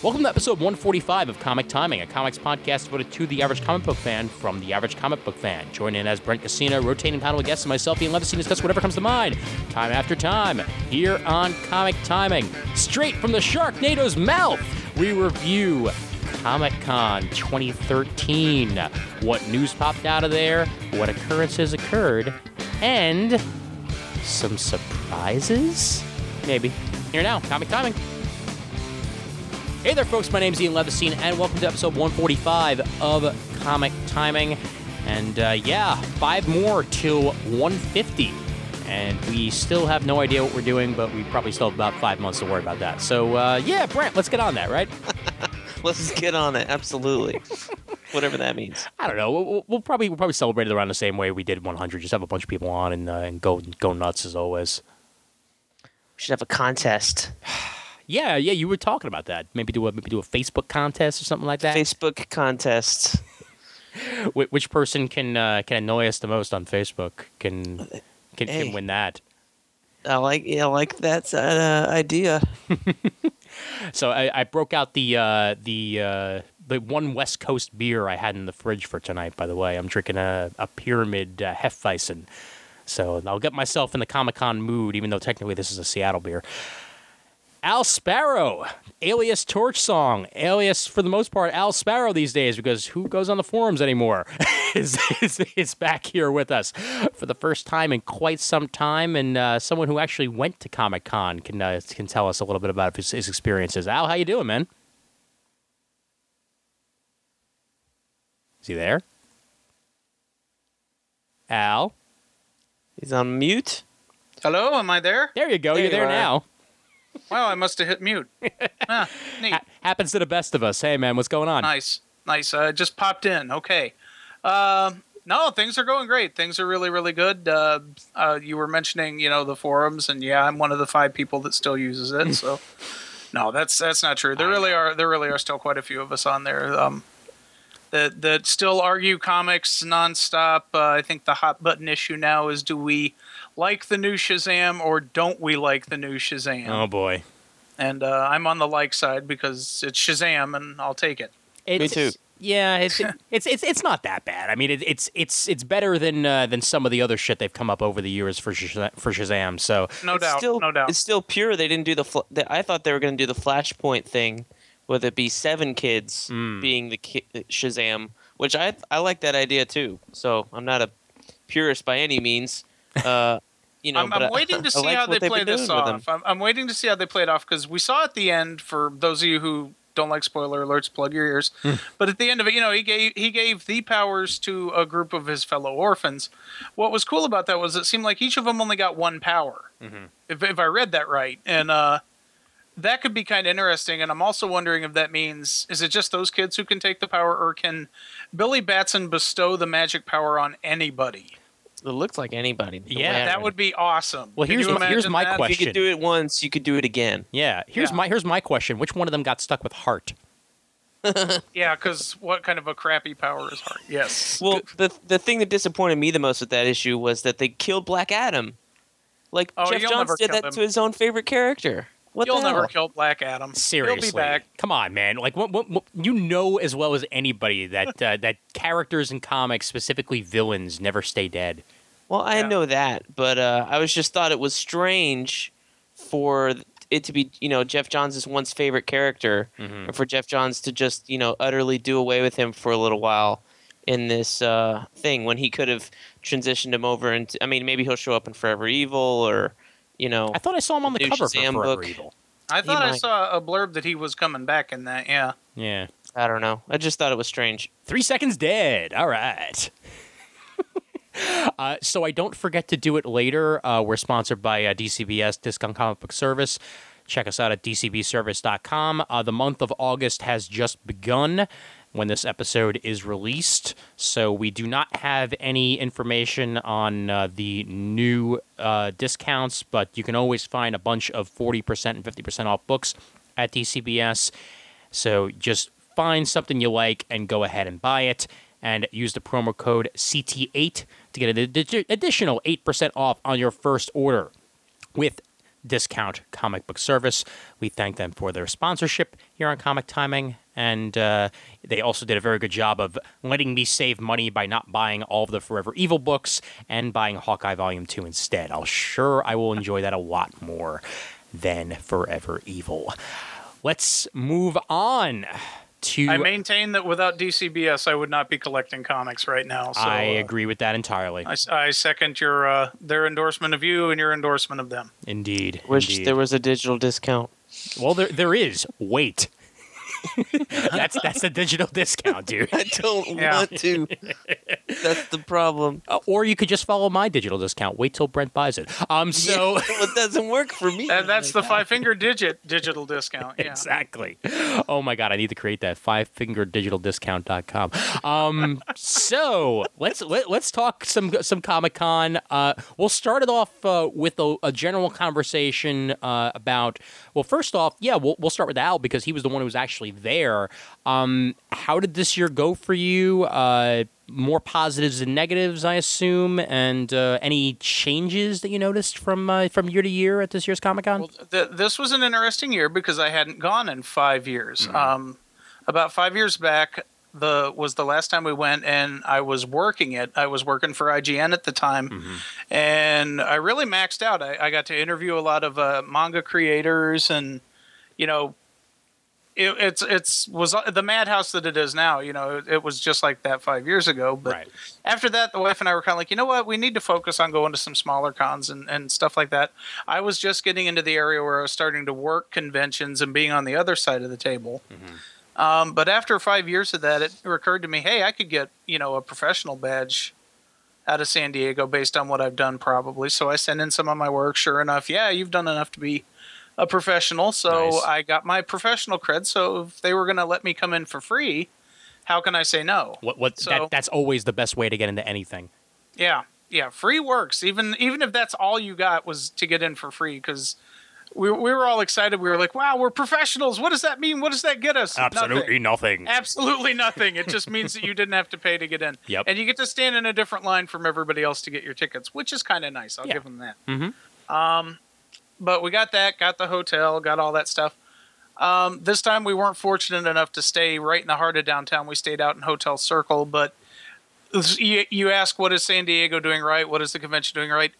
Welcome to episode 145 of Comic Timing, a comics podcast devoted to the average comic book fan from the average comic book fan. Join in as Brent Casino, rotating panel of guests, and myself, Ian Levesine, discuss whatever comes to mind, time after time, here on Comic Timing. Straight from the Sharknado's mouth, we review Comic Con 2013. What news popped out of there, what occurrences occurred, and some surprises? Maybe. Here now, Comic Timing. Hey there, folks. My name is Ian Levesine, and welcome to episode 145 of Comic Timing. And uh, yeah, five more till 150. And we still have no idea what we're doing, but we probably still have about five months to worry about that. So uh, yeah, Brent, let's get on that, right? Let's get on it. Absolutely. Whatever that means. I don't know. We'll, we'll probably we'll probably celebrate it around the same way we did 100. Just have a bunch of people on and uh, and go go nuts as always. We should have a contest. Yeah, yeah, you were talking about that. Maybe do a maybe do a Facebook contest or something like that. Facebook contest. Wh- Which person can uh, can annoy us the most on Facebook can can, Hey. can win that? I like I like that uh, idea. So I, I broke out the uh, the uh, the one West Coast beer I had in the fridge for tonight. By the way, I'm drinking a, a Pyramid uh, Hefeweizen. So I'll get myself in the Comic Con mood, even though technically this is a Seattle beer. Al Sparrow, alias Torch Song, alias for the most part Al Sparrow these days, because who goes on the forums anymore? is, is is back here with us for the first time in quite some time, and uh, someone who actually went to Comic Con can uh, can tell us a little bit about his, his experiences. Al, how you doing, man? Is he there? Al, He's on mute. Hello, am I there? there you go. There You're you there are. now. Wow, I must have hit mute. ah, neat. Ha- happens to the best of us. Hey, man, what's going on? Nice, nice. Uh, just popped in. Okay. Um no, things are going great. Things are really, really good. Uh, uh, you were mentioning, you know, the forums, and yeah, I'm one of the five people that still uses it. So, no, that's that's not true. There really are there really are still quite a few of us on there. Um, that that still argue comics nonstop. Uh, I think the hot button issue now is: do we like the new Shazam or don't we like the new Shazam? Oh boy. and uh, I'm on the like side because it's Shazam, and I'll take it. It's, too. Yeah, it's it's it's it's not that bad. I mean, it, it's it's it's better than uh, than some of the other shit they've come up over the years for Shazam, for Shazam. So No it's doubt, Still, no doubt. It's still pure. They didn't do the. Fl- the I thought they were going to do the Flashpoint thing, whether it be seven kids Mm. being the ki- Shazam, which I I like that idea too. So I'm not a purist by any means. Uh, you know, I'm, I'm I- waiting to see how they play this doing with him. off. I'm, I'm waiting to see how they play it off because we saw at the end. For those of you who don't like spoiler alerts, plug your ears. Hmm. but at the end of it, you know, he gave he gave the powers to a group of his fellow orphans. What was cool about that was it seemed like each of them only got one power. Mm-hmm. If if I read that right, and uh, that could be kind of interesting. And I'm also wondering if that means is it just those kids who can take the power, or can Billy Batson bestow the magic power on anybody? It looks like anybody. Yeah, That read would be awesome. Well, Can here's you my- here's my that? question. If you could do it once, you could do it again. yeah, here's Yeah. my here's my question: Which one of them got stuck with heart? Yeah, because what kind of a crappy power is heart? Yes. Well, the the thing that disappointed me the most with that issue was that they killed Black Adam. Like Oh, Geoff you'll Johns did that him. to his own favorite character. What You'll the never hell? kill Black Adam. Seriously, He'll be back. come on, man! Like, what, what, what, you know as well as anybody that uh, that characters in comics, specifically villains, never stay dead. Well, I Yeah. know that, but uh, I was just thought it was strange for it to be, you know, Geoff Johns' once favorite character, Mhm. and for Geoff Johns to just, you know, utterly do away with him for a little while in this uh, thing when he could have transitioned him over into. I mean, maybe he'll show up in Forever Evil or, you know, I thought I saw him on the New cover Shazam for Forever book. Evil. I thought I might. saw a blurb that he was coming back in that. Yeah. Yeah, I don't know. I just thought it was strange. three seconds dead. All right. Uh, so I don't forget to do it later. Uh, we're sponsored by uh, DCBS Discount Comic Book Service. Check us out at dcbservice.com. Uh, the month of August has just begun when this episode is released, so we do not have any information on uh, the new uh, discounts, but you can always find a bunch of 40% and 50% off books at DCBS. So just find something you like and go ahead and buy it. And use the promo code CT8 to get an addi- additional 8% off on your first order. With discount comic book service. We thank them for their sponsorship here on Comic Timing. And uh, they also did a very good job of letting me save money by not buying all of the Forever Evil books and buying Hawkeye Volume 2 instead. I'll sure I will enjoy that a lot more than Forever Evil. Let's move on to. I maintain that without DCBS, I would not be collecting comics right now. So, I uh, agree with that entirely. I, I second your uh, their endorsement of you and your endorsement of them. Indeed. Wish indeed. there was a digital discount. Well, there there is. Wait. that's that's a digital discount, dude. I don't Yeah. want to. That's the problem. Uh, or you could just follow my digital discount. Wait till Brent buys it. Um. So Yeah, it doesn't work for me. That, that's the five finger digit digital discount. Yeah. exactly. Oh my god, I need to create that five finger digital discount.com. Um. so let's let, let's talk some some Comic Con. Uh, we'll start it off uh, with a, a general conversation uh, about. Well, first off, yeah, we'll we'll start with Al because he was the one who was actually there. Um. How did this year go for you? Uh. More positives than negatives, I assume, and uh, any changes that you noticed from uh, from year to year at this year's Comic Con? Well, th- this was an interesting year because I hadn't gone in five years. Um, about five years back, the was the last time we went, and I was working it. I was working for IGN at the time, and I really maxed out. I, I got to interview a lot of uh, manga creators, and you know, it, it's it's was the madhouse that it is now. You know, it, it was just like that five years ago. But Right. after that, the wife and I were kind of like, you know what, we need to focus on going to some smaller cons and, and stuff like that. I was just getting into the area where I was starting to work conventions and being on the other side of the table. Um, but after five years of that, it occurred to me, hey, I could get you know a professional badge out of San Diego based on what I've done, probably. So I sent in some of my work. Sure enough, yeah, you've done enough to be a professional. So Nice. I got my professional cred. So if they were going to let me come in for free, how can I say no? What what So- that, that's always the best way to get into anything. Yeah, yeah, free works. Even even if that's all you got was to get in for free, because we we were all excited. We were like, "Wow, we're professionals. What does that mean? What does that get us?" Nothing. nothing. Absolutely nothing. It just means that you didn't have to pay to get in. Yep. And you get to stand in a different line from everybody else to get your tickets, which is kind of nice. I'll Yeah. give them that. Mhm. Um, but we got that, got the hotel, got all that stuff. Um, this time we weren't fortunate enough to stay right in the heart of downtown. We stayed out in Hotel Circle, but you, you ask, what is San Diego doing right? What is the convention doing right?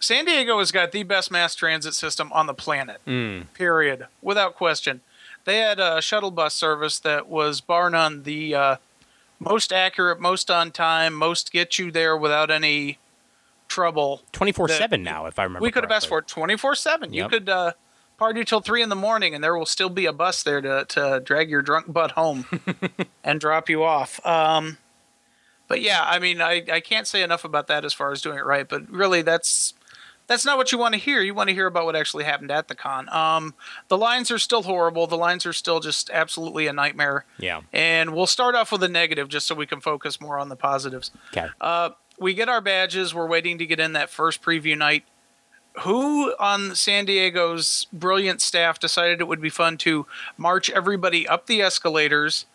San Diego has got the best mass transit system on the planet Mm. period, without question. They had a shuttle bus service that was bar none the uh, most accurate, most on time, most get you there without any trouble. Twenty four seven now, if I remember. we could have asked for correctly. it twenty four seven. You could uh, party till three in the morning, and there will still be a bus there to to drag your drunk butt home and drop you off. Um, but yeah, I mean, I, I can't say enough about that as far as doing it right. But really, that's that's not what you want to hear. You want to hear about what actually happened at the con. Um, the lines are still horrible. The lines are still just absolutely a nightmare. Yeah. And we'll start off with a negative just so we can focus more on the positives. Okay. Uh, we get our badges. We're waiting to get in that first preview night. Who on San Diego's brilliant staff decided it would be fun to march everybody up the escalators,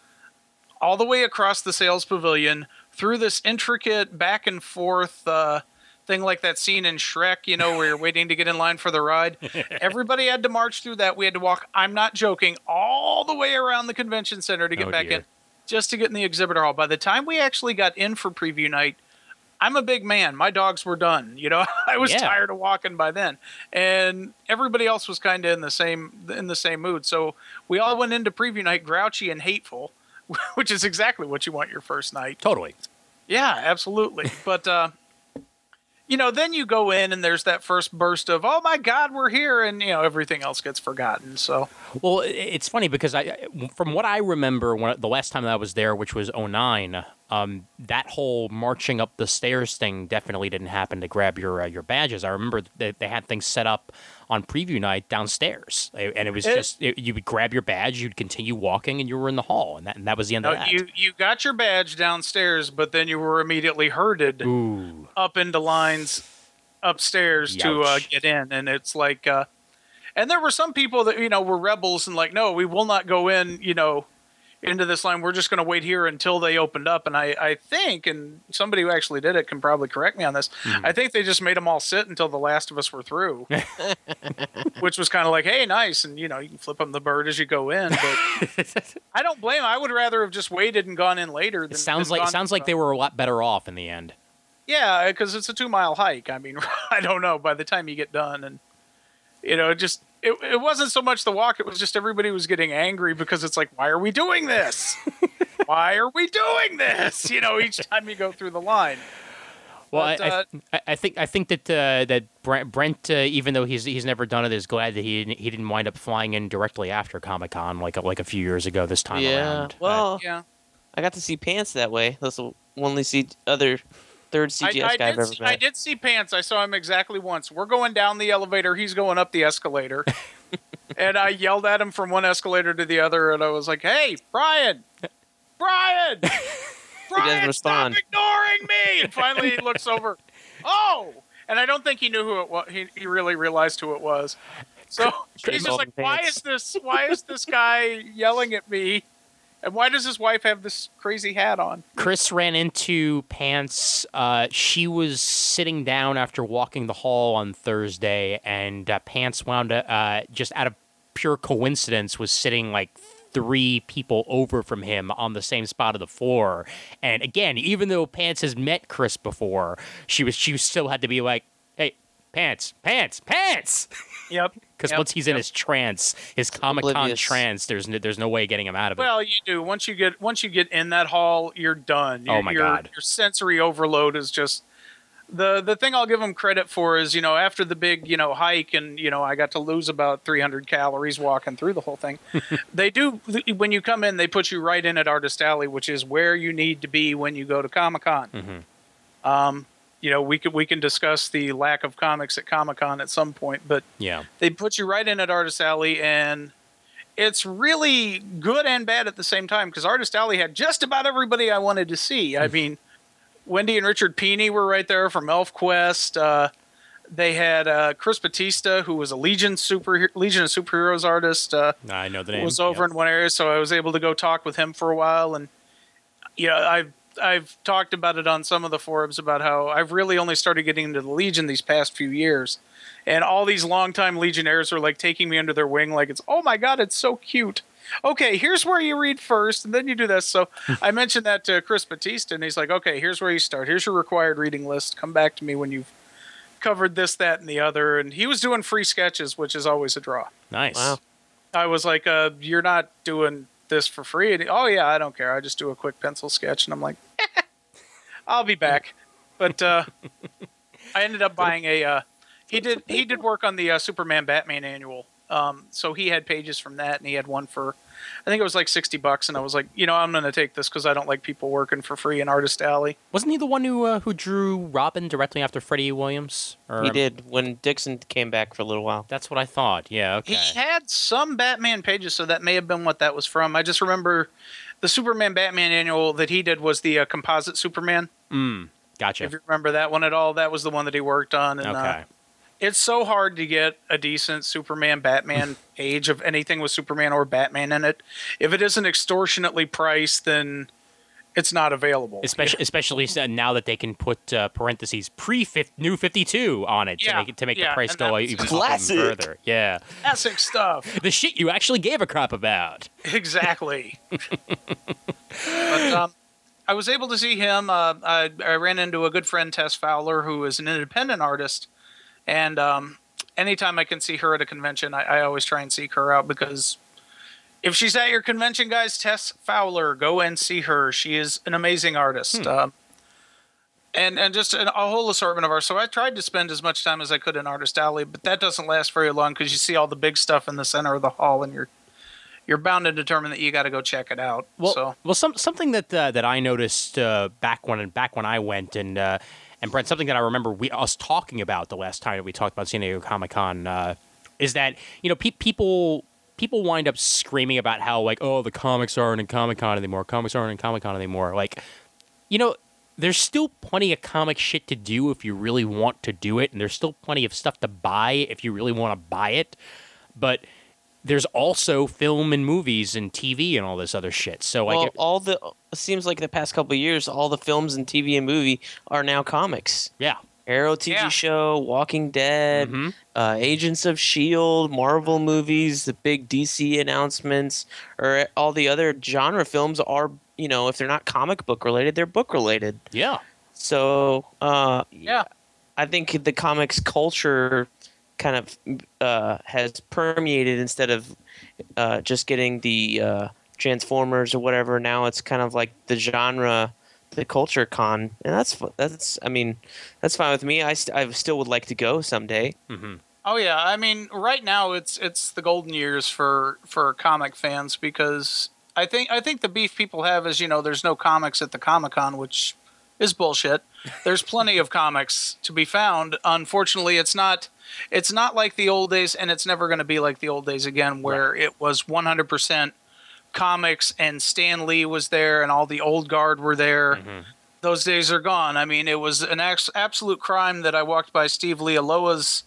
all the way across the sales pavilion, through this intricate back and forth uh, thing like that scene in Shrek, you know, where you're waiting to get in line for the ride? Everybody had to march through that. We had to walk, I'm not joking, all the way around the convention center to get Oh, back dear. in, just to get in the exhibitor hall. By the time we actually got in for preview night, I'm a big man. My dogs were done. You know, I was Yeah. tired of walking by then, and everybody else was kind of in the same in the same mood. So we all went into preview night grouchy and hateful, which is exactly what you want your first night. Totally. Yeah, absolutely. but uh, you know, then you go in and there's that first burst of, "Oh my God, we're here," and you know everything else gets forgotten. So Well, it's funny because I, from what I remember, when the last time that I was there, which was 09, um, that whole marching up the stairs thing definitely didn't happen to grab your uh, your badges. I remember that they had things set up on preview night downstairs, and it was It- just it, you would grab your badge, you'd continue walking, and you were in the hall, and that and that was the end no, of that. you you got your badge downstairs, but then you were immediately herded. Ooh, up into lines upstairs to uh, get in, and it's like, uh, and there were some people that you know were rebels and like, no, we will not go in, you know, into this line. We're just going to wait here until they opened up. And I, I think, and somebody who actually did it can probably correct me on this. Mm-hmm. I think they just made them all sit until the last of us were through, which was kind of like, hey, nice. And, you know, you can flip them the bird as you go in. But I don't blame 'em. I would rather have just waited and gone in later. Than, It sounds like gone- sounds like they were a lot better off in the end. Yeah, because it's a two mile hike. I mean, I don't know by the time you get done, and you know, just it, it wasn't so much the walk; it was just everybody was getting angry because it's like, why are we doing this? why are we doing this? You know, each time you go through the line. Well, But, I, uh, I, I think I think that uh, that Brent, Brent uh, even though he's he's never done it, is glad that he didn't, he didn't wind up flying in directly after Comic Con like a, like a few years ago. This time yeah. around, Well, Yeah, I got to see Pants that way. That's the only see other third I, CGS I guy I've did. ever See, met. I did see Pants. I saw him exactly once. We're going down the elevator. He's going up the escalator, and I yelled at him from one escalator to the other, and I was like, "Hey, Brian, Brian, Brian, respond. stop ignoring me!" And finally, he looks over. Oh, and I don't think he knew who it was. He he really realized who it was. So he's just like, "Why is this? Why is this guy yelling at me?" And why does his wife have this crazy hat on? Chris ran into Pants. Uh, she was sitting down after walking the hall on Thursday, and uh, Pants wound up uh, just out of pure coincidence was sitting like three people over from him on the same spot of the floor. And again, even though Pants has met Chris before, she was she still had to be like, "Hey, Pants, Pants, Pants." Yep. Because Yep, once he's in yep. his trance, his Comic Con trance, there's no, there's no way getting him out of it. Well, you do. Once you get once you get in that hall, you're done. Oh Your- my your, God. Your sensory overload is just the the thing I'll give him credit for is you know after the big you know hike and you know I got to lose about 300 calories walking through the whole thing. they do when you come in, they put you right in at Artist Alley, which is where you need to be when you go to Comic Con. Mhm. Um, you know we could we can discuss the lack of comics at Comic Con at some point, but yeah. they put you right in at Artist Alley, and it's really good and bad at the same time because Artist Alley had just about everybody I wanted to see. I mean, Wendy and Richard Pini were right there from ElfQuest. Uh, they had uh, Chris Batista, who was a Legion super Legion of Superheroes artist, uh, I know the name. was over Yep. in one area, so I was able to go talk with him for a while. And you know, I've I've talked about it on some of the forums about how I've really only started getting into the Legion these past few years, and all these longtime Legionnaires are like taking me under their wing, like it's oh my god, it's so cute. Okay, here's where you read first, and then you do this. So I mentioned that to Chris Batista, and he's like, okay, here's where you start. Here's your required reading list. Come back to me when you've covered this, that, and the other. And he was doing free sketches, which is always a draw. Nice. Wow. I was like, uh, "You're not doing this for free." And oh yeah, I don't care. I just do a quick pencil sketch, and I'm like, "I'll be back." But uh, I ended up buying a. Uh, he did he did work on the uh, Superman Batman annual, um, so he had pages from that, and he had one for, I think it was like sixty bucks, and I was like, you know, I'm going to take this because I don't like people working for free in Artist Alley. Wasn't he the one who uh, who drew Robin directly after Freddie Williams? Or He did when Dixon came back for a little while. That's what I thought. Yeah. Okay. He had some Batman pages, so that may have been what that was from. I just remember the Superman Batman annual that he did was the uh, composite Superman. Mm. Gotcha. If you remember that one at all, that was the one that he worked on. And uh, Okay. It's so hard to get a decent Superman Batman page of anything with Superman or Batman in it. If it isn't extortionately priced, then it's not available. Especially, especially now that they can put uh, parentheses pre new fifty two on it to make to make yeah, the price and go even, up classic. even further. Yeah, classic stuff. the shit you actually gave a crap about. exactly. but um, I was able to see him. Uh, I, I ran into a good friend, Tess Fowler, who is an independent artist, and um, anytime I can see her at a convention, I, I always try and seek her out because if she's at your convention, guys, Tess Fowler, go and see her. She is an amazing artist. Um, and, and just an, a whole assortment of art. So I tried to spend as much time as I could in Artist Alley, but that doesn't last very long because you see all the big stuff in the center of the hall, and you're you're bound to determine that you got to go check it out. Well, so well, some something that uh, that I noticed uh, back when back when I went and uh, and Brent, something that I remember we us talking about the last time that we talked about San Diego Comic Con uh, is that you know pe- people people wind up screaming about how like oh the comics aren't in Comic Con anymore, comics aren't in Comic Con anymore. Like, you know. There's still plenty of comic shit to do if you really want to do it, and there's still plenty of stuff to buy if you really want to buy it. But there's also film and movies and TV and all this other shit. So I Well, get, all the it seems like the past couple of years, all the films and TV and movie are now comics. yeah. Arrow TV Yeah. show, Walking Dead, Mhm. uh, Agents of Shield, Marvel movies, the big DC announcements, or all the other genre films are you know if they're not comic book related, they're book related. Yeah. So uh, Yeah. I think the comics culture kind of uh, has permeated instead of uh, just getting the uh, Transformers or whatever. Now it's kind of like the genre, the culture con, and that's that's. I mean, that's fine with me. I, st- I still would like to go someday. hmm Oh yeah, I mean, right now it's it's the golden years for for comic fans because I think I think the beef people have is you know there's no comics at the Comic Con, which is bullshit. There's plenty of comics to be found. Unfortunately, it's not it's not like the old days, and it's never going to be like the old days again, where it was 100% comics and Stan Lee was there and all the old guard were there. Those days are gone. I mean, it was an ex- absolute crime that I walked by Steve Leialoha's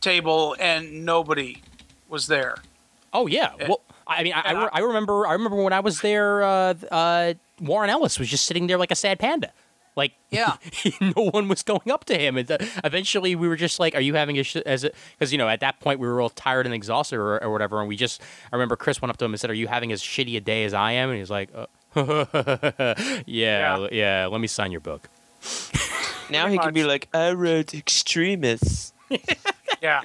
table and nobody was there. Oh yeah. Yeah. Well, I mean, I, I, I remember. I remember when I was there. Uh, uh, Warren Ellis was just sitting there like a sad panda. Like, Yeah. no one was going up to him, and eventually we were just like, "Are you having a?" Sh-? As because you know at that point we were all tired and exhausted or, or whatever, and we just. I remember Chris went up to him and said, "Are you having as shitty a day as I am?" And he's like, uh, yeah, yeah, Yeah. Let me sign your book." Now Pretty he can be like, I wrote Extremis. Yeah.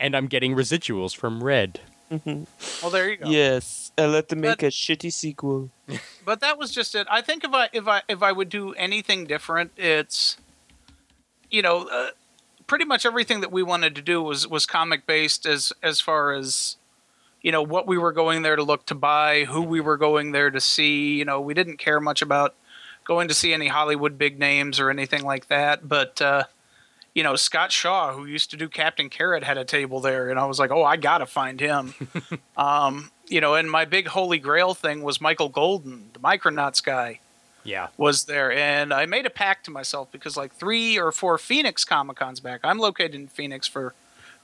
And I'm getting residuals from Red. Well, there you go. Yes, I let them make But- a shitty sequel. but that was just it. I think if I if I if I would do anything different, it's you know, uh, pretty much everything that we wanted to do was was comic based as as far as you know what we were going there to look to buy, who we were going there to see. You know, we didn't care much about going to see any Hollywood big names or anything like that, but. uh you know, Scott Shaw, who used to do Captain Carrot, had a table there, and I was like, "Oh, I gotta find him." um, you know, and my big holy grail thing was Michael Golden, the Micronauts guy, Yeah. was there, and I made a pact to myself because like three or four Phoenix Comic Cons back, I'm located in Phoenix for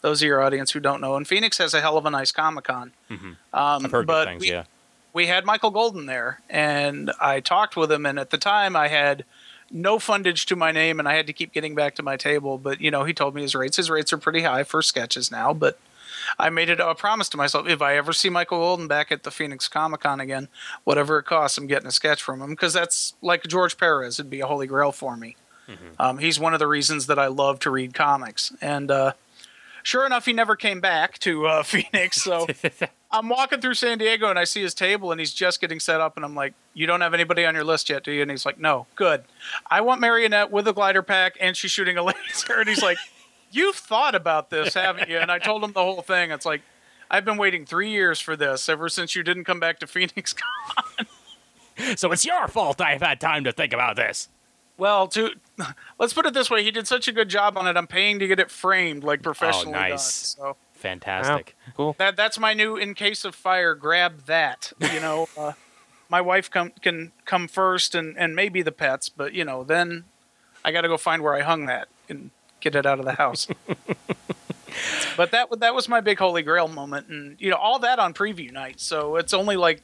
those of your audience who don't know, and Phoenix has a hell of a nice Comic Con. Mhm. Um, I've heard but good things. we, yeah. we had Michael Golden there, and I talked with him. And at the time, I had no fundage to my name, and I had to keep getting back to my table. But you know, he told me his rates. His rates are pretty high for sketches now, but. I made it a promise to myself if I ever see Michael Golden back at the Phoenix Comic Con again, whatever it costs, I'm getting a sketch from him because that's like George Perez. It'd be a holy grail for me. Um, he's one of the reasons that I love to read comics. And uh, sure enough, he never came back to uh, Phoenix. So I'm walking through San Diego and I see his table and he's just getting set up. And I'm like, You don't have anybody on your list yet, do you? And he's like, No, good. I want Marionette with a glider pack and she's shooting a laser. And he's like, You've thought about this, haven't you? And I told him the whole thing. It's like, I've been waiting three years for this ever since you didn't come back to Phoenix. so it's your fault I've had time to think about this. Well, to let's put it this way, he did such a good job on it. I'm paying to get it framed like professionally Oh, nice. done. So Fantastic. Cool. that that's my new in case of fire. Grab that. You know, uh, my wife come, can come first, and and maybe the pets, but you know, then I got to go find where I hung that and get it out of the house. but that that was my big holy grail moment, and you know, all that on preview night. So it's only like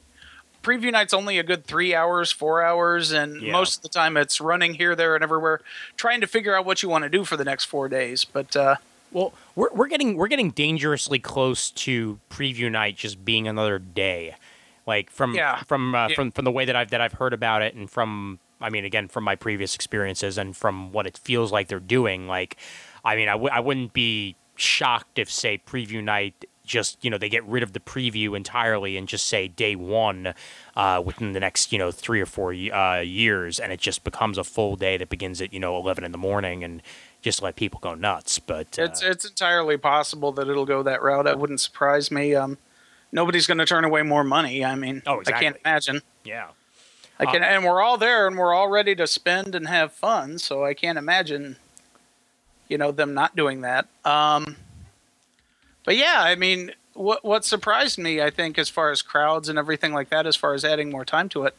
preview night's only a good three hours, four hours, and Yeah. most of the time it's running here, there, and everywhere, trying to figure out what you want to do for the next four days. But uh, Well, we're we're getting we're getting dangerously close to preview night just being another day. Like from Yeah. from uh, Yeah. from from the way that I've that I've heard about it and from I mean again from my previous experiences and from what it feels like they're doing like I mean I w- I wouldn't be shocked if say preview night just you know they get rid of the preview entirely and just say day one uh, within the next you know three or four uh, years and it just becomes a full day that begins at you know 11 in the morning and just let people go nuts but uh, It's it's entirely possible that it'll go that route. It wouldn't surprise me. Um, nobody's going to turn away more money. I mean, Oh, I can't imagine. yeah I can, and we're all there, and we're all ready to spend and have fun. So I can't imagine, you know, them not doing that. Um, but yeah, I mean, what what surprised me, I think, as far as crowds and everything like that, as far as adding more time to it,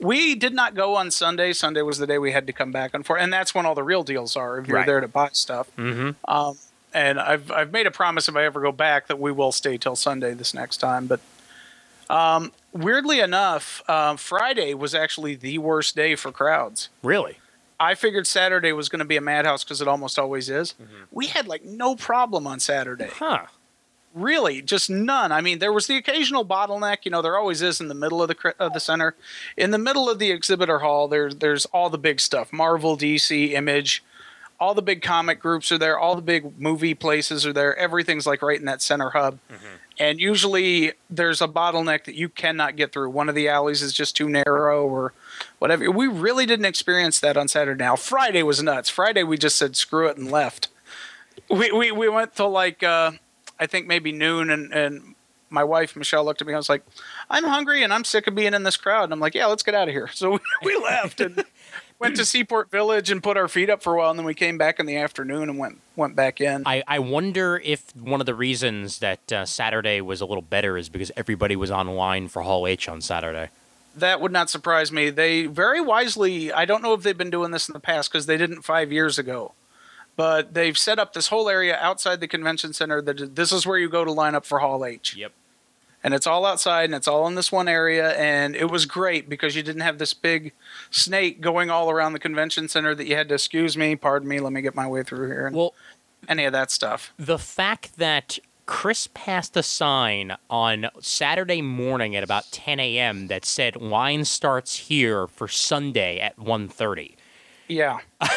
we did not go on Sunday. Sunday was the day we had to come back and for, and that's when all the real deals are. If you're Right. there to buy stuff. mm-hmm. Um, and I've I've made a promise if I ever go back that we will stay till Sunday this next time. But um, weirdly enough, uh, Friday was actually the worst day for crowds. Really? I figured Saturday was going to be a madhouse because it almost always is. We had like no problem on Saturday. Huh. Really, just none. I mean, there was the occasional bottleneck. You know, there always is in the middle of the cr- of the center. In the middle of the exhibitor hall, there's there's all the big stuff: Marvel, DC, Image. All the big comic groups are there. All the big movie places are there. Everything's like right in that center hub. And usually there's a bottleneck that you cannot get through. One of the alleys is just too narrow or whatever. We really didn't experience that on Saturday. Now Friday was nuts. Friday we just said screw it and left. We we, we went till like uh, I think maybe noon and and my wife Michele looked at me. I was like, I'm hungry and I'm sick of being in this crowd. And I'm like, yeah, let's get out of here. So we, we left and went to Seaport Village and put our feet up for a while. And then we came back in the afternoon and went went back in. I, I wonder if one of the reasons that uh, Saturday was a little better is because everybody was online for Hall H on Saturday. That would not surprise me. They very wisely, I don't know if they've been doing this in the past because they didn't five years ago, but they've set up this whole area outside the convention center that this is where you go to line up for Hall H. Yep. And it's all outside and it's all in this one area. And it was great because you didn't have this big snake going all around the convention center that you had to, excuse me, pardon me, let me get my way through here. And Well, any of that stuff. the fact that Chris passed a sign on Saturday morning at about 10 a.m. that said line starts here for Sunday at 1.30. Yeah.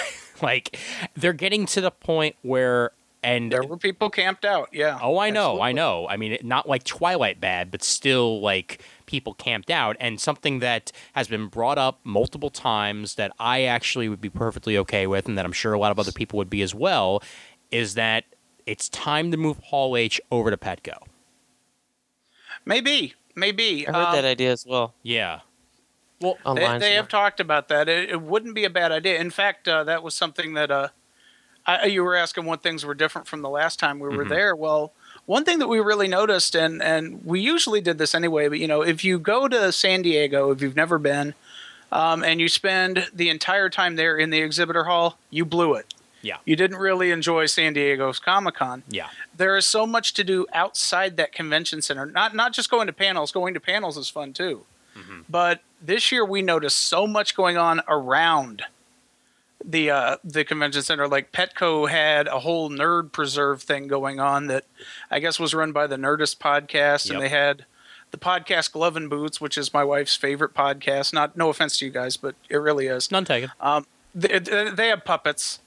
Like, they're getting to the point where, and There were people camped out. Yeah. Oh, I know, I know. I mean, not like Twilight bad, but still like people camped out. And something that has been brought up multiple times that I actually would be perfectly okay with, and that I'm sure a lot of other people would be as well, is that it's time to move Hall H over to Petco. Maybe. Maybe. I heard Um, that idea as well. Yeah. Well, Online they have talked about that. It, it wouldn't be a bad idea. In fact, uh, that was something that uh, I, you were asking what things were different from the last time we were Mhm. there. Well, one thing that we really noticed, and and we usually did this anyway, but you know, if you go to San Diego, if you've never been, um, and you spend the entire time there in the exhibitor hall, you blew it. Yeah. You didn't really enjoy San Diego's Comic Con Yeah. there is so much to do outside that convention center. Not not just going to panels. Going to panels is fun too. But this year we noticed so much going on around the uh, the convention center. Like Petco had a whole nerd preserve thing going on that I guess was run by the Nerdist podcast, Yep. and they had the podcast Glove and Boots, which is my wife's favorite podcast. Not no offense to you guys, but it really is. None taken. Um, they, they they have puppets.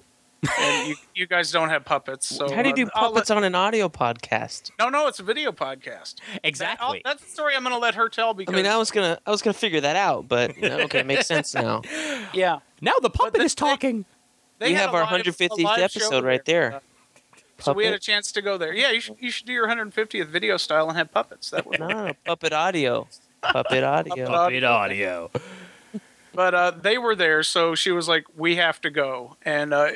and you, you guys don't have puppets. So How do you do uh, I'll let- puppets on an audio podcast? no, no, it's a video podcast. That- Exactly. that's the story I'm going to let her tell Because I mean, I was gonna, I was gonna figure that out, but you know, okay, it makes sense now. yeah, now the puppet the is thing- talking. they We have our 150th episode right there. Uh, so we had a chance to go there. Yeah, you should, you should do your 150th video style and have puppets. That would. No, no, puppet audio, puppet audio. Puppet audio. But uh, they were there, so she was like, "We have to go." And uh,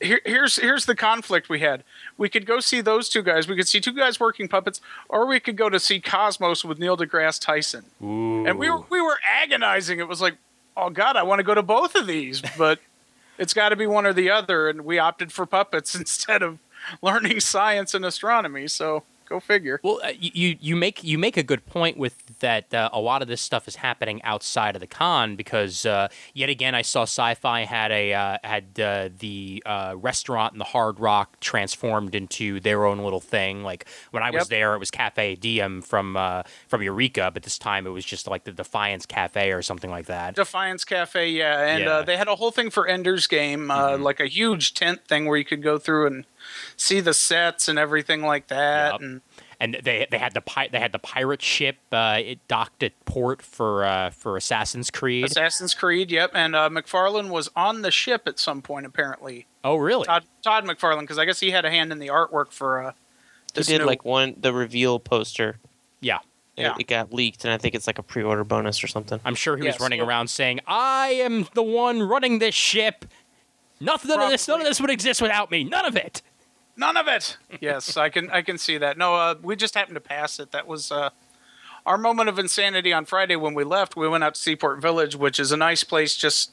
here, here's here's the conflict we had. We could go see those two guys. We could see two guys working puppets, or we could go to see Cosmos with Neil deGrasse Tyson. Ooh. and we were we were agonizing. It was like, oh god, I want to go to both of these, but it's got to be one or the other. And we opted for puppets instead of learning science and astronomy. So go figure. Well, uh, you you make you make a good point with that. Uh, a lot of this stuff is happening outside of the con because uh, yet again, I saw Sci-Fi had a uh, had uh, the uh, restaurant and the Hard Rock transformed into their own little thing. Like when I was Yep. there, it was Cafe Diem from uh, from Eureka, but this time it was just like the Defiance Cafe or something like that. Defiance Cafe, yeah, and Yeah. Uh, they had a whole thing for Ender's Game, uh, Mhm. like a huge tent thing where you could go through and see the sets and everything like that. Yep. And and they they had the pi- they had the pirate ship. Uh, it docked at port for uh, for Assassin's Creed. Assassin's Creed, yep. And uh, McFarlane was on the ship at some point, apparently. oh, really? Todd, Todd McFarlane, because I guess he had a hand in the artwork for. Uh, They this did new- like one the reveal poster. Yeah. It- Yeah. It, got leaked, and I think it's like a pre-order bonus or something. I'm sure he Yes, was running so- around saying, "I am the one running this ship. Nothing of this, none of this would exist without me. None of it." None of it. Yes, I can I can see that. No, uh, we just happened to pass it. That was uh, our moment of insanity on Friday when we left. We went out to Seaport Village, which is a nice place just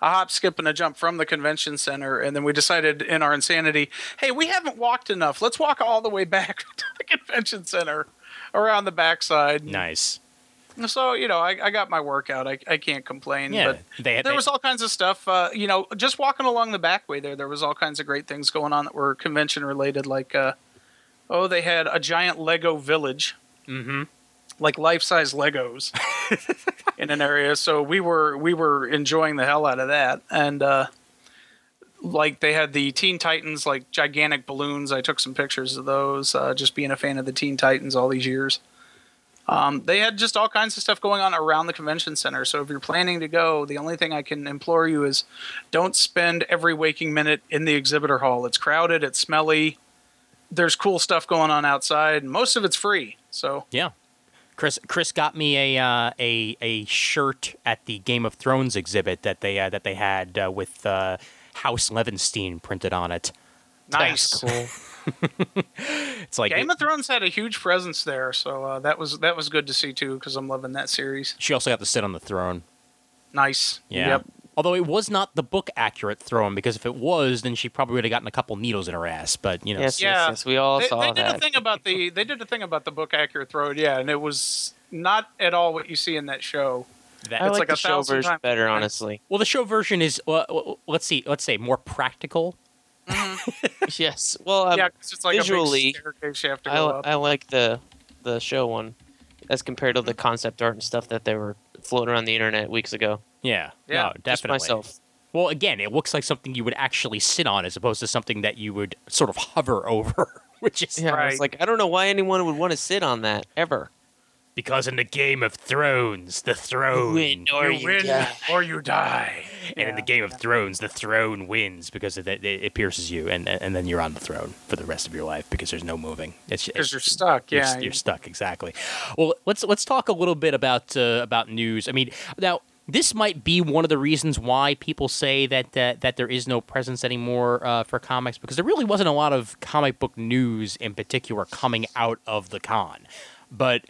a hop, skip, and a jump from the convention center, and then we decided in our insanity, hey, we haven't walked enough. Let's walk all the way back to the convention center around the backside. Nice. So you know, I, I got my workout. I, I can't complain. Yeah, but they- there they- was all kinds of stuff. Uh, you know, just walking along the back way there, there was all kinds of great things going on that were convention related. Like, uh, oh, they had a giant Lego village, Mm-hmm. like life size Legos, in an area. So we were we were enjoying the hell out of that, and uh, like they had the Teen Titans, like gigantic balloons. I took some pictures of those. Uh, just being a fan of the Teen Titans all these years. Um, they had just all kinds of stuff going on around the convention center. So if you're planning to go, the only thing I can implore you is don't spend every waking minute in the exhibitor hall. It's crowded, it's smelly. There's cool stuff going on outside, and most of it's free. So Yeah. Chris Chris got me a uh, a a shirt at the Game of Thrones exhibit that they uh, that they had uh, with uh, House Levenstein printed on it. nice. Cool. It's like Game of Thrones had a huge presence there, so uh, that was that was good to see too because I'm loving that series. she also got to sit on the throne. Nice. Yeah. Yep. Although it was not the book accurate throne, because if it was, then she probably would have gotten a couple needles in her ass. But you know, Yes, Yeah. yes, yes. We all They, saw they did a thing about the they did a thing about the book accurate throne, yeah, and it was not at all what you see in that show. that, I it's like, like the a show version better, better. honestly. well, the show version is uh, let's see, let's say more practical. yes. Well, um, yeah, 'cause it's like visually, a big staircase you have to I, go li- up. I like the the show one as compared to the concept art and stuff that they were floating around the internet weeks ago. Yeah, Yeah, no, Just definitely. myself. Well, again, it looks like something you would actually sit on, as opposed to something that you would sort of hover over, which is Yeah, I was Right. like, I don't know why anyone would want to sit on that ever. Because in the Game of Thrones, the throne, Win or you win die. or you die. and in the Game of Thrones, the throne wins because it, it, it pierces you, and and then you're on the throne for the rest of your life because there's no moving. It's because you're stuck. you're, Yeah, you're stuck exactly. Well, let's let's talk a little bit about uh, about news. I mean, now this might be one of the reasons why people say that that, that there is no presence anymore uh, for comics because there really wasn't a lot of comic book news in particular coming out of the con. But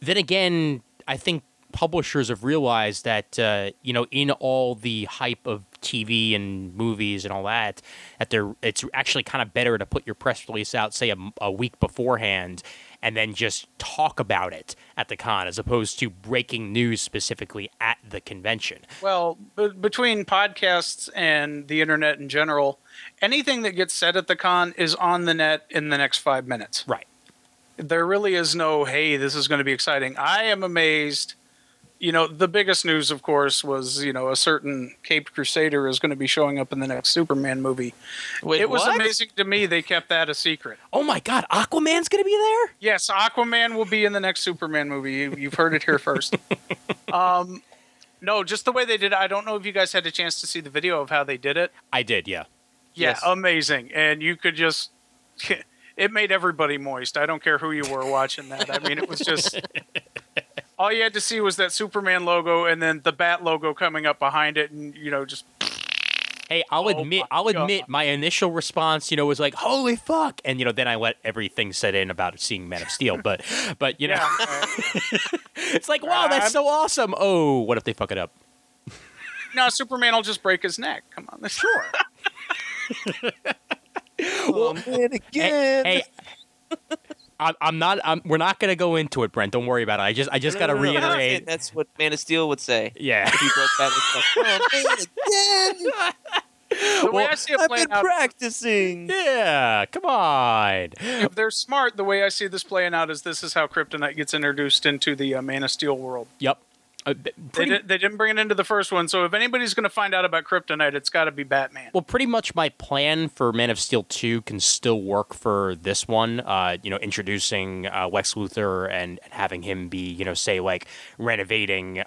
then again, I think publishers have realized that uh, you know in all the hype of TV and movies and all that that they're it's actually kind of better to put your press release out say a, a week beforehand and then just talk about it at the con as opposed to breaking news specifically at the convention. Well, b- between podcasts and the internet in general, anything that gets said at the con is on the net in the next five minutes. Right. There really is no, hey, this is going to be exciting. I am amazed. You know, the biggest news, of course, was, you know, a certain Caped Crusader is going to be showing up in the next Superman movie. Wait, it was what? amazing to me they kept that a secret. Oh my God, Aquaman's gonna be there. Yes, Aquaman will be in the next Superman movie. You, you've heard it here first. um, no, just the way they did it. I don't know if you guys had a chance to see the video of how they did it. I did, yeah. Yeah, Yes. amazing. And you could just it made everybody moist. I don't care who you were watching that. I mean, it was just all you had to see was that Superman logo and then the Bat logo coming up behind it and you know just Hey, I'll Oh admit, I'll God. admit, my initial response, you know, was like, "Holy fuck!" And you know, then I let everything set in about seeing Man of Steel. But, but you know, yeah. it's like, wow, that's so awesome. Oh, what if they fuck it up? no, Superman will just break his neck. Come on. Sure. Oh, man, Hey, again. hey, I'm, I'm not. I'm, we're not gonna go into it, Brent. Don't worry about it. I just, I just No, gotta no, no, no. reiterate. That's what Man of Steel would say. Yeah. If he broke that. Oh, again. The way Well, I see it I've playing been out, practicing. Yeah, come on. if they're smart, the way I see this playing out is this is how Kryptonite gets introduced into the uh, Man of Steel world. Yep. Uh, th- They, pretty- did, they didn't bring it into the first one, so if anybody's going to find out about Kryptonite, it's got to be Batman. Well, pretty much my plan for Man of Steel 2 can still work for this one. Uh, you know, introducing uh, Lex Luthor and, and having him be, you know, say, like, renovating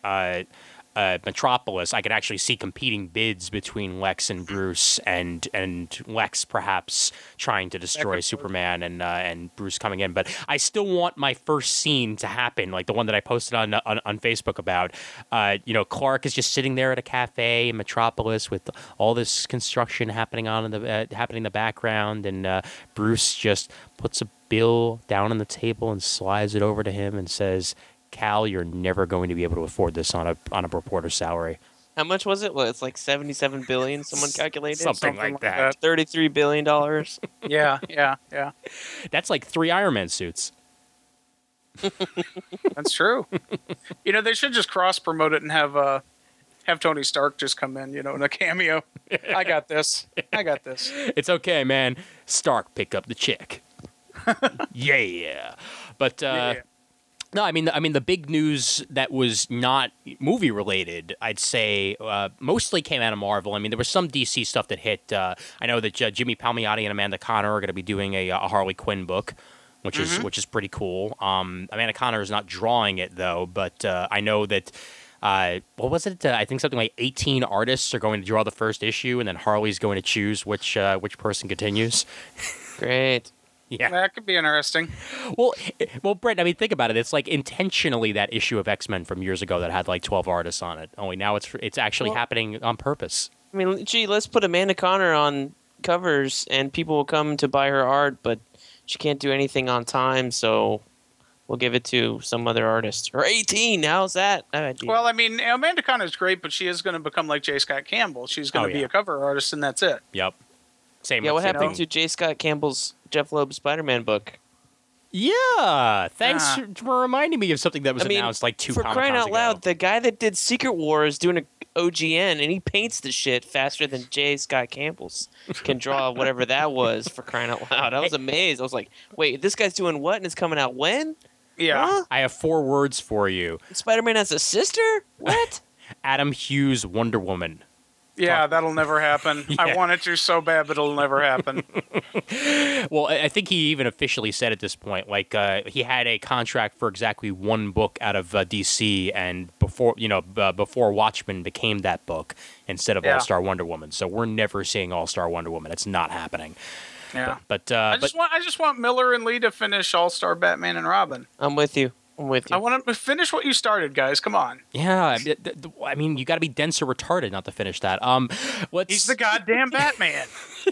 uh, Metropolis. I could actually see competing bids between Lex and Bruce, and and Lex perhaps trying to destroy Superman and uh, and Bruce coming in. But I still want my first scene to happen, like the one that I posted on on, on Facebook about. Uh, you know, Clark is just sitting there at a cafe in Metropolis with all this construction happening on in the uh, happening in the background, and uh, Bruce just puts a bill down on the table and slides it over to him and says. Cal, you're never going to be able to afford this on a on a reporter's salary. How much was it? Well, it's like seventy-seven billion. Someone calculated Something, like, that. Thirty-three billion dollars. Yeah, yeah, yeah. That's like three Iron Man suits. That's true. you know, they should just cross promote it and have uh have Tony Stark just come in, you know, in a cameo. I got this. I got this. It's okay, man. Stark pick up the chick. yeah. But uh, Yeah. No, I mean, I mean, the big news that was not movie related, I'd say, uh, mostly came out of Marvel. I mean, there was some DC stuff that hit. Uh, I know that uh, Jimmy Palmiotti and Amanda Conner are going to be doing a, a Harley Quinn book. Which is which is pretty cool. Um, Amanda Conner is not drawing it though, but uh, I know that uh, what was it? Uh, I think something like 18 artists are going to draw the first issue, and then Harley's going to choose which uh, which person continues. Great. Yeah. That could be interesting. Well, eh, well, Brent. I mean, think about it. It's like intentionally that issue of X Men from years ago that had like 12 artists on it. Only now it's it's actually Well- happening on purpose. I mean, gee, let's put Amanda Conner on covers, and people will come to buy her art, but she can't do anything on time, so we'll give it to some other artist. Or 18. How's that? That idea. Well, I mean, Amanda Conner is great, but she is going to become like J. Scott Campbell. She's going Oh, to be a cover artist, and that's it. Yep. Same. yeah, what same happened thing. to J. Scott Campbell's Jeph Loeb Spider-Man book? Yeah. Thanks Ah. for reminding me of something that was I mean, announced like two For Comic crying out ago. loud, the guy that did Secret War is doing a OGN, and he paints the shit faster than J. Scott Campbell's can draw whatever that was. For crying out loud, I was amazed. I was like, "Wait, this guy's doing what? And it's coming out when? Yeah. Huh? I have four words for you. Spider-Man has a sister? What? Adam Hughes, Wonder Woman. Yeah, that'll never happen. Yeah. I want it to so bad, but it'll never happen. Well, I I think he even officially said at this point, like uh, he had a contract for exactly one book out of uh, DC, and before you know, uh, before Watchmen became that book instead of Yeah. All Star Wonder Woman. So we're never seeing All Star Wonder Woman. It's not happening. Yeah. But uh, I but just want I just want Miller and Lee to finish All Star Batman and Robin. I'm with you. I'm with I want to finish what you started, guys. Come on. yeah, I mean, th- th- I mean, you got to be dense or retarded not to finish that. Um, let's. He's the goddamn Batman.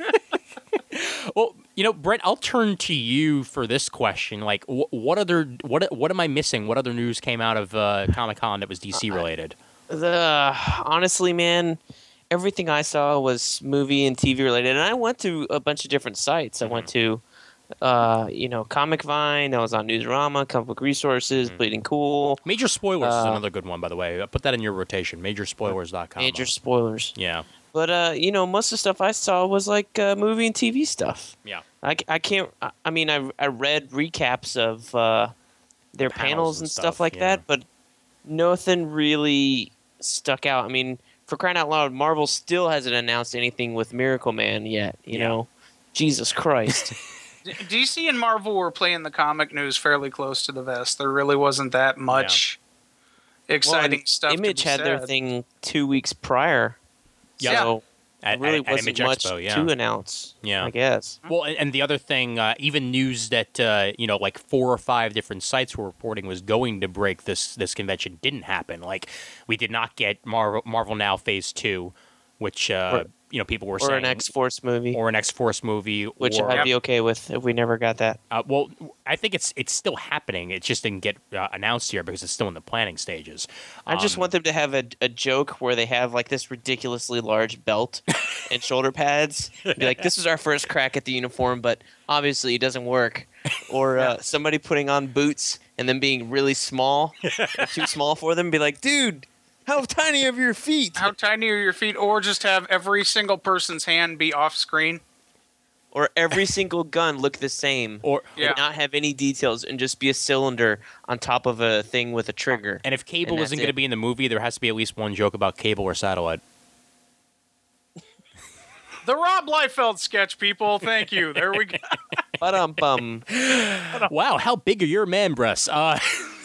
Well, you know, Brent, I'll turn to you for this question. Like, wh- what other what what am I missing? What other news came out of uh, Comic Con that was DC related? The honestly, man, everything I saw was movie and TV related, and I went to a bunch of different sites. I went to, uh, you know, Comic Vine. I was on Newsarama, Comic Book Resources, Bleeding Cool. Major spoilers is Uh, another good one, by the way. Put that in your rotation. Majorspoilers.com. Major spoilers. Yeah, But uh, you know, most of the stuff I saw was like uh, movie and TV stuff. yeah. I, I can't. I- I mean, I I read recaps of uh, their Panels panels, and and stuff, stuff, like yeah. that, but nothing really stuck out. I mean, for crying out loud, Marvel still hasn't announced anything with Miracleman yet. You Yeah. know, Jesus Christ. D- DC and Marvel were playing the comic news fairly close to the vest. There really wasn't that much exciting Well, stuff. to Image be had their thing two weeks prior. Yeah. So At, there really at- at wasn't Image much Expo, yeah. to announce. Yeah. I guess. Well, and, and the other thing, uh, even news that uh, you know, like four or five different sites were reporting was going to break this this convention didn't happen. Like, we did not get Marvel Marvel Now Phase Two, which uh, Or- you know people were Or saying, an X Force movie, or an X Force movie, which or, I'd be okay with if we never got that. Uh, well, I think it's it's still happening. It just didn't get uh, announced here because it's still in the planning stages. I just Um, want them to have a, a joke where they have like this ridiculously large belt and shoulder pads. Be like, this is our first crack at the uniform, but obviously it doesn't work. Or uh, somebody putting on boots and then being really small, too small for them. Be like, dude, how tiny are your feet? How tiny are your feet? Or just have every single person's hand be off screen. Or every single gun look the same. or Yeah. Not have any details and just be a cylinder on top of a thing with a trigger. and if Cable And isn't going to be in the movie, there has to be at least one joke about Cable or Satellite. The Rob Liefeld sketch, people. Thank you. There we go. But um bum. wow, how big are your man breasts? Uh,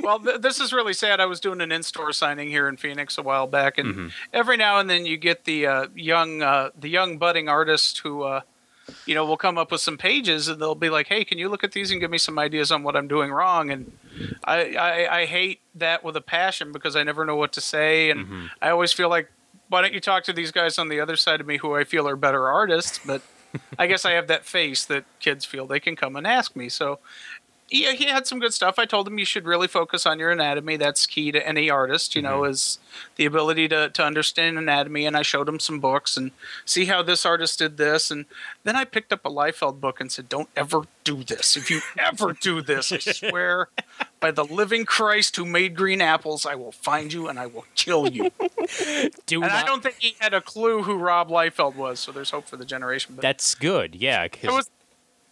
well, th- this is really sad. I was doing an in-store signing here in Phoenix a while back, and Mhm. every now and then you get the uh, young, uh, the young budding artist who, uh, you know, will come up with some pages, and they'll be like, "Hey, can you look at these and give me some ideas on what I'm doing wrong?" And I, I, I hate that with a passion because I never know what to say, and Mhm. I always feel like, why don't you talk to these guys on the other side of me who I feel are better artists? But I guess I have that face that kids feel they can come and ask me. So yeah, he had some good stuff. I told him you should really focus on your anatomy. That's key to any artist, you know, mm-hmm. is the ability to, to understand anatomy. And I showed him some books and see how this artist did this. And then I picked up a Liefeld book and said, Don't ever do this. If you ever do this, I swear by the living Christ who made green apples, I will find you and I will kill you. Do And not, I don't think he had a clue who Rob Liefeld was, so there's hope for the generation. But That's good. Yeah, 'cause- it was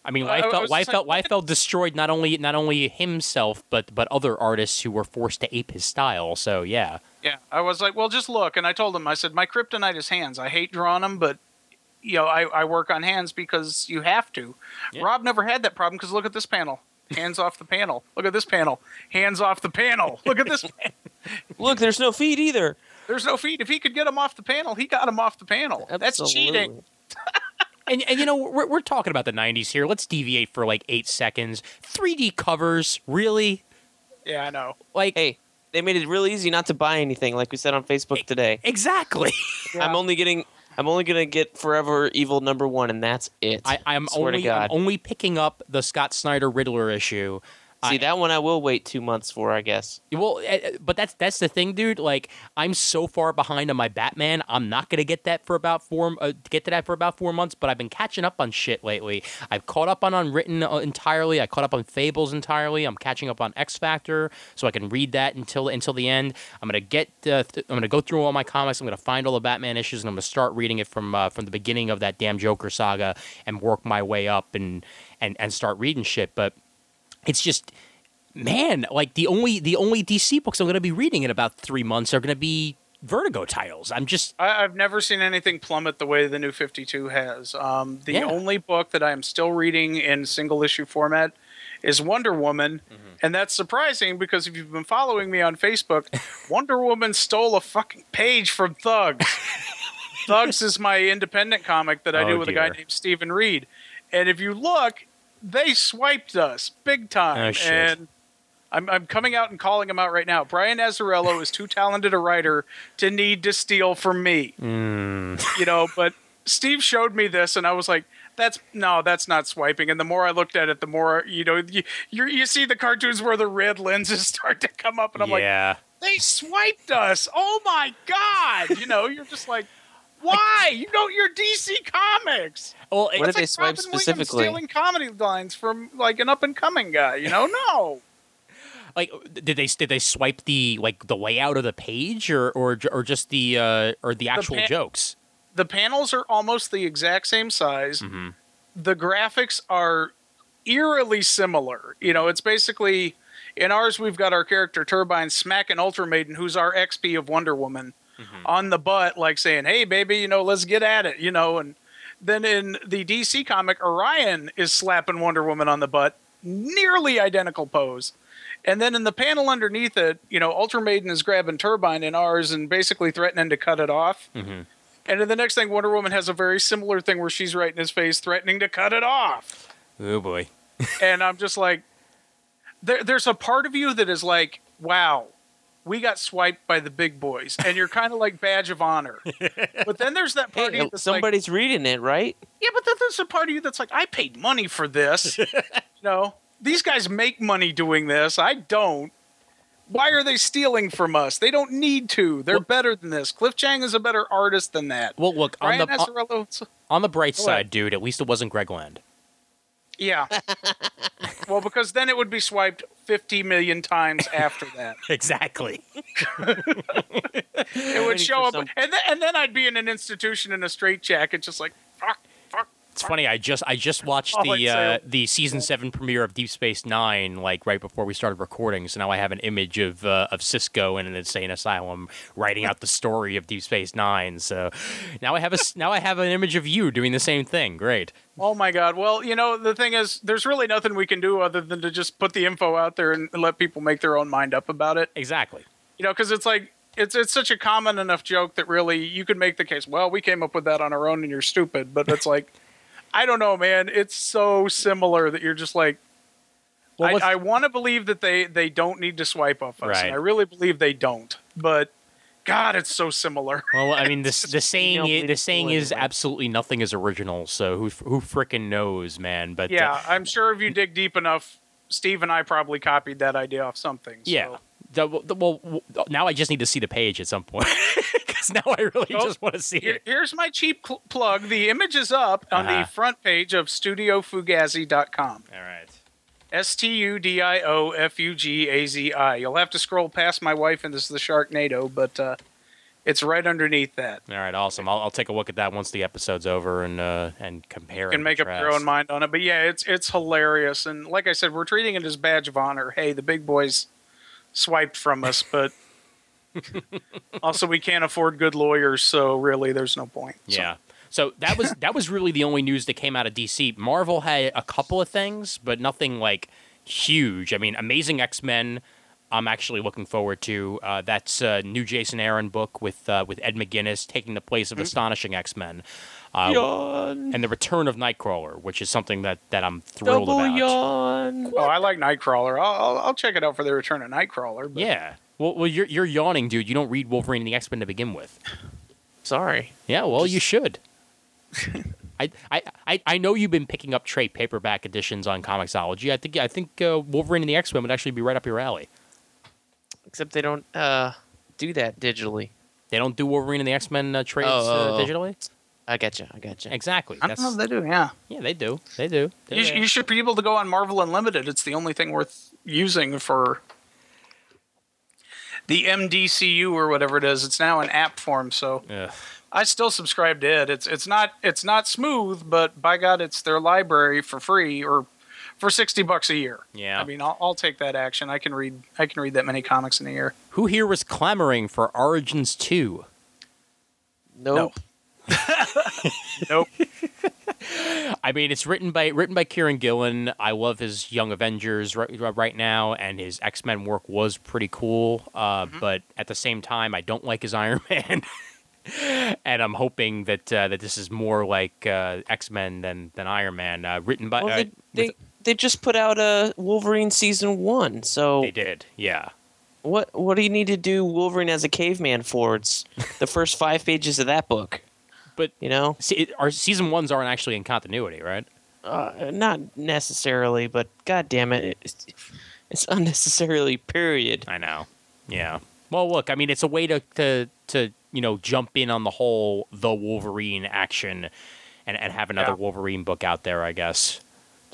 I mean, I- I Liefeld, was Liefeld, like- Liefeld destroyed not only not only himself but but other artists who were forced to ape his style. So yeah, Yeah, I was like, well, just look. And I told him, I said, my kryptonite is hands. I hate drawing them, but you know, I, I work on hands because you have to. Yeah. Rob never had that problem because look at this panel. Hands off the panel. Look at this panel. Hands off the panel. Look at this. Look, there's no feet either. There's no feet. If he could get them off the panel, he got them off the panel. That's cheating. Absolutely. and and you know we're we're talking about the '90s here. Let's deviate for like eight seconds. 3D covers, really? Yeah, I know. Like Hey, they made it real easy not to buy anything, like we said on Facebook today. exactly. Yeah. I'm only getting. I'm only gonna get Forever Evil number one, and that's it. I, I'm Swear to only I'm only picking up the Scott Snyder Riddler issue. See I- that one, I will wait two months for, I guess. Well, eh, but that's that's the thing, dude. Like, I'm so far behind on my Batman. I'm not gonna get that for about four uh, get to that for about four months. But I've been catching up on shit lately. I've caught up on Unwritten uh, entirely. I caught up on Fables entirely. I'm catching up on X Factor, so I can read that until until the end. I'm gonna get. Uh, th- I'm gonna go through all my comics. I'm gonna find all the Batman issues, and I'm gonna start reading it from uh, from the beginning of that damn Joker saga and work my way up and and and start reading shit. But it's just man like the only the only dc books i'm going to be reading in about three months are going to be vertigo titles i'm just I, I've never seen anything plummet the way the new 52 has. Um, the Yeah. only book that I am still reading in single issue format is Wonder Woman. And that's surprising because if you've been following me on Facebook, Wonder Woman stole a fucking page from Thugs. Thugs is my independent comic that I Oh, do with a guy named Stephen Reed. And if you look, they swiped us big time. Oh. And I'm, I'm coming out and calling him out right now. Brian Azzarello is too talented a writer to need to steal from me. mm, You know, but Steve showed me this and I was like, that's no, that's not swiping. And the more I looked at it, the more, you know, you, you, you see the cartoons where the red lenses start to come up and I'm like, yeah they swiped us. Oh my God. You know, you're just like, why? You know, you're DC Comics. well What it- did It's they swipe Robin Williams specifically? stealing comedy lines from like an up and coming guy. You know, no. like did they did they swipe the like the layout of the page or or or just the uh or the actual pa- jokes The panels are almost the exact same size. hmm the graphics are eerily similar. You know, it's basically in ours we've got our character Turbine smacking Ultra Maiden, who's our XP of Wonder Woman, on the butt, like saying, "Hey, baby, you know, let's get at it," you know. And then in the DC comic, Orion is slapping Wonder Woman on the butt, nearly identical pose. And then in the panel underneath it, you know, Ultra Maiden is grabbing Turbine in ours and basically threatening to cut it off. hmm And then the next thing, Wonder Woman has a very similar thing where she's right in his face, threatening to cut it off. oh boy And I'm just like, there, there's a part of you that is like, wow, we got swiped by the big boys, and you're kind of like badge of honor. But then there's that part of Hey, you that's like, somebody's reading it, right? yeah, but then there's a part of you that's like, I paid money for this. you know, these guys make money doing this. I don't. Why are they stealing from us? They don't need to. They're Well- better than this. Cliff Chiang is a better artist than that. well look on the uh, on, on the bright side ahead. dude at least it wasn't greg land yeah. well, because then it would be swiped 50 million times after that. exactly It would show up, some- and then, and then I'd be in an institution in a straitjacket, just like fuck, fuck. It's funny. I just I just watched the uh, the season seven premiere of Deep Space Nine like right before we started recording. So now I have an image of uh, of Sisko in an insane asylum writing out the story of Deep Space Nine. So now I have a now I have an image of you doing the same thing. Great. Oh my god. Well, you know, the thing is, there's really nothing we can do other than to just put the info out there and let people make their own mind up about it. Exactly. You know, because it's like it's it's such a common enough joke that really you could make the case. Well, we came up with that on our own, and you're stupid. But it's like, I don't know, man. It's so similar that you're just like. Well, I, I want to believe that they they don't need to swipe off us. Right. I really believe they don't. But God, it's so similar. Well, I mean, this the saying i- me the saying is absolutely nothing is original. So who who frickin' knows, man? But uh, Yeah, I'm sure if you dig deep enough, Steve and I probably copied that idea off something. so- Yeah. The- the- well, now I just need to see the page at some point because now I really Oh, just want to see it. here's my cheap cl- plug. The image is up on Uh-huh. the front page of StudioFugazi.com. All right. S T U D I O F U G A Z I. You'll have to scroll past my wife, and this is the Sharknado, but uh, it's right underneath that. All right. Awesome. I'll, I'll take a look at that once the episode's over and uh, and compare. You can make up your own mind on it, but yeah, it's it's hilarious. And like I said, we're treating it as badge of honor. Hey, the big boys swiped from us, but also we can't afford good lawyers, so really, there's no point. So- Yeah. So that was that was really the only news that came out of DC. Marvel had a couple of things, but nothing like huge. I mean, Amazing X Men. I'm actually looking forward to. Uh, that's a new Jason Aaron book with uh, with Ed McGuinness taking the place Mm-hmm. of Astonishing X Men, uh, Yawn. and the return of Nightcrawler, which is something that that I'm thrilled Double about. yawn. Oh, I like Nightcrawler. I'll, I'll, I'll check it out for the return of Nightcrawler. But Yeah. Well, well, you're you're yawning, dude. You don't read Wolverine and the X Men to begin with. Sorry. Yeah, well, you should. I, I, I, I know you've been picking up trade paperback editions on Comixology. I think I think uh, Wolverine and the X Men would actually be right up your alley. Except they don't uh, do that digitally. They don't do Wolverine and the X Men uh, trades Oh, oh, uh, digitally. I getcha. I getcha. Exactly. I don't know if they do. Yeah, yeah, they do. They do. They're you, sh- you should be able to go on Marvel Unlimited. It's the only thing worth using for the MDCU or whatever it is. It's now an app form, so Ugh. I still subscribe to it. It's it's not it's not smooth, but by God, it's their library for free or for sixty bucks a year. Yeah. I mean, I'll, I'll take that action. I can read I can read that many comics in a year. Who here was clamoring for Origins two? Nope. Nope. I mean, it's written by written by Kieron Gillen. I love his Young Avengers right, right now, and his X Men work was pretty cool. Uh, Mm-hmm. But at the same time, I don't like his Iron Man, and I'm hoping that uh, that this is more like uh, X Men than than Iron Man. Uh, written by Well, uh, they, they they just put out a Wolverine season one. So they did, yeah. what what do you need to do Wolverine as a caveman for? It's the first five pages of that book. But You know, see, our season ones aren't actually in continuity, right? uh, not necessarily, but god damn it, it's, it's unnecessarily. Period. I know. Yeah. Well, look, I mean, it's a way to to to you know jump in on the whole the Wolverine action, and and have another Yeah. Wolverine book out there, I guess.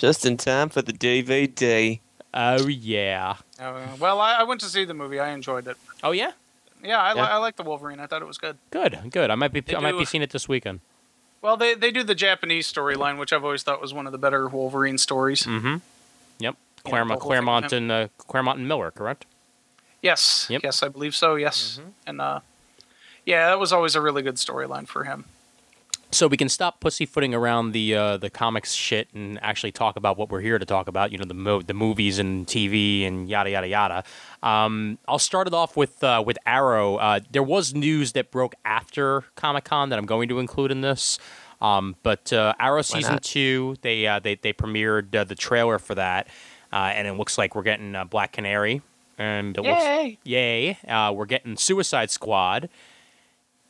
Just in time for the DVD. Oh yeah. Uh, well, I, I went to see the movie. I enjoyed it. Oh yeah. Yeah, I, li- I like the Wolverine. I thought it was good. Good. Good. I might be They I might be seeing it this weekend. Well, they they do the Japanese storyline, which I've always thought was one of the better Wolverine stories. Mm-hmm. Yep. Yeah, Claremont, the whole thing Claremont and uh, Claremont and Miller, correct? Yes, Yep. yes, I believe so. Yes, Mhm. and uh, yeah, that was always a really good storyline for him. So we can stop pussyfooting around the uh, the comics shit and actually talk about what we're here to talk about. You know, the mo- the movies and TV and yada yada yada. Um, I'll start it off with uh, with Arrow. Uh, there was news that broke after Comic Con that I'm going to include in this. Um, but uh, Arrow season two, they uh, they they premiered uh, the trailer for that, uh, and it looks like we're getting uh, Black Canary, and it looks Yay! yay. Uh, we're getting Suicide Squad,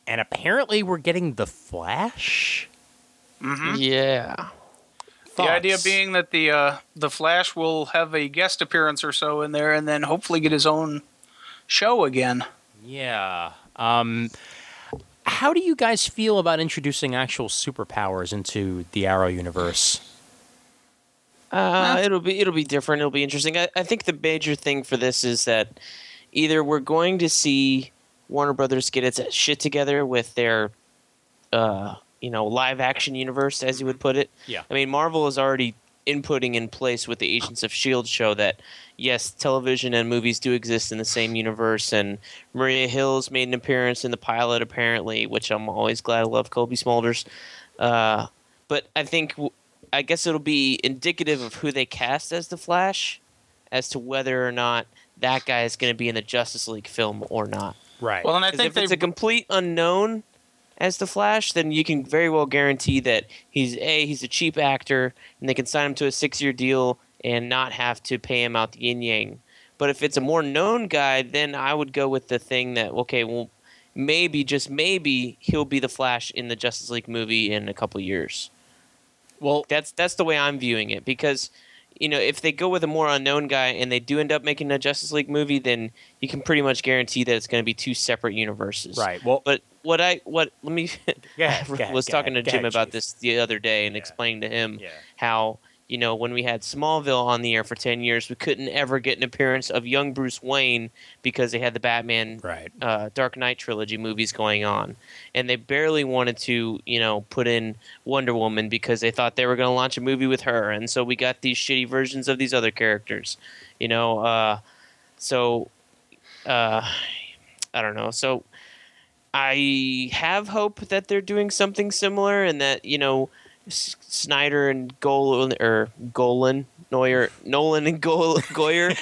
and apparently we're getting the Flash. hmm Yeah. The idea being that the uh, the Flash will have a guest appearance or so in there, and then hopefully get his own show again. Yeah. Um, how do you guys feel about introducing actual superpowers into the Arrow universe? Uh, it'll be it'll be different. It'll be interesting. I, I think the major thing for this is that either we're going to see Warner Brothers get its shit together with their, uh, you know, live action universe, as you would put it. Yeah. I mean, Marvel is already inputting in place with the Agents of Shield show that yes, television and movies do exist in the same universe, and Maria Hills made an appearance in the pilot apparently, which I'm always glad. I love Cobie Smulders. Uh, but I think I guess it'll be indicative of who they cast as the Flash, as to whether or not that guy is going to be in the Justice League film or not. Right. Well, and I 'Cause think if it's a complete unknown as the Flash, then you can very well guarantee that he's a he's a cheap actor, and they can sign him to a six year deal and not have to pay him out the yin yang. But if it's a more known guy, then I would go with the thing that okay, well, maybe just maybe he'll be the Flash in the Justice League movie in a couple years. well, That's that's the way I'm viewing it because you know, if they go with a more unknown guy and they do end up making a Justice League movie, then you can pretty much guarantee that it's going to be two separate universes. Right. Well, But what I what let me yeah, was talking ahead, to Jim ahead, about Chief. this the other day and Yeah. explaining to him yeah. how you know when we had Smallville on the air for ten years, we couldn't ever get an appearance of young Bruce Wayne because they had the Batman Right. uh, Dark Knight trilogy movies going on, and they barely wanted to, you know, put in Wonder Woman because they thought they were going to launch a movie with her, and so we got these shitty versions of these other characters, you know. Uh, so, uh, I don't know. So, I have hope that they're doing something similar, and that you know, Snyder and Golan or Golan. Neuer, Nolan and Gol- Goyer,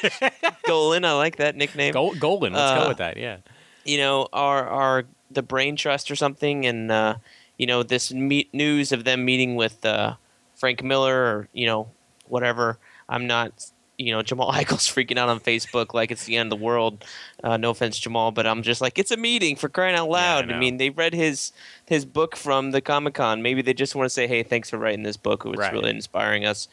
Golan. I like that nickname Gol- Golan. Let's Uh, go with that. Yeah. you know, are are the brain trust or something, and uh, you know this meet news of them meeting with uh, Frank Miller or you know whatever. I'm not, you know, Jamal Eichel's freaking out on Facebook like it's the end of the world. Uh, no offense, Jamal, but I'm just like it's a meeting for crying out loud. know. I mean, they read his his book from the Comic Con. Maybe they just want to say, hey, thanks for writing this book. It was Right. really inspiring us.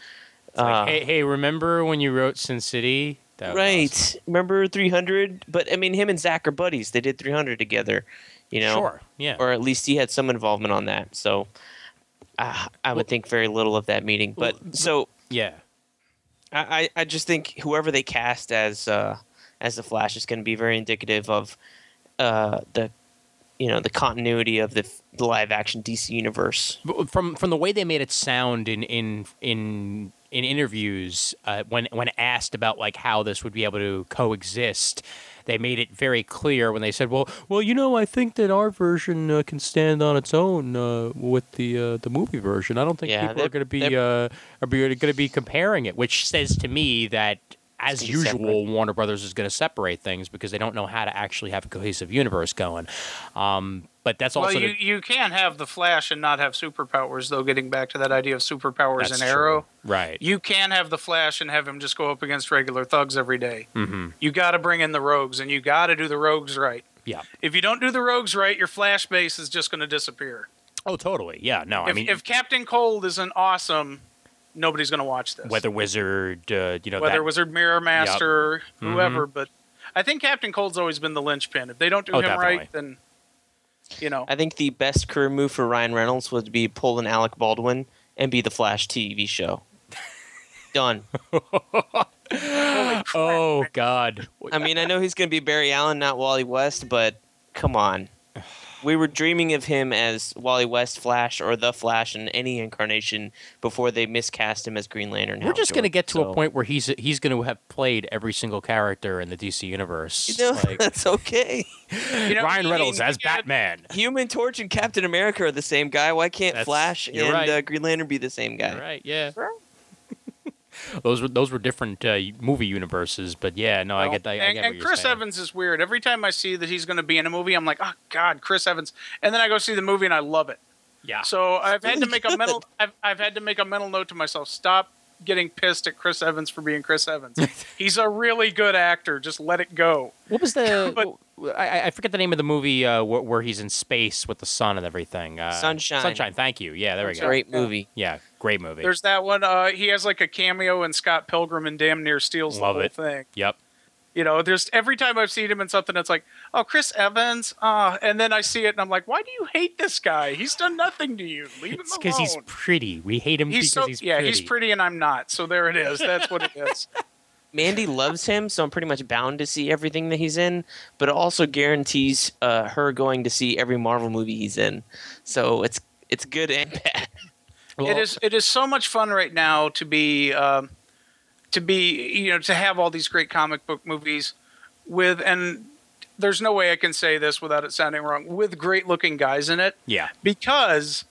It's like, Uh, hey, hey, remember when you wrote Sin City? Right. awesome. Remember 300? But I mean, him and Zack are buddies. They did 300 together. You know, Sure. Yeah. or at least he had some involvement on that. So uh, I would Well- think very little of that meeting. But Well, so yeah. I, I just think whoever they cast as uh, as the Flash is going to be very indicative of uh, the you know the continuity of the, the live action DC universe. From from the way they made it sound in in in in interviews uh, when when asked about like how this would be able to coexist they made it very clear when they said well well you know I think that our version uh, can stand on its own uh, with the uh, the movie version I don't think Yeah, people are going to be uh, are going to be comparing it which says to me that as usual, Warner Brothers is going to separate things because they don't know how to actually have a cohesive universe going. Um, but that's also well, the- you, you can have the Flash and not have superpowers, though. Getting back to that idea of superpowers and. Arrow, right? you can have the Flash and have him just go up against regular thugs every day. hmm You got to bring in the rogues, and you got to do the rogues right. Yeah. If you don't do the rogues right, your Flash base is just going to disappear. Oh, totally. Yeah. No, I mean, if Captain Cold isn't awesome, nobody's going to watch this. Weather Wizard, uh, you know, Whether that, Wizard Mirror Master, Mhm. whoever. But I think Captain Cold's always been the linchpin. If they don't do Oh, him definitely. right, then you know. I think the best career move for Ryan Reynolds would be pull an Alec Baldwin and be the Flash TV show. Done. oh God. I mean, I know he's going to be Barry Allen, not Wally West, but come on. We were dreaming of him as Wally West Flash or the Flash in any incarnation before they miscast him as Green Lantern. We're Hal just going to get to So, a point where he's he's going to have played every single character in the DC universe. You know, Like, that's okay. You know, Ryan Reynolds need as Batman. Human Torch and Captain America are the same guy. Why can't That's- Flash and right. uh, Green Lantern be the same guy? Right. Yeah. Sure. Those were those were different uh, movie universes, but yeah, no, I Well, get I, I and, get and Chris saying. Evans is weird. Every time I see that he's going to be in a movie, I'm like, oh God, Chris Evans. And then I go see the movie and I love it. Yeah. So I've had to make a mental. I've, I've had to make a mental note to myself: stop getting pissed at Chris Evans for being Chris Evans. he's a really good actor. Just let it go. What was the? But- I, I forget the name of the movie uh, where, where he's in space with the sun and everything. Uh, Sunshine. Sunshine. Thank you. Yeah, there we go. Great movie. Yeah, great movie. There's that one. Uh, he has like a cameo in Scott Pilgrim and damn near steals Love the whole it. thing. Yep. You know, there's every time I've seen him in something, it's like, oh, Chris Evans. Uh, and then I see it and I'm like, why do you hate this guy? He's done nothing to you. Leave him It's alone. because he's pretty. We hate him He's because so he's yeah, pretty. he's pretty and I'm not. So there it is. That's what it is. Mandy loves him, so I'm pretty much bound to see everything that he's in. But it also guarantees uh, her going to see every Marvel movie he's in. So it's it's good and bad. Well, it is it is so much fun right now to be um, to be you know to have all these great comic book movies with and there's no way I can say this without it sounding wrong with great looking guys in it Yeah. because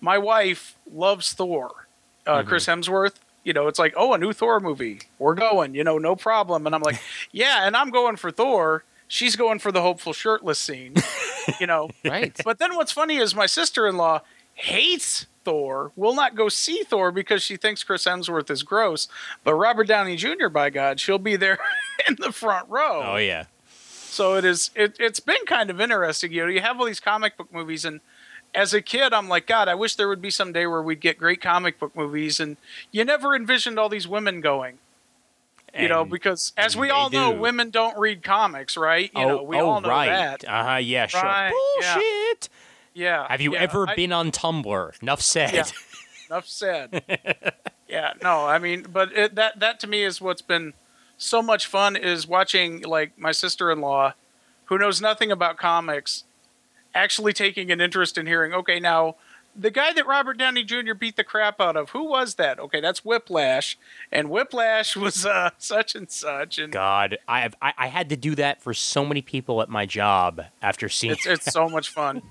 my wife loves Thor, uh, Mhm. Chris Hemsworth. You know, it's like, oh, a new Thor movie. We're going, you know, no problem. And I'm like, yeah, and I'm going for Thor. She's going for the hopeful shirtless scene, you know. Right. But then what's funny is my sister in law hates Thor, will not go see Thor because she thinks Chris Hemsworth is gross. But Robert Downey Jr., by God, she'll be there in the front row. Oh yeah. So it is. It, it's been kind of interesting. You know, you have all these comic book movies, and as a kid, I'm like, God, I wish there would be some day where we'd get great comic book movies, and you never envisioned all these women going. You know, because as we all know, women don't read comics, right? You know, we all know right. that. Uh huh. Yeah. Sure. Right. Bullshit. Yeah. Have you yeah, ever I- been on Tumblr? Enough said. Yeah. Enough said. yeah, no, I mean, but it, that that to me is what's been so much fun is watching like my sister-in-law, who knows nothing about comics, actually taking an interest in hearing. Okay, now the guy that Robert Downey Jr. beat the crap out of, who was that? Okay, that's Whiplash, and Whiplash was uh, such and such, and God, I have I, I had to do that for so many people at my job after seeing. it's it's so much fun.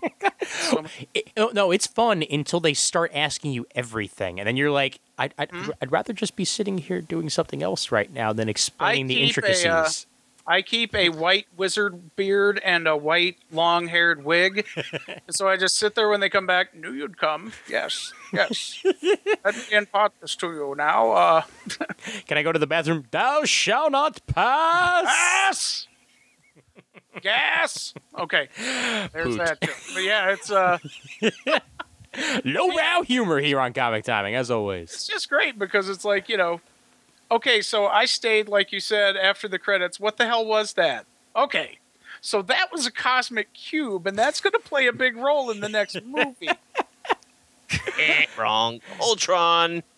So- It- no, it's fun until they start asking you everything, and then you're like, I'd, I'd, Hmm? I'd rather just be sitting here doing something else right now than explaining the keep a, uh, intricacies. I keep a white wizard beard and a white long haired wig. so I just sit there when they come back. Knew you'd come. Yes, yes. Let me impart this to you now. Uh, Can I go to the bathroom? Thou shalt not pass. gas! Gas! Okay. There's Poot. that too. But yeah, it's uh Low brow humor here on Comic Timing, as always. it's just great because it's like, you know, okay, so I stayed, like you said, after the credits. What the hell was that? Okay. So that was a cosmic cube, and that's going to play a big role in the next movie. Eh, wrong. Ultron.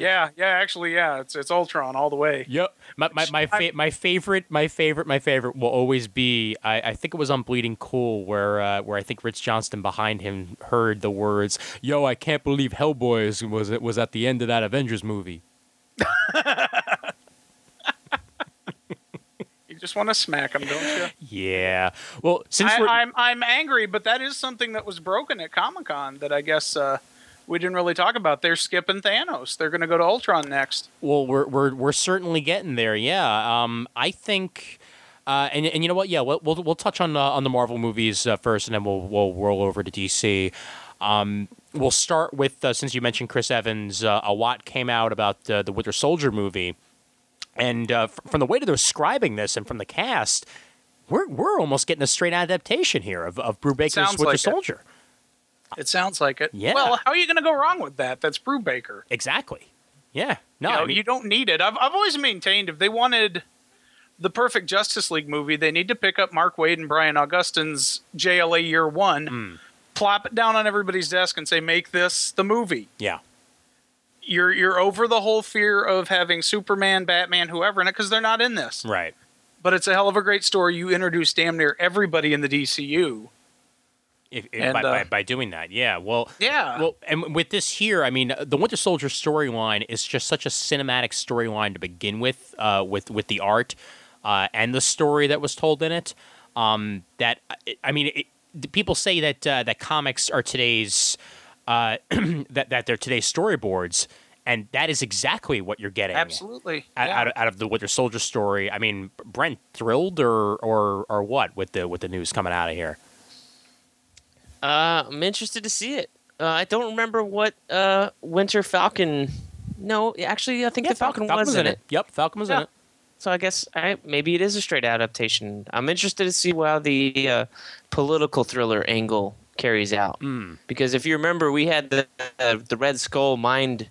Yeah, yeah, actually, yeah, it's it's Ultron all the way. Yep. My my my, fa- my favorite my favorite my favorite will always be I, I think it was on Bleeding Cool where uh, where I think Rich Johnston behind him heard the words Yo I can't believe Hellboy is- was was at the end of that Avengers movie. You just want to smack him, don't you? Yeah. Well, since I, we're I'm I'm angry, but that is something that was broken at Comic Con that I guess uh, we didn't really talk about. They're skipping Thanos. They're going to go to Ultron next. Well, we're we're we're certainly getting there. Yeah. Um, I think. Uh, and, and you know what? Yeah, we'll we'll, we'll touch on uh, on the Marvel movies uh, first, and then we'll we'll roll over to DC. Um, we'll start with uh, since you mentioned Chris Evans. Uh, a lot came out about uh, the Winter Soldier movie, and uh, f- from the way they're describing this and from the cast, we're we're almost getting a straight adaptation here of of Brubaker's Sounds Winter like. Soldier. It sounds like it. Yeah. Well, how are you going to go wrong with that? That's Brubaker. Exactly. Yeah. No, you, know, I mean, you don't need it. I've I've always maintained if they wanted the perfect Justice League movie, they need to pick up Mark Waid and Brian Augustyn's JLA Year One, Hmm. Plop it down on everybody's desk, and say, "Make this the movie." yeah. You're you're over the whole fear of having Superman, Batman, whoever in it because they're not in this. Right. But it's a hell of a great story. You introduce damn near everybody in the DCU. If, if- And, by, uh, by, by doing that, yeah. Well, Yeah. Well, and with this here, I mean, the Winter Soldier storyline is just such a cinematic storyline to begin with, uh, with with the art uh, and the story that was told in it. Um, that I mean, it, people say that uh, that comics are today's uh, that that they're today's storyboards, and that is exactly what you're getting. Absolutely. Out, Yeah. out, of, out of the Winter Soldier story, I mean, Brent thrilled or or or what with the with the news coming out of here? Uh, I'm interested to see it. Uh, I don't remember what uh, Winter Falcon. No, actually, I think the Falcon, was, in it. Yep, Falcon was in it. So I guess I, maybe it is a straight adaptation. I'm interested to see how the uh, political thriller angle carries out. Hmm. Because if you remember, we had the uh, the Red Skull mind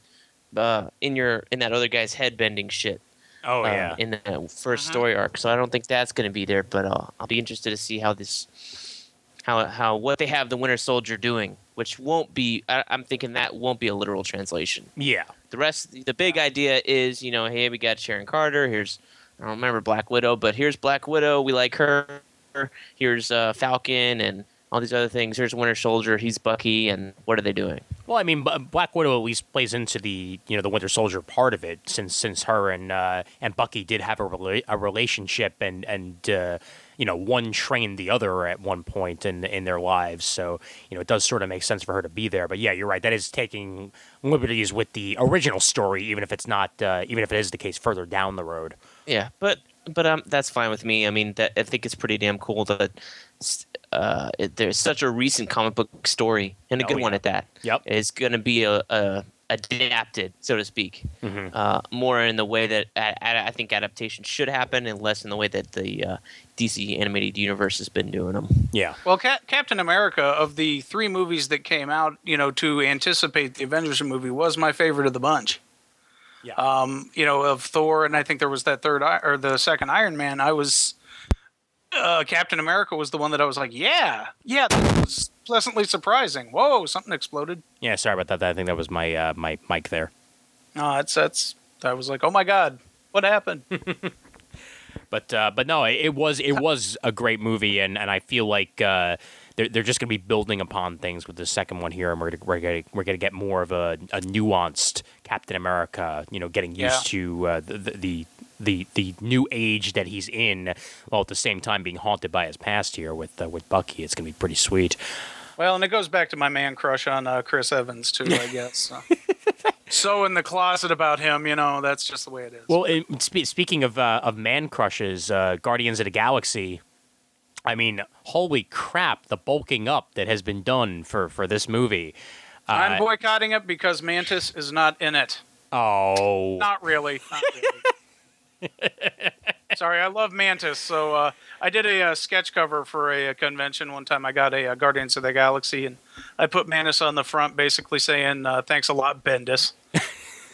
uh, in your in that other guy's head bending shit. Oh uh, yeah. in the 1st story arc. So I don't think that's going to be there, but uh, I'll be interested to see how this, how how what they have the Winter Soldier doing, which won't be. I, I'm thinking that won't be a literal translation. yeah. The rest, the big idea is, you know, hey, we got Sharon Carter. Here's I don't remember Black Widow, but here's Black Widow. We like her. Here's uh, Falcon and all these other things. Here's Winter Soldier. He's Bucky, and what are they doing? Well, I mean, Black Widow at least plays into the you know the Winter Soldier part of it, since since her and uh, and Bucky did have a rela- a relationship, and and uh, you know one trained the other at one point in in their lives, so you know it does sort of make sense for her to be there. But yeah, you're right. That is taking liberties with the original story, even if it's not, uh, even if it is the case further down the road. Yeah, but but um, that's fine with me. I mean, that I think it's pretty damn cool that uh, it, there's such a recent comic book story and a Oh, good one at that. Yep. It's going to be a, a adapted, so to speak, Mhm. uh, more in the way that I think adaptation should happen, and less in the way that the uh, DC animated universe has been doing them. Yeah. Well, Cap- Captain America of the three movies that came out, you know, to anticipate the Avengers movie, was my favorite of the bunch. Yeah. Um, you know, of Thor, and I think there was that third or the second Iron Man. I was uh, Captain America was the one that I was like, yeah, yeah, that was pleasantly surprising. Whoa, something exploded. Yeah. Sorry about that. I think that was my uh, my mic there. No, that's that's. I was like, oh my god, what happened? But uh, but no, it, it was it was a great movie, and, and I feel like uh, they're they're just going to be building upon things with the second one here, and we're we're gonna, we're going to get more of a, a nuanced Captain America. You know, getting used to uh, the, the the the new age that he's in, while at the same time being haunted by his past here with uh, with Bucky. It's going to be pretty sweet. Well, and it goes back to my man crush on uh, Chris Evans too, I guess. So. so in the closet about him, you know, that's just the way it is. Well, it, spe- speaking of uh, of man crushes, uh, Guardians of the Galaxy. I mean, holy crap! The bulking up that has been done for for this movie. Uh, I'm boycotting it because Mantis is not in it. oh, Not really. Not really. Sorry, I love Mantis. So uh, I did a, uh sketch cover for a, uh convention one time. I got a, uh Guardians of the Galaxy, and I put Mantis on the front, basically saying, uh, "Thanks a lot, Bendis."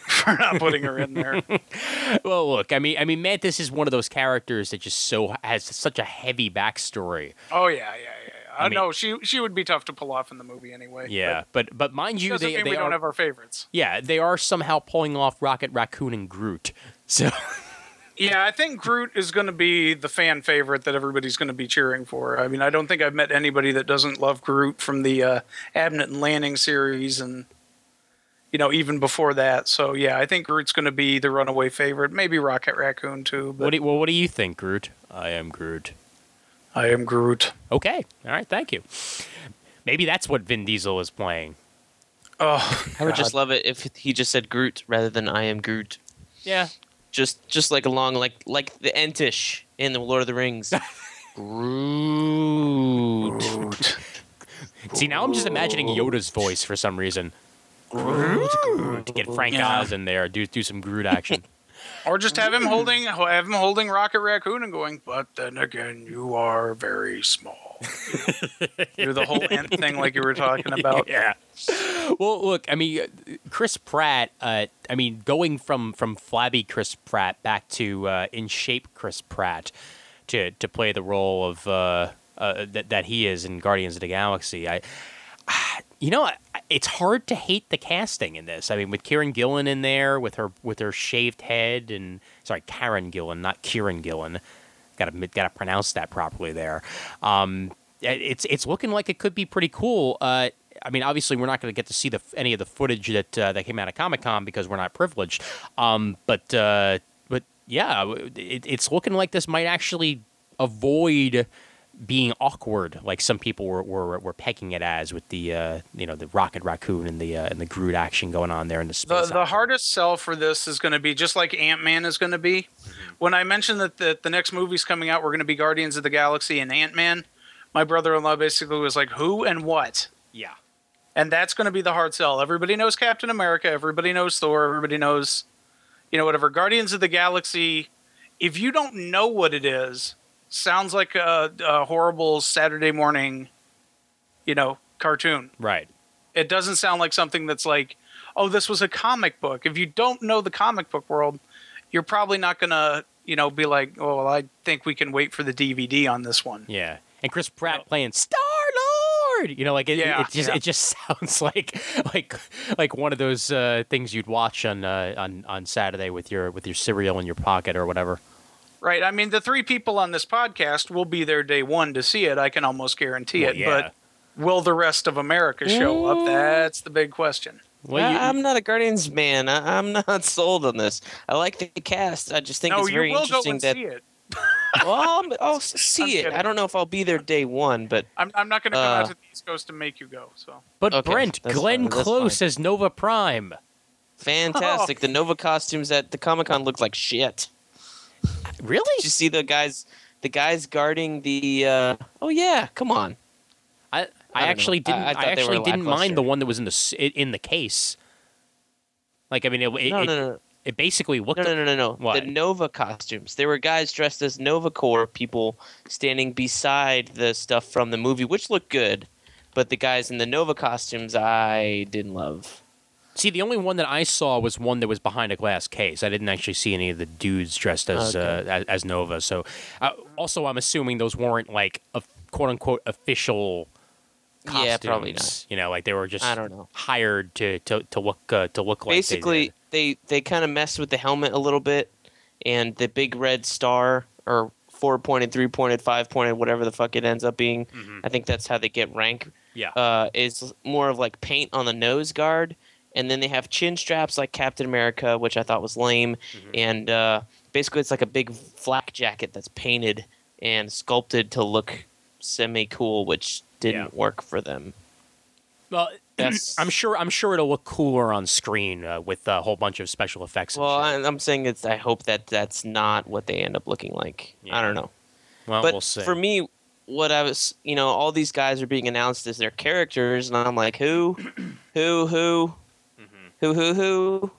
For not putting her in there. Well, look, I mean, I mean, Mantis is one of those characters that just so has such a heavy backstory. Oh yeah, yeah, yeah. yeah. I, I mean- know she she would be tough to pull off in the movie anyway. Yeah, but but mind you, they they we are don't have our favorites. yeah they are somehow pulling off Rocket Raccoon and Groot. So Yeah, I think Groot is going to be the fan favorite that everybody's going to be cheering for. I mean, I don't think I've met anybody that doesn't love Groot from the uh, Abnett and Lanning series, and you know, even before that. So yeah, I think Groot's going to be the runaway favorite. Maybe Rocket Raccoon too. But what do, well, what do you think, Groot? I am Groot. I am Groot. Okay, all right, thank you. Maybe that's what Vin Diesel is playing. Oh, I would just love it if he just said Groot rather than I am Groot. Yeah, Just just like along like like the Entish in the Lord of the Rings. Groot. Groot. See, now I'm just imagining Yoda's voice for some reason. Groot. Get Frank Yeah. Oz in there, do do some Groot action. Or just have him holding have him holding Rocket Raccoon and going, but then again, you are very small. You know, do the whole end thing like you were talking about. yeah. Well, look, I mean, uh, Chris Pratt. Uh, I mean, going from from flabby Chris Pratt back to uh, in shape Chris Pratt to to play the role of uh, uh, that that he is in Guardians of the Galaxy. I, you know, it's hard to hate the casting in this. I mean, with Kieron Gillen in there, with her with her shaved head, and sorry, Karen Gillan, not Kieron Gillen. Got to got to pronounce that properly there. Um, it's it's looking like it could be pretty cool. Uh, I mean, obviously, we're not going to get to see the any of the footage that uh, that came out of Comic Con because we're not privileged. Um, but uh, but yeah, it, it's looking like this might actually avoid being awkward, like some people were, were, were pegging it as with the uh, you know the Rocket Raccoon and the uh, and the Groot action going on there in the The, space. the hardest sell for this is going to be just like Ant Man is going to be. When I mentioned that the, the next movie's coming out, we're going to be Guardians of the Galaxy and Ant Man. My brother in law basically was like, "Who and what?" yeah, And that's going to be the hard sell. Everybody knows Captain America. Everybody knows Thor. Everybody knows, you know, whatever. Guardians of the Galaxy. If you don't know what it is, sounds like a, a horrible Saturday morning, you know, cartoon. right. It doesn't sound like something that's like, oh, this was a comic book. If you don't know the comic book world, you're probably not gonna, you know, be like, oh, well, I think we can wait for the DVD on this one. Yeah, and Chris Pratt No. playing Star Lord. You know, like it, Yeah, it just yeah. it just sounds like like like one of those uh, things you'd watch on uh, on on Saturday with your with your cereal in your pocket or whatever. Right. I mean, the three people on this podcast will be there day one to see it. I can almost guarantee Well, it. yeah. But will the rest of America show up? That's the big question. Well, you, I, am not a Guardians man. I, I'm not sold on this. I like the cast. I just think no, it's you very will go interesting and that see it. well, I'll, I'll see I'm it. kidding. I don't know if I'll be there day one, but I'm, I'm not going to come Uh, out to the East Coast to make you go. So but okay, Brent, Glenn fine, Close as Nova Prime. fantastic. The Nova costumes at the Comic Con look like shit. Really? Did you see the guys? The guys guarding the. Uh, oh yeah, come on. I, I, know. actually didn't. I I, actually didn't mind the one that was in the in the case. Like I mean, it it, no, it, no, no, it basically looked. no, no, no, no, no. What? The Nova costumes. There were guys dressed as Nova Corps people standing beside the stuff from the movie, which looked good. But the guys in the Nova costumes, I didn't love. See, the only one that I saw was one that was behind a glass case. I didn't actually see any of the dudes dressed as Okay. uh, as, as Nova. So, uh, also, I'm assuming those weren't like a quote unquote official. Costumes, Yeah, probably not. You know, like they were just I don't know. hired to to, to look uh, to look like Basically, They they they kind of messed with the helmet a little bit, and the big red star or four pointed, three pointed, five pointed, whatever the fuck it ends up being. Mhm. I think that's how they get rank. Yeah. uh, is more of like paint on the nose guard, and then they have chin straps like Captain America, which I thought was lame, Mhm. and uh, basically it's like a big flak jacket that's painted and sculpted to look semi cool, which didn't Yeah. work for them. Well, That's I'm sure I'm sure it'll look cooler on screen uh, with a whole bunch of special effects. Well, shit. I, I'm saying it's. I hope that that's not what they end up looking like. Yeah. I don't know. well, but we'll see. for me, what I was, you know, all these guys are being announced as their characters, and I'm like, who, who, who, Who, who, who?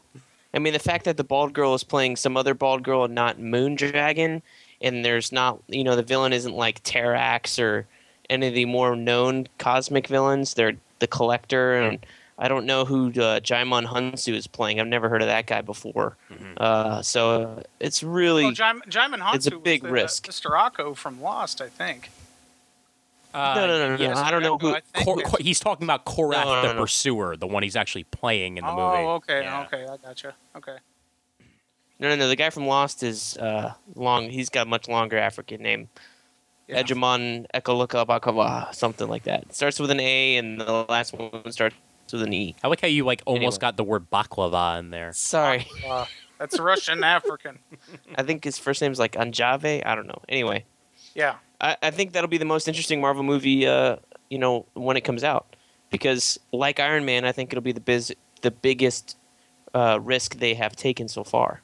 I mean, the fact that the bald girl is playing some other bald girl and not Moondragon, and there's not, you know, the villain isn't like Terrax or any of the more known cosmic villains. They're the Collector, and I don't know who uh, Djimon Hounsou is playing. I've never heard of that guy before. Mhm. Uh, so uh, it's really Jim, Djimon Hounsou It's a big was the, risk. Mr. Eko from Lost, I think. Uh, no, no, no, no, yes. I don't know who. I Cor- Cor- he's talking about Korath No, no, the no. Pursuer, the one he's actually playing in the oh, movie. Oh, okay, Yeah. okay, I gotcha. Okay. No, no, no. The guy from Lost is uh, long. He's got a much longer African name. Yeah. Ejimon Ekoluka Bakawa, something like that. It starts with an A, and the last one starts with an E. I like how you like almost Anyway. got the word baklava in there. Sorry, Uh, that's Russian African. I think his first name's like Anjave. I don't know. Anyway, Yeah. I, I think that'll be the most interesting Marvel movie, uh, you know, when it comes out, because like Iron Man, I think it'll be the biz, the biggest uh, risk they have taken so far.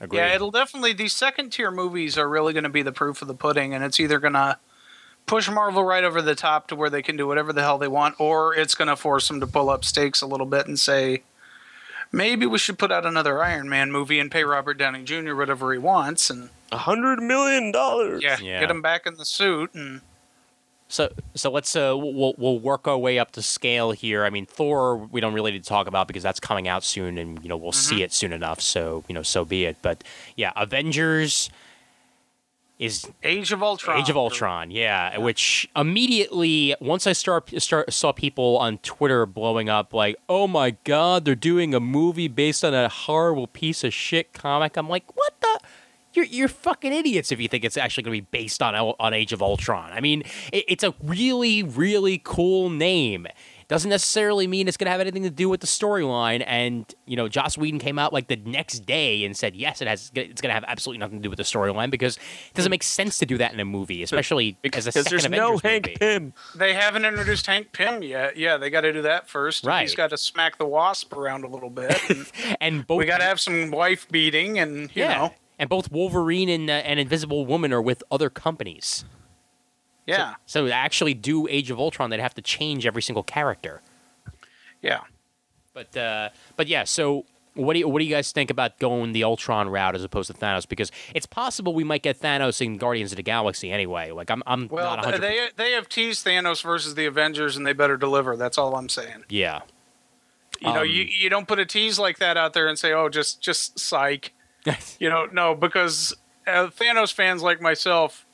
Agreed. Yeah, it'll definitely. These second tier movies are really going to be the proof of the pudding, and it's either going to push Marvel right over the top to where they can do whatever the hell they want, or it's going to force them to pull up stakes a little bit and say, maybe we should put out another Iron Man movie and pay Robert Downey Jr. whatever he wants, and A hundred million dollars. yeah, Yeah. get him back in the suit. And So so let's uh we'll we'll work our way up to scale here. I mean Thor we don't really need to talk about because that's coming out soon and you know we'll see it soon enough. So you know so be it. But yeah, Avengers is Age of Ultron. Age of Ultron, yeah, which immediately once I start start saw people on Twitter blowing up like, "Oh my god, they're doing a movie based on a horrible piece of shit comic." I'm like, "What the you're, you're fucking idiots if you think it's actually going to be based on on Age of Ultron. I mean, it, it's a really, really cool name. Doesn't necessarily mean it's going to have anything to do with the storyline. And you know, Joss Whedon came out like the next day and said, "Yes, it has. It's going to have absolutely nothing to do with the storyline because it doesn't make sense to do that in a movie, especially as a Because second there's no Avengers Hank movie. Pym. They haven't introduced Hank Pym yet. Yeah, they got to do that first. Right. He's got to smack the wasp around a little bit. And And both we got to have some wife beating, and you yeah, know, and both Wolverine and uh, and Invisible Woman are with other companies. yeah, So to actually do Age of Ultron, they'd have to change every single character. yeah. But uh, but yeah, so what do you what do you guys think about going the Ultron route as opposed to Thanos? Because it's possible we might get Thanos in Guardians of the Galaxy anyway. Like I'm I'm Well, not th- 100 they they have teased Thanos versus the Avengers, and they better deliver. That's all I'm saying. Yeah. You know, Um, you you don't put a tease like that out there and say, "Oh, just just psych." You know, no, because uh, Thanos fans like myself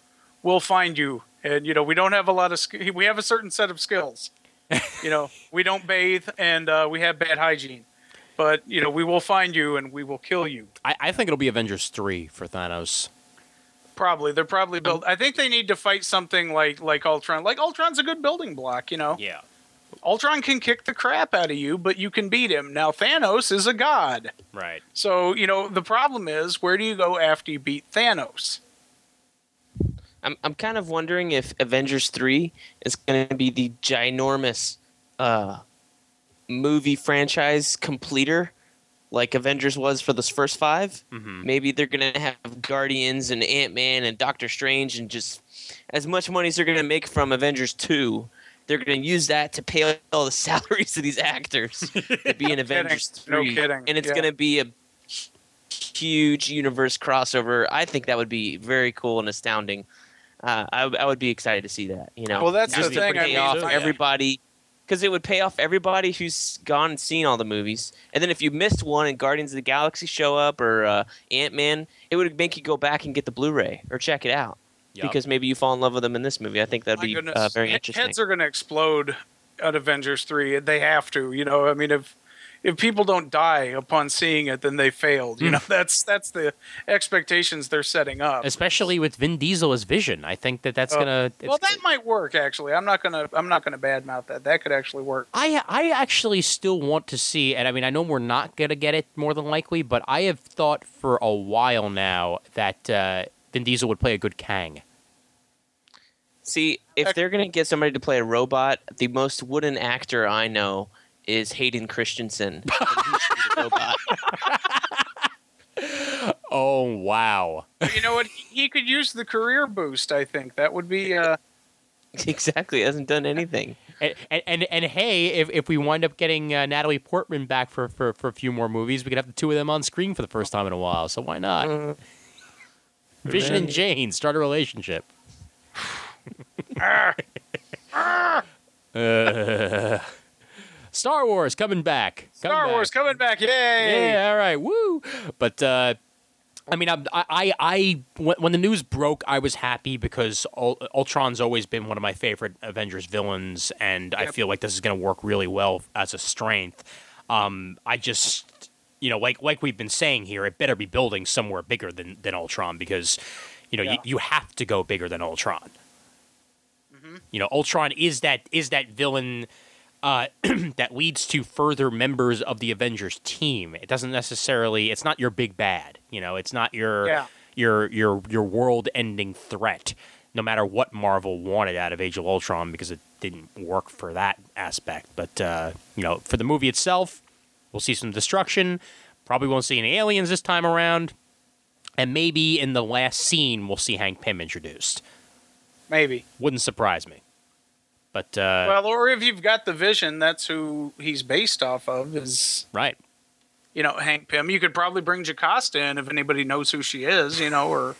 will find you, and you know, we don't have a lot of sk- we have a certain set of skills. you know, we don't bathe, and uh, we have bad hygiene. But you know, we will find you, and we will kill you. I, I think it'll be Avengers three for Thanos. Probably, they're probably built. I think they need to fight something like like Ultron. Like Ultron's a good building block. You know, Yeah. Ultron can kick the crap out of you, but you can beat him. Now Thanos is a god. Right. So, you know, the problem is where do you go after you beat Thanos? I'm I'm kind of wondering if Avengers three is going to be the ginormous uh, movie franchise completer, like Avengers was for those first 5 hmm Maybe they're going to have Guardians and Ant Man and Doctor Strange and just as much money as they're going to make from Avengers two, they're going to use that to pay all the salaries of these actors to be in Avengers No 3. kidding. And it's Yeah. going to be a huge universe crossover. I think that would be very cool and astounding. Uh, I, I would be excited to see that. You know, Well, that's Just the to thing, I Pay mean, off I- everybody because it would pay off everybody who's gone and seen all the movies. And then if you missed one and Guardians of the Galaxy show up or uh, Ant Man, it would make you go back and get the Blu-ray or check it out Yup. because maybe you fall in love with them in this movie. I think that'd My be uh, very He- interesting. Heads are going to explode at Avengers three. They have to. You know, I mean, if if people don't die upon seeing it, then they failed. Hmm. You know, that's that's the expectations they're setting up. especially with Vin Diesel as Vision. I think that that's Oh. gonna. it's- well, that might work. Actually, I'm not gonna I'm not gonna badmouth that. That could actually work. I I actually still want to see, and I mean I know we're not gonna get it more than likely, but I have thought for a while now that uh, Vin Diesel would play a good Kang. See, if they're going to get somebody to play a robot, the most wooden actor I know is Hayden Christensen. And he should be the robot. Oh wow! you know what? He could use the career boost. I think that would be. Uh, exactly, hasn't done anything. And and, and, and hey, if, if we wind up getting uh, Natalie Portman back for, for, for a few more movies, we could have the two of them on screen for the first time in a while. So why not? Vision and Jane start a relationship. Uh, Star Wars coming back. Coming Star back. Wars coming back! Yay! Yeah, all right, woo. But uh, I mean, I, I, I, when, when the news broke, I was happy because Ultron's always been one of my favorite Avengers villains, and I feel like this is going to work really well as a strength. Um, I just, you know, like like we've been saying here, it better be building somewhere bigger than than Ultron because, you know, Yeah. you, you have to go bigger than Ultron. You know, Ultron is that is that villain uh, that leads to further members of the Avengers team. It doesn't necessarily. It's not your big bad. You know, it's not your Yeah. your your your world-ending threat. No matter what Marvel wanted out of Age of Ultron, because it didn't work for that aspect. But uh, you know, for the movie itself, we'll see some destruction. Probably won't see any aliens this time around. And maybe in the last scene, we'll see Hank Pym introduced. Maybe. Wouldn't surprise me. But uh, Well, or if you've got the Vision, that's who he's based off of. Is right. you know Hank Pym? You could probably bring Jocasta in if anybody knows who she is. You know, or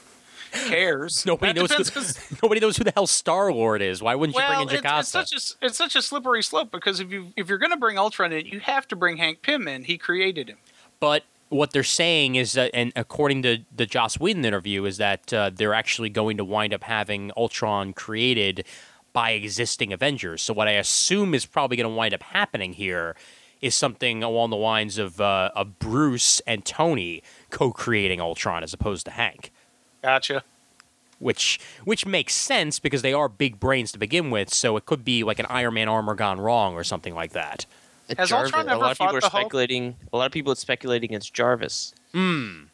cares. Nobody That knows. Who, nobody knows who the hell Star Lord is. Why wouldn't you well, bring in it's, it's such a it's such a slippery slope because if you if you're going to bring Ultron in, you have to bring Hank Pym in. He created him. but what they're saying is that, and according to the Joss Whedon interview, is that uh, they're actually going to wind up having Ultron created by existing Avengers. So what I assume is probably going to wind up happening here is something along the lines of uh, of Bruce and Tony co-creating Ultron as opposed to Hank. Gotcha. which which makes sense because they are big brains to begin with. So it could be like an Iron Man armor gone wrong or something like that. Has Ultron a lot of people are the Hulk? speculating. A lot of people are speculating it's Jarvis Hmm.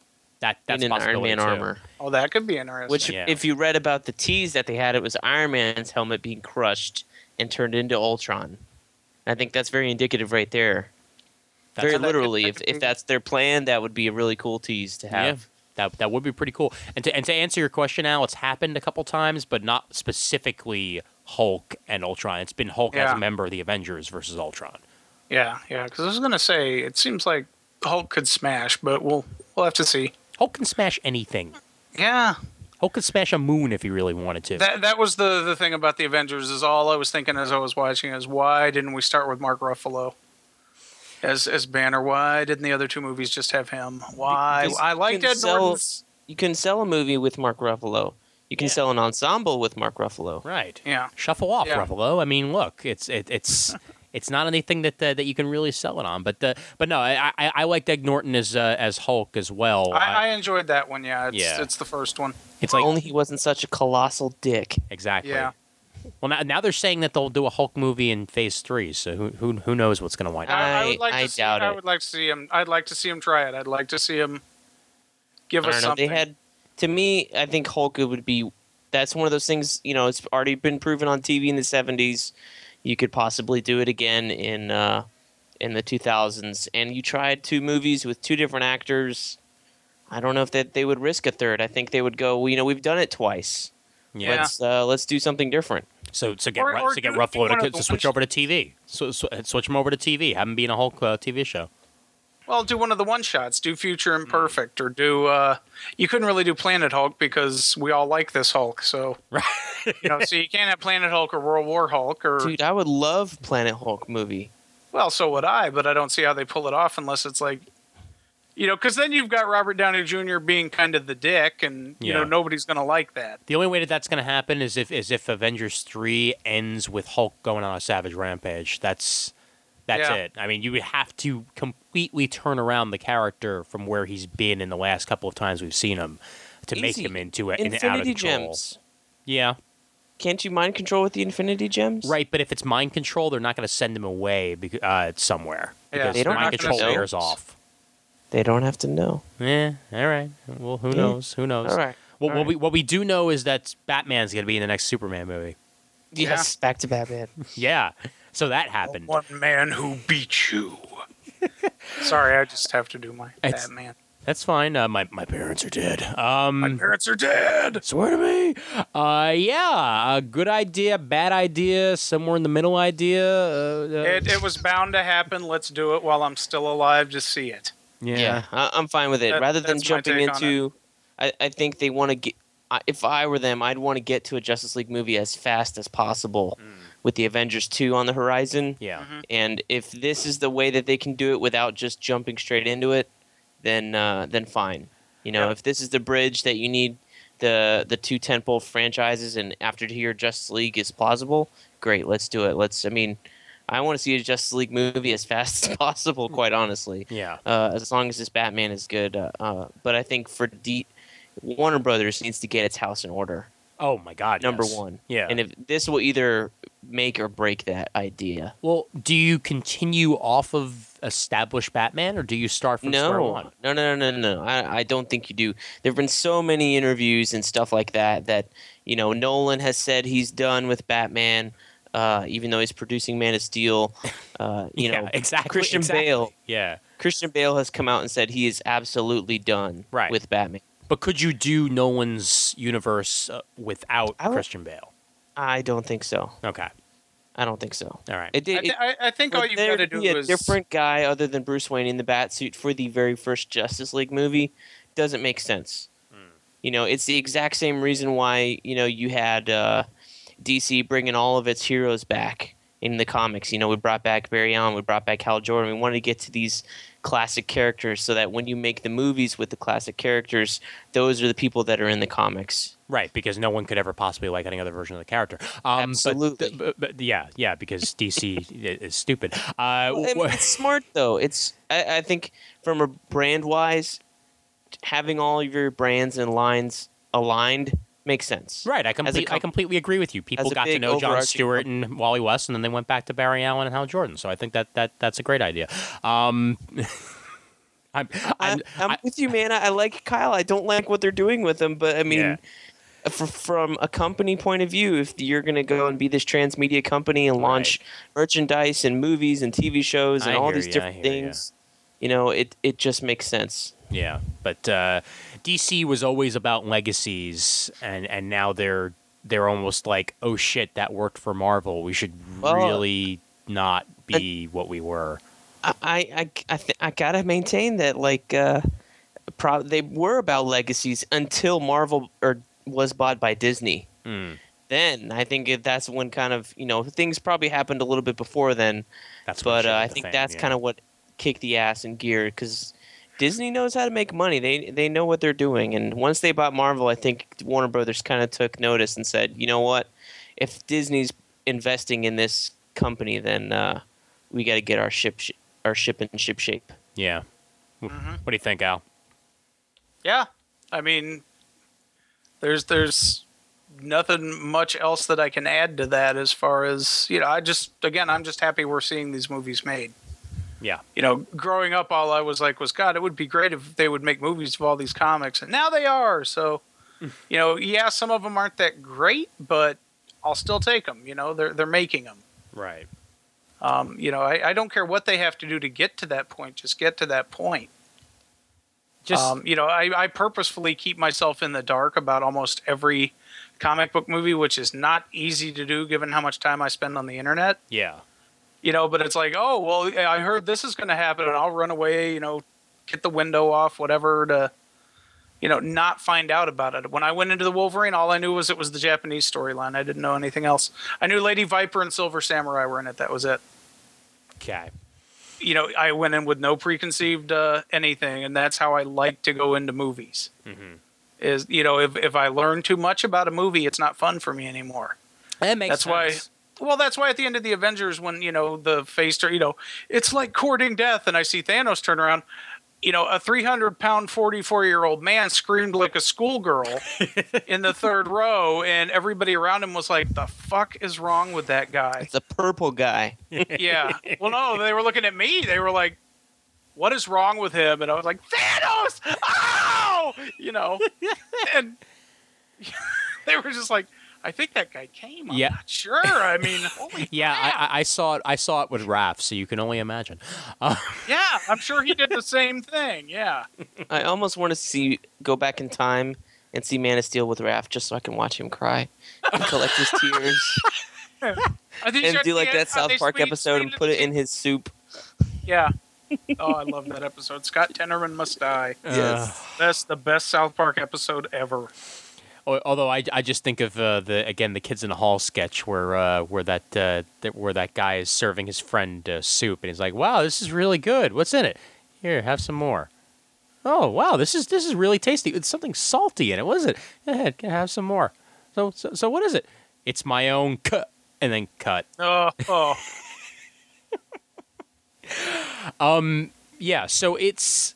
That that's in an Iron Man too. armor. Oh, that could be interesting. Which, Yeah. if you read about the tease that they had, it was Iron Man's helmet being crushed and turned into Ultron. I think that's very indicative right there. That's- very literally, if, if that's their plan, that would be a really cool tease to Yeah, have. That that would be pretty cool. And to and to answer your question, Al, it's happened a couple times, but not specifically Hulk and Ultron. It's been Hulk as a member of the Avengers versus Ultron. yeah, yeah. Because I was going to say it seems like Hulk could smash, but we'll we'll have to see. Hulk can smash anything. Yeah, Hulk could smash a moon if he really wanted to. that that was the the thing about the Avengers is all I was thinking as I was watching is why didn't we start with Mark Ruffalo as as Banner? Why didn't the other two movies just have him? Why Because I you liked Ed sell- Norton's. You can sell a movie with Mark Ruffalo. You can Yeah. sell an ensemble with Mark Ruffalo. right. Yeah, Shuffle off, Yeah. Ruffalo. I mean, look, it's it, it's it's not anything that uh, that you can really sell it on. But uh, but no, I I, I liked Ed Norton as uh, as Hulk as well. I, I enjoyed that one. Yeah, it's, Yeah. it's the first one. it's like only he wasn't such a colossal dick. exactly. Yeah. Well, now, now they're saying that they'll do a Hulk movie in Phase Three. So who who, who knows what's going to wind up? I, I I- would like I to see, doubt I it. would like to see him. I'd like to see him try it. I'd like to see him give I us don't know. something. They had, to me, I think Hulk would be. That's one of those things. You know, it's already been proven on TV in the '70s. You could possibly do it again in uh, in the 2000s, and you tried two movies with two different actors. I don't know if that they would risk a third. I think they would go. Well, you know, we've done it twice. Yeah. Let's uh, let's do something different. So so get Or- or so get do- Ruffalo to, to switch over to TV. So, so switch him over to TV. Have him be in a Hulk uh, TV show. Well, do one of the one shots. Do Future. Imperfect, or do uh, you couldn't really do Planet Hulk because we all like this Hulk. So Right. you know, so you can't have Planet Hulk or World War Hulk or Dude, I would love Planet Hulk movie. well, so would I, but I don't see how they pull it off unless it's like, you know, because then you've got Robert Downey Jr. being kind of the dick, and you know nobody's gonna like that. The only way that that's going to happen is if is if Avengers three ends with Hulk going on a savage rampage. That's that's Yeah. it. I mean, you would have to completely turn around the character from where he's been in the last couple of times we've seen him to make him into a, an out of Infinity control. Gems. Yeah, Can't you mind control with the Infinity Gems? right. But if it's mind control, they're not going to send him away bec- uh, somewhere Yeah, because They don't mind control know. wears off. They don't have to know. Yeah, all right. Well, who Yeah. knows? Who knows? All right. Well, all what right. we what we do know is that Batman's going to be in the next Superman movie. Yes, back to Batman. Yeah, so that happened. One man who beat you. Sorry, I just have to do my It's- Batman. That's fine. Uh, my my parents are dead. Um, My parents are dead. Swear to me. Uh, yeah, a good idea, bad idea, somewhere in the middle idea. Uh, uh, It, it was bound to happen. Let's do it while I'm still alive to see it. Yeah. Yeah, I, I'm fine with it. That- Rather than jumping into, I, I think they want to get. I- If I were them, I'd want to get to a Justice League movie as fast as possible, with the Avengers two on the horizon. Yeah. Mhm. And if this is the way that they can do it without just jumping straight into it, then uh, then fine. You know, Yeah. if this is the bridge that you need the the two tentpole franchises, and after here Justice League is plausible, great, let's do it. Let's. I mean, I want to see a Justice League movie as fast as possible. Quite honestly, Yeah. uh, as long as this Batman is good. Uh, uh, but I think for D, Warner Brothers needs to get its house in order. Oh my God. Number yes. one. Yeah. And if this will either make or break that idea. well, do you continue off of established Batman, or do you start from square No, one? no, no, no, no, no. I, I don't think you do. There have been so many interviews and stuff like that that you know Nolan has said he's done with Batman, uh, even though he's producing Man of Steel. Uh, you yeah, know, exactly. Christian exactly. Bale. Yeah. Christian Bale has come out and said he is absolutely done Right. with Batman. But could you do Nolan's universe uh, without I Christian Bale? I don't think so. Okay. I don't think so. All right. It I, did. th- I, I think all you've got to do be a is different guy other than Bruce Wayne in the bat suit for the very first Justice League movie doesn't make sense. Hmm. You know, it's the exact same reason why you know you had uh, DC bringing all of its heroes back in the comics. You know, we brought back Barry Allen, we brought back Hal Jordan. We wanted to get to these classic characters so that when you make the movies with the classic characters, those are the people that are in the comics. Right, because no one could ever possibly like any other version of the character. Um, Absolutely. But, but, but yeah, yeah, because DC is stupid. Uh, Well, I mean, it's smart though. It's I, I think from a brand wise, having all of your brands and lines aligned makes sense. right, I, complete, I completely agree with you. People got to know John Stewart and Wally West, and then they went back to Barry Allen and Hal Jordan. So I think that, that that's a great idea. Um, I'm, I, I'm, I'm I- with you, man. I, I like Kyle. I don't like what they're doing with him, but I mean. Yeah. fr from a company point of view, if you're going to go and be this transmedia company and launch merchandise and movies and TV shows and I all these I different things, you know, it it just makes sense. Yeah, but uh, DC was always about legacies, and and now they're they're almost like, oh shit, that worked for Marvel. We should Well, really not be what we were. I I I, I, th- I gotta maintain that like uh, pro- they were about legacies until Marvel or was bought by Disney. Mm, Then I think if that's when kind of you know things probably happened a little bit before then, that's but uh, I think that's yeah. kind of what kicked the ass in gear because Disney knows how to make money. They they know what they're doing, and once they bought Marvel, I think Warner Brothers kind of took notice and said, you know what, if Disney's investing in this company, then uh, we got to get our ship sh- our ship in ship shape. yeah. Wh- Mhm. What do you think, Al? Yeah, I mean, there's there's nothing much else that I can add to that as far as you know. I just again, I'm just happy we're seeing these movies made. Yeah, You know, growing up, all I was like was, God, it would be great if they would make movies of all these comics, and now they are. So, you know, yeah, some of them aren't that great, but I'll still take them. You know, they're they're making them. right. Um, you know, I, I don't care what they have to do to get to that point. Just get to that point. Just um, you know, I, I purposefully keep myself in the dark about almost every comic book movie, which is not easy to do given how much time I spend on the internet. Yeah. You know, but it's like, oh well, I heard this is going to happen, and I'll run away. You know, get the window off, whatever to, you know, not find out about it. When I went into the Wolverine, all I knew was it was the Japanese storyline. I didn't know anything else. I knew Lady Viper and Silver Samurai were in it. That was it. Okay. You know, I went in with no preconceived uh, anything, and that's how I like to go into movies. Mhm. Is you know, if if I learn too much about a movie, it's not fun for me anymore. That makes That's why- sense. Well, that's why at the end of the Avengers, when you know the face, turn, you know, it's like courting death, and I see Thanos turn around. You know, a 300 pound, 44 year old man screamed like a schoolgirl in the third row, and everybody around him was like, "The fuck is wrong with that guy?" It's a purple guy. yeah. Well, no, they were looking at me. They were like, "What is wrong with him?" And I was like, "Thanos! Oh!" You know, and they were just like, "I think that guy came." I'm Yeah. not sure. I mean, holy Yeah, crap. I, I- I saw it. I saw it with Raph, so you can only imagine. Uh, Yeah, I'm sure he did the same thing. Yeah. I almost want to see go back in time and see Man of Steel with Raph just so I can watch him cry and collect his tears and do like that South Park sweet- episode and put it in his soup. Yeah. Oh, I love that episode. Scott Tenorman must die. Yes. That's the best South Park episode ever. Al- Although I, I just think of uh, the again the kids in the hall sketch where uh, where that, uh, that where that guy is serving his friend uh, soup and he's like, "Wow, this is really good. What's in it? Here, have some more." Oh, wow, this is this is really tasty. It's something salty in it. What is it? Go ahead, can have some more. So, so so what is it? It's my own cut and then cut. Oh, oh. Um, yeah, so it's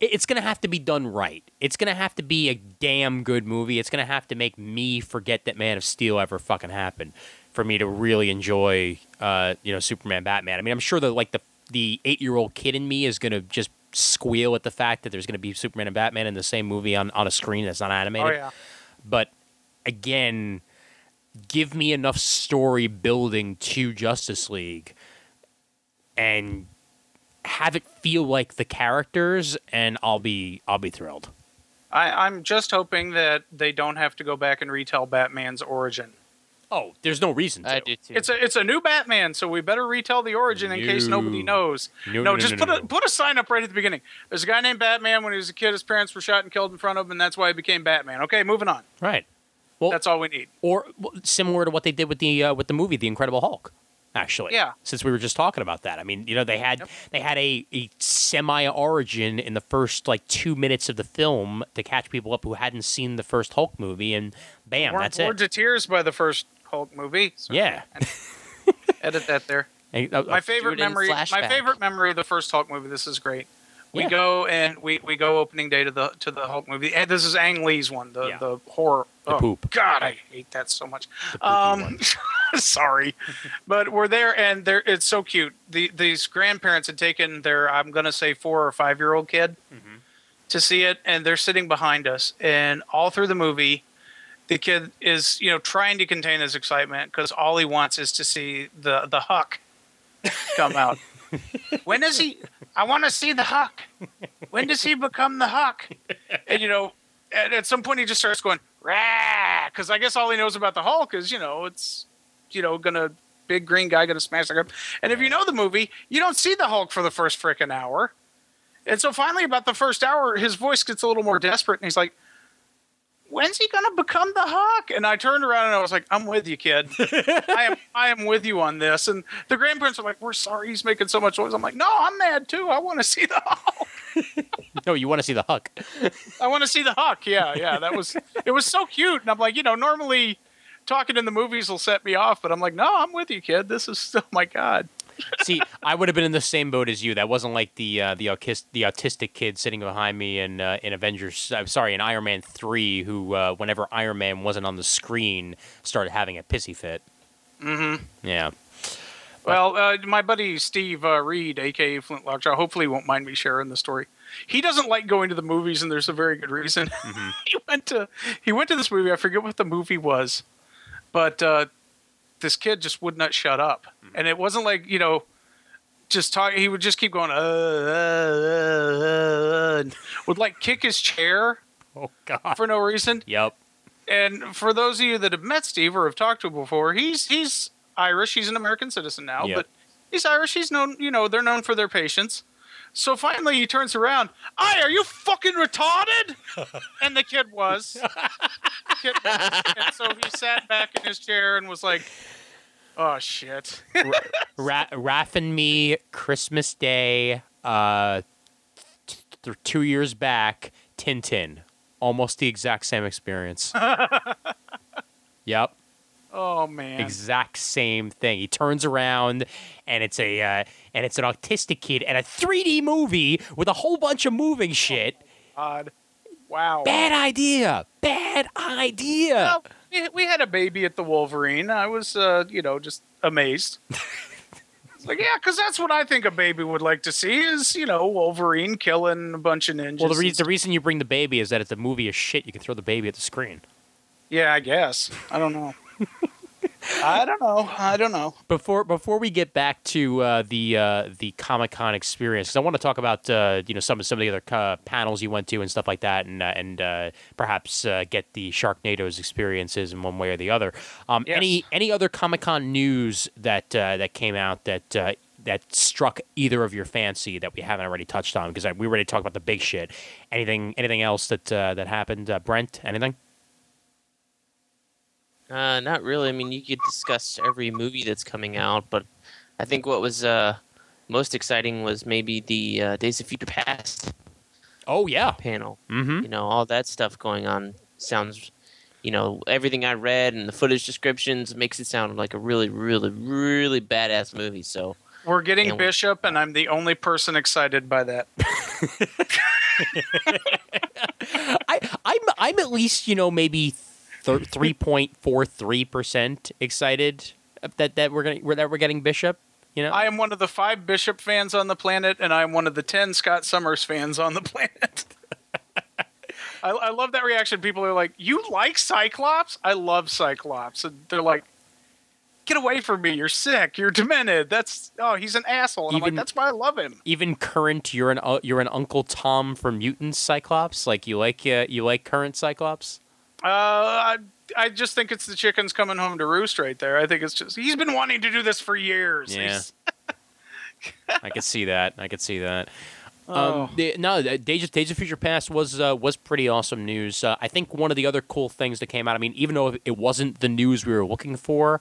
it's gonna have to be done right. It's gonna have to be a damn good movie. It's gonna have to make me forget that Man of Steel ever fucking happened for me to really enjoy, uh, you know, Superman, Batman. I mean, I'm sure that like the the eight year old kid in me is gonna just squeal at the fact that there's gonna be Superman and Batman in the same movie on on a screen that's not animated. Oh, yeah. But again, give me enough story building to Justice League and have it feel like the characters and I'll be I'll be thrilled. I, I'm just hoping that they don't have to go back and retell Batman's origin. Oh, there's no reason to. I do too. It's a it's a new Batman, so we better retell the origin in case nobody knows. No, No, no, just no, put no, a no. put a sign up right at the beginning. There's a guy named Batman. When he was a kid, his parents were shot and killed in front of him, and that's why he became Batman. Okay, moving on. Right. Well, That's all we need. or well, similar to what they did with the uh, with the movie The Incredible Hulk. Actually, Yeah. Since we were just talking about that, I mean, you know, they had Yep. they had a, a semi origin in the first like two minutes of the film to catch people up who hadn't seen the first Hulk movie, and bam, Weren't that's bored it. to tears by the first Hulk movie. So Yeah. edit that there. And, uh, My uh, favorite do it in memory. My favorite memory of the first Hulk movie. This is great. We Yeah. go and we, we go opening day to the to the Hulk movie. And this is Ang Lee's one, the Yeah. the horror. The oh, poop. God, I hate that so much. Um, sorry, but we're there and there. It's so cute. The these grandparents had taken their I'm gonna say four or five year old kid Mhm. to see it, and they're sitting behind us. And all through the movie, the kid is you know trying to contain his excitement because all he wants is to see the the Huck come out. when does he? I want to see the Huck. When does he become the Huck? And you know, at, at some point he just starts going rah because I guess all he knows about the Hulk is you know it's you know gonna big green guy gonna smash the guy. And if you know the movie, you don't see the Hulk for the first frickin' hour. And so finally, about the first hour, his voice gets a little more desperate, and he's like, "When's he gonna become the Hawk?" And I turned around and I was like, "I'm with you, kid. I am, I am with you on this." And the grandparents are like, "We're sorry he's making so much noise." I'm like, "No, I'm mad too. I want to see the Hawk. no, you want to see the Huck. I want to see the Hawk." Yeah, yeah, that was it was so cute. And I'm like, you know, normally talking in the movies will set me off, but I'm like, no, I'm with you, kid. This is still oh my God. See, I would have been in the same boat as you. That wasn't like the uh, the autist, the autistic kid sitting behind me in uh, in Avengers. I'm sorry, in Iron Man three, who uh, whenever Iron Man wasn't on the screen, started having a pissy fit. Mm-hmm. Yeah. Well, uh, my buddy Steve uh, Reed, aka Flint Lockjaw, hopefully won't mind me sharing the story. He doesn't like going to the movies, and there's a very good reason. he went to he went to this movie. I forget what the movie was, but uh, this kid just would not shut up, and it wasn't like you know, just talk. He would just keep going, uh, uh, uh, uh, would like kick his chair Oh God. for no reason. Yep. And for those of you that have met Steve or have talked to him before, he's he's Irish. He's an American citizen now, Yep. but he's Irish. He's known, you know, they're known for their patience. So finally, he turns around. I are you fucking retarded?" and the kid was. The kid was. And so he sat back in his chair and was like, "Oh shit." Ra- Raph and me, Christmas Day, uh, t- th- two years back, Tintin. Almost the exact same experience. yep, Oh man. exact same thing. He turns around, and it's a uh, and it's an autistic kid and a 3D movie with a whole bunch of moving shit. God. Wow. Bad idea. Bad idea. Well, we, we had a baby at the Wolverine. I was, uh, you know, just amazed. Like, yeah, because that's what I think a baby would like to see is, you know, Wolverine killing a bunch of ninjas. Well, the, re- the reason you bring the baby is that if the movie is shit, you can throw the baby at the screen. Yeah, I guess. I don't know. I don't know. I don't know. Before before we get back to uh, the uh, the Comic Con experience, because I want to talk about uh, you know some of some of the other uh, panels you went to and stuff like that, and uh, and uh, perhaps uh, get the Sharknado's experiences in one way or the other. Um, Yes. Any any other Comic Con news that uh, that came out that uh, that struck either of your fancy that we haven't already touched on? Because we already talked about the big shit. Anything anything else that uh, that happened? Uh, Brent, anything? Uh, not really. I mean, you could discuss every movie that's coming out, but I think what was uh, most exciting was maybe the uh, Days of Future Past Oh yeah. panel. Mm-hmm. You know, all that stuff going on sounds, you know, everything I read and the footage descriptions makes it sound like a really, really, really badass movie. So, We're getting And- Bishop, and I'm the only person excited by that. I, I'm I'm at least you know maybe three point four three percent excited that that we're gonna that we're getting Bishop. You know, I am one of the five Bishop fans on the planet, and I am one of the ten Scott Summers fans on the planet. I, I love that reaction. People are like, "You like Cyclops? I love Cyclops," and they're like, "Get away from me! You're sick. You're demented. That's oh, he's an asshole." And I'm Even- like, "That's why I love him." even current you're an uh, you're an Uncle Tom from Mutants Cyclops. Like you like uh, you like current Cyclops. Uh, I, I just think it's the chickens coming home to roost right there. I think it's just he's been wanting to do this for years. Yeah. I could see that. I could see that. Oh. Um, the, no, the Days of, Days of Future Past was uh, was pretty awesome news. Uh, I think one of the other cool things that came out. I mean, even though it wasn't the news we were looking for,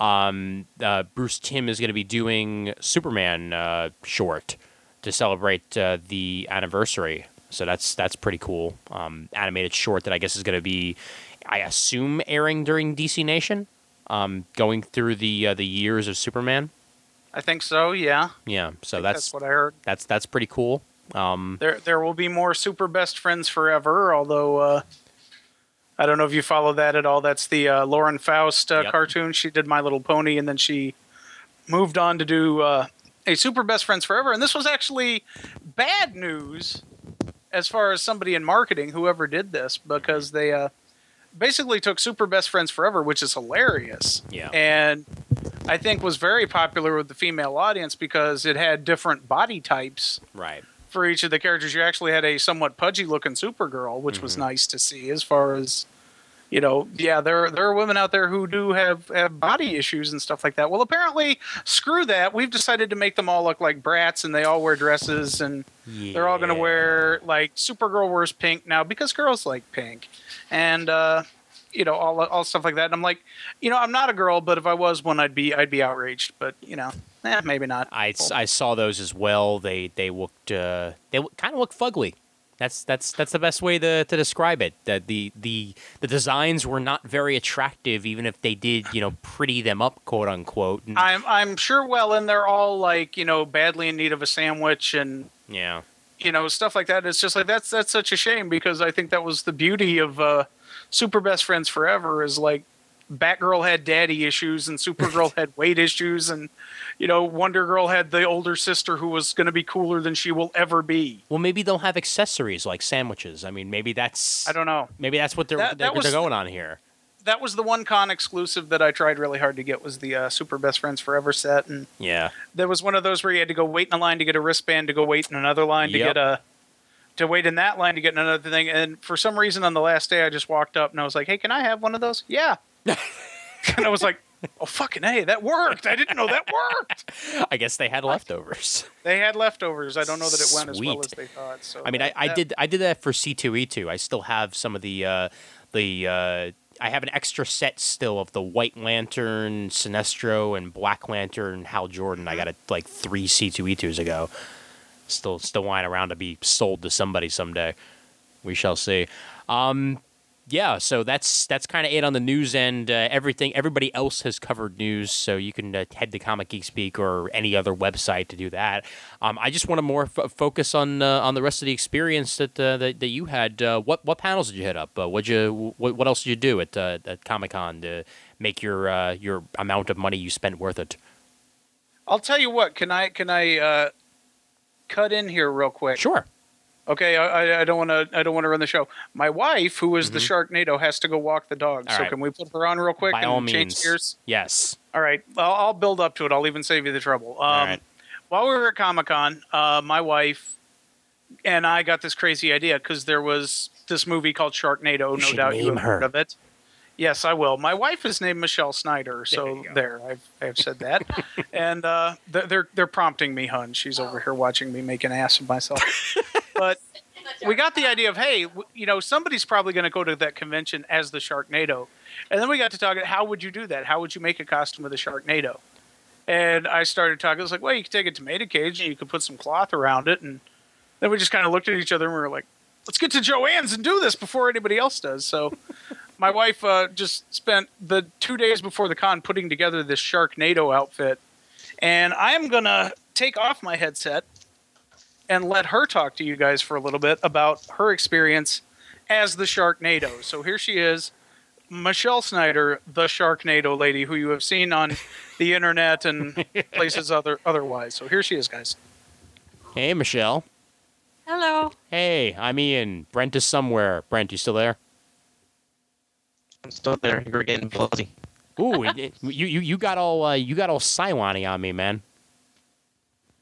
um, uh, Bruce Timm is going to be doing Superman uh, short to celebrate uh, the anniversary. So that's that's pretty cool. Um, animated short that I guess is going to be, I assume, airing during DC Nation, um, going through the uh, the years of Superman. I think so. Yeah, Yeah, so that's that's what I heard. that's that's pretty cool. Um, There, there will be more super best friends forever. Although uh, I don't know if you follow that at all. That's the uh, Lauren Faust uh, Yep. cartoon. She did My Little Pony, and then she moved on to do uh, a super best friends forever. And this was actually bad news as far as somebody in marketing, whoever did this, because they uh, basically took super best friends forever, which is hilarious yeah, and I think was very popular with the female audience because it had different body types right. for each of the characters. You actually had a somewhat pudgy looking Supergirl, which was Mhm. nice to see. As far as you know, yeah, there there are women out there who do have have body issues and stuff like that. Well, apparently, screw that. We've decided to make them all look like brats, and they all wear dresses, and they're all going to wear like Supergirl wears pink now because girls like pink, and uh, you know all all stuff like that. And I'm like, you know, I'm not a girl, but if I was one, I'd be I'd be outraged. But you know, eh, maybe not. I, I saw those as well. They they looked uh, they kind of look fugly. That's that's that's the best way to, to describe it. That the the the designs were not very attractive, even if they did you know pretty them up, quote unquote. And- I'm I'm sure. Well, and they're all like you know badly in need of a sandwich and yeah, you know stuff like that. It's just like that's that's such a shame because I think that was the beauty of uh, Super Best Friends Forever is like Batgirl had daddy issues and Supergirl had weight issues and you know Wonder Girl had the older sister who was going to be cooler than she will ever be. well maybe they'll have accessories like sandwiches. I mean, maybe that's I don't know. maybe that's what they're That- they're, was- they're going on here. That was the one con exclusive that I tried really hard to get was the uh, Super Best Friends Forever set and Yeah, there was one of those where you had to go wait in a line to get a wristband to go wait in another line to get a to wait in that line to get another thing. And for some reason, on the last day, I just walked up and I was like, "Hey, can I have one of those?" Yeah. And I was like, "Oh fucking hey, that worked! I didn't know that worked." I guess they had leftovers. They had leftovers. I don't know that it went as well as they thought. So I mean, I, that- I that- did I did that for C two E two. I still have some of the uh, the uh, I have an extra set still of the White Lantern, Sinestro, and Black Lantern Hal Jordan. I got it like three C two E twos ago. Still still lying around to be sold to somebody someday. We shall see. Um, yeah, so that's that's kind of it on the news end. Uh, everything everybody else has covered news, so you can uh, head to Comic Geek Speak or any other website to do that. Um, I just want to more f- focus on uh, on the rest of the experience that uh, that, that you had. Uh, what what panels did you hit up? Uh, what you what, what else did you do at uh, at Comic Con to make your uh, your amount of money you spent worth it? I'll tell you what. Can I can I uh, cut in here real quick? Sure. Okay, I, I- I don't want to. I don't want to run the show. My wife, who is the Sharknado, has to go walk the dog. Mm-hmm. All so right. can we put her on real quick By and all change means. gears? Yes. All right, I'll, I'll build up to it. I'll even save you the trouble. Um, All right. While we were at Comic Con, uh, my wife and I got this crazy idea because there was this movie called Sharknado. No doubt you've heard her. of it. Yes, I will. My wife is named Michele Snyder, so go. there, I've, I've said that. and uh, they're they're prompting me, hun. She's over here watching me make an ass of myself. but we got the idea of hey, you know, somebody's probably going to go to that convention as the Sharknado, and then we got to talking. How would you do that? How would you make a costume of the Sharknado? And I started talking. I was like, well, you could take a tomato cage and you could put some cloth around it, and then we just kind of looked at each other and we were like, let's get to Jo-Ann's and do this before anybody else does. So. My wife uh, just spent the two days before the con putting together this Sharknado outfit, and I am gonna take off my headset and let her talk to you guys for a little bit about her experience as the Sharknado. So here she is, Michele Snyder, the Sharknado lady, who you have seen on the internet and places other otherwise. So here she is, guys. Hey, Michele. Hello. Hey, I'm Ian. Brent is somewhere. Brent, you still there? I'm still there. You're getting fuzzy. Ooh, it- you you you got all uh, you got all Cylon on me, man.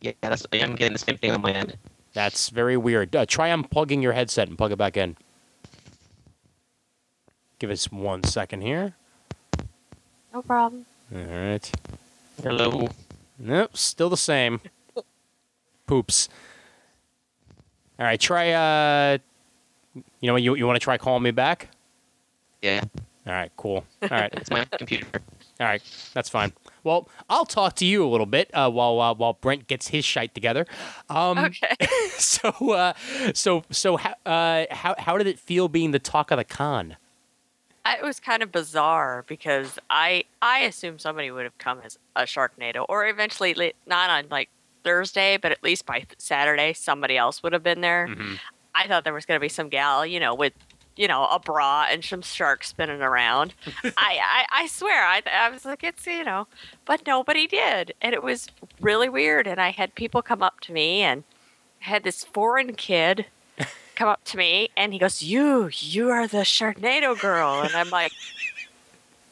Yeah, that's, I'm getting the same thing on my end. That's very weird. Uh, try unplugging your headset and plug it back in. Give us one second here. No problem. All right. Hello. Nope, still the same. Poops. All right, try. Uh, you know, you you want to try calling me back? Yeah, All right, cool. All right, it's my computer. all right, that's fine. Well, I'll talk to you a little bit uh, while uh, while Brent gets his shite together. Um, Okay. so uh, so so how, uh, how how did it feel being the talk of the con? it was kind of bizarre because I I assumed somebody would have come as a Sharknado, or eventually not on like Thursday, but at least by Saturday somebody else would have been there. Mhm. I thought there was going to be some gal, you know, with you know a bra and some sharks spinning around. I, I I swear I I was like it's you know, but nobody did, and it was really weird. And I had people come up to me and I had this foreign kid come up to me and he goes, "You, you are the Sharknado girl," and I'm like,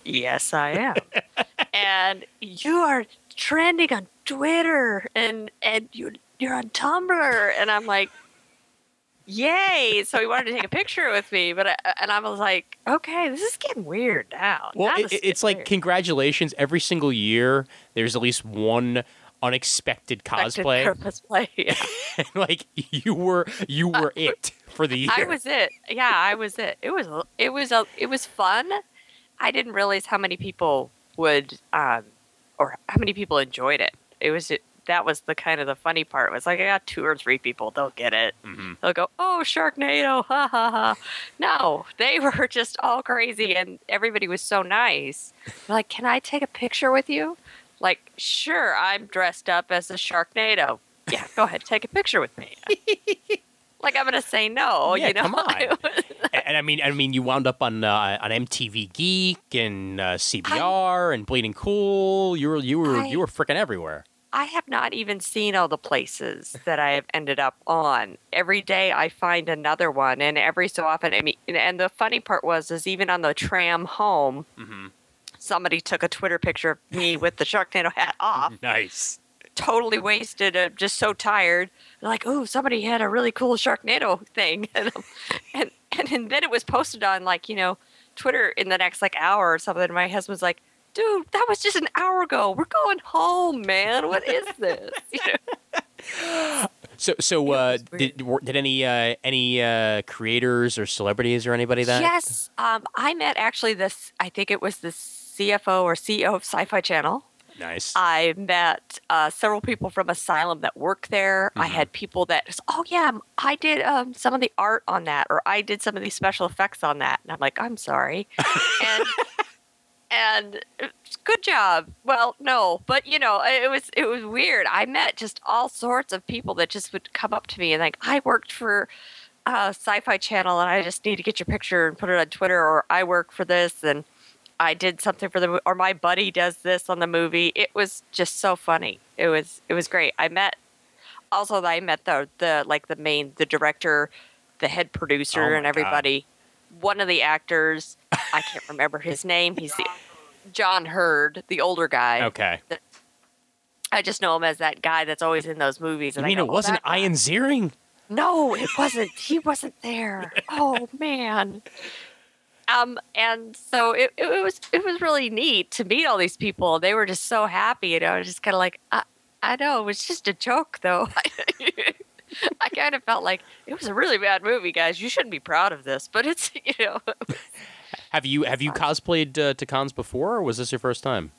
"Yes, I am." and you are trending on Twitter and and you you're on Tumblr, and I'm like, "Yay!" So he wanted to take a picture with me, but I, and I was like, "Okay, this is getting weird now." Well, Now it, it's like weird." congratulations. Every single year, there's at least one unexpected cosplay. cosplay. Yeah. like you were you were it for the year. I was it. Yeah, I was it. It was it was a it was fun. I didn't realize how many people would um or how many people enjoyed it. It was that was the kind of the funny part. Was like I got two or three people. They'll get it. Mhm. They'll go, "Oh, Sharknado!" Ha ha ha. No, they were just all crazy, and everybody was so nice. They're like, "Can I take a picture with you?" Like, sure. I'm dressed up as a Sharknado. Yeah, go ahead, take a picture with me. like I'm gonna say no, Yeah, you know. come on. and, I mean, I mean, you wound up on uh, on MTV Geek and uh, CBR and Bleeding Cool. You were you were I- you were freaking everywhere. I have not even seen all the places that I have ended up on. Every day I find another one, and every so often, I mean, and the funny part was, is even on the tram home, Mhm. somebody took a Twitter picture of me with the Sharknado hat off, Nice. totally wasted, uh, just so tired. They're like, oh, somebody had a really cool Sharknado thing, and, and and and then it was posted on like you know Twitter in the next like hour or something. My husband's like, dude, that was just an hour ago. We're going home, man. What is this? You know? So, so uh, did did any uh, any uh, creators or celebrities or anybody that? Yes, um, I met actually this. I think it was the CFO or CEO of Sci-Fi Channel. Nice. I met uh, several people from Asylum that work there. I Mhm. had people that, oh yeah, I did um, some of the art on that, or I did some of the special effects on that, and I'm like, I'm sorry, and and good job. Well, no, but you know, it was it was weird. I met just all sorts of people that just would come up to me and like, I worked for uh, Sci-Fi Channel, and I just need to get your picture and put it on Twitter, or I work for this and. I did something for the or my buddy does this on the movie. It was just so funny. It was it was great. I met also I met the the like the main the director, the head producer Oh and God. One of the actors, I can't remember his name. He's the John Heard, the older guy. okay. I just know him as that guy that's always in those movies. You And I mean it "Oh, wasn't that guy." Ian Ziering? No, it wasn't. He wasn't there. Oh man. Um, and so it, it was it was really neat to meet all these people. They were just so happy, you know. Just kind of like I, I know it was just a joke, though. I kind of felt like it was a really bad movie, guys. You shouldn't be proud of this, but it's you know, Have you have you cosplayed uh, to cons before, or was this your first time?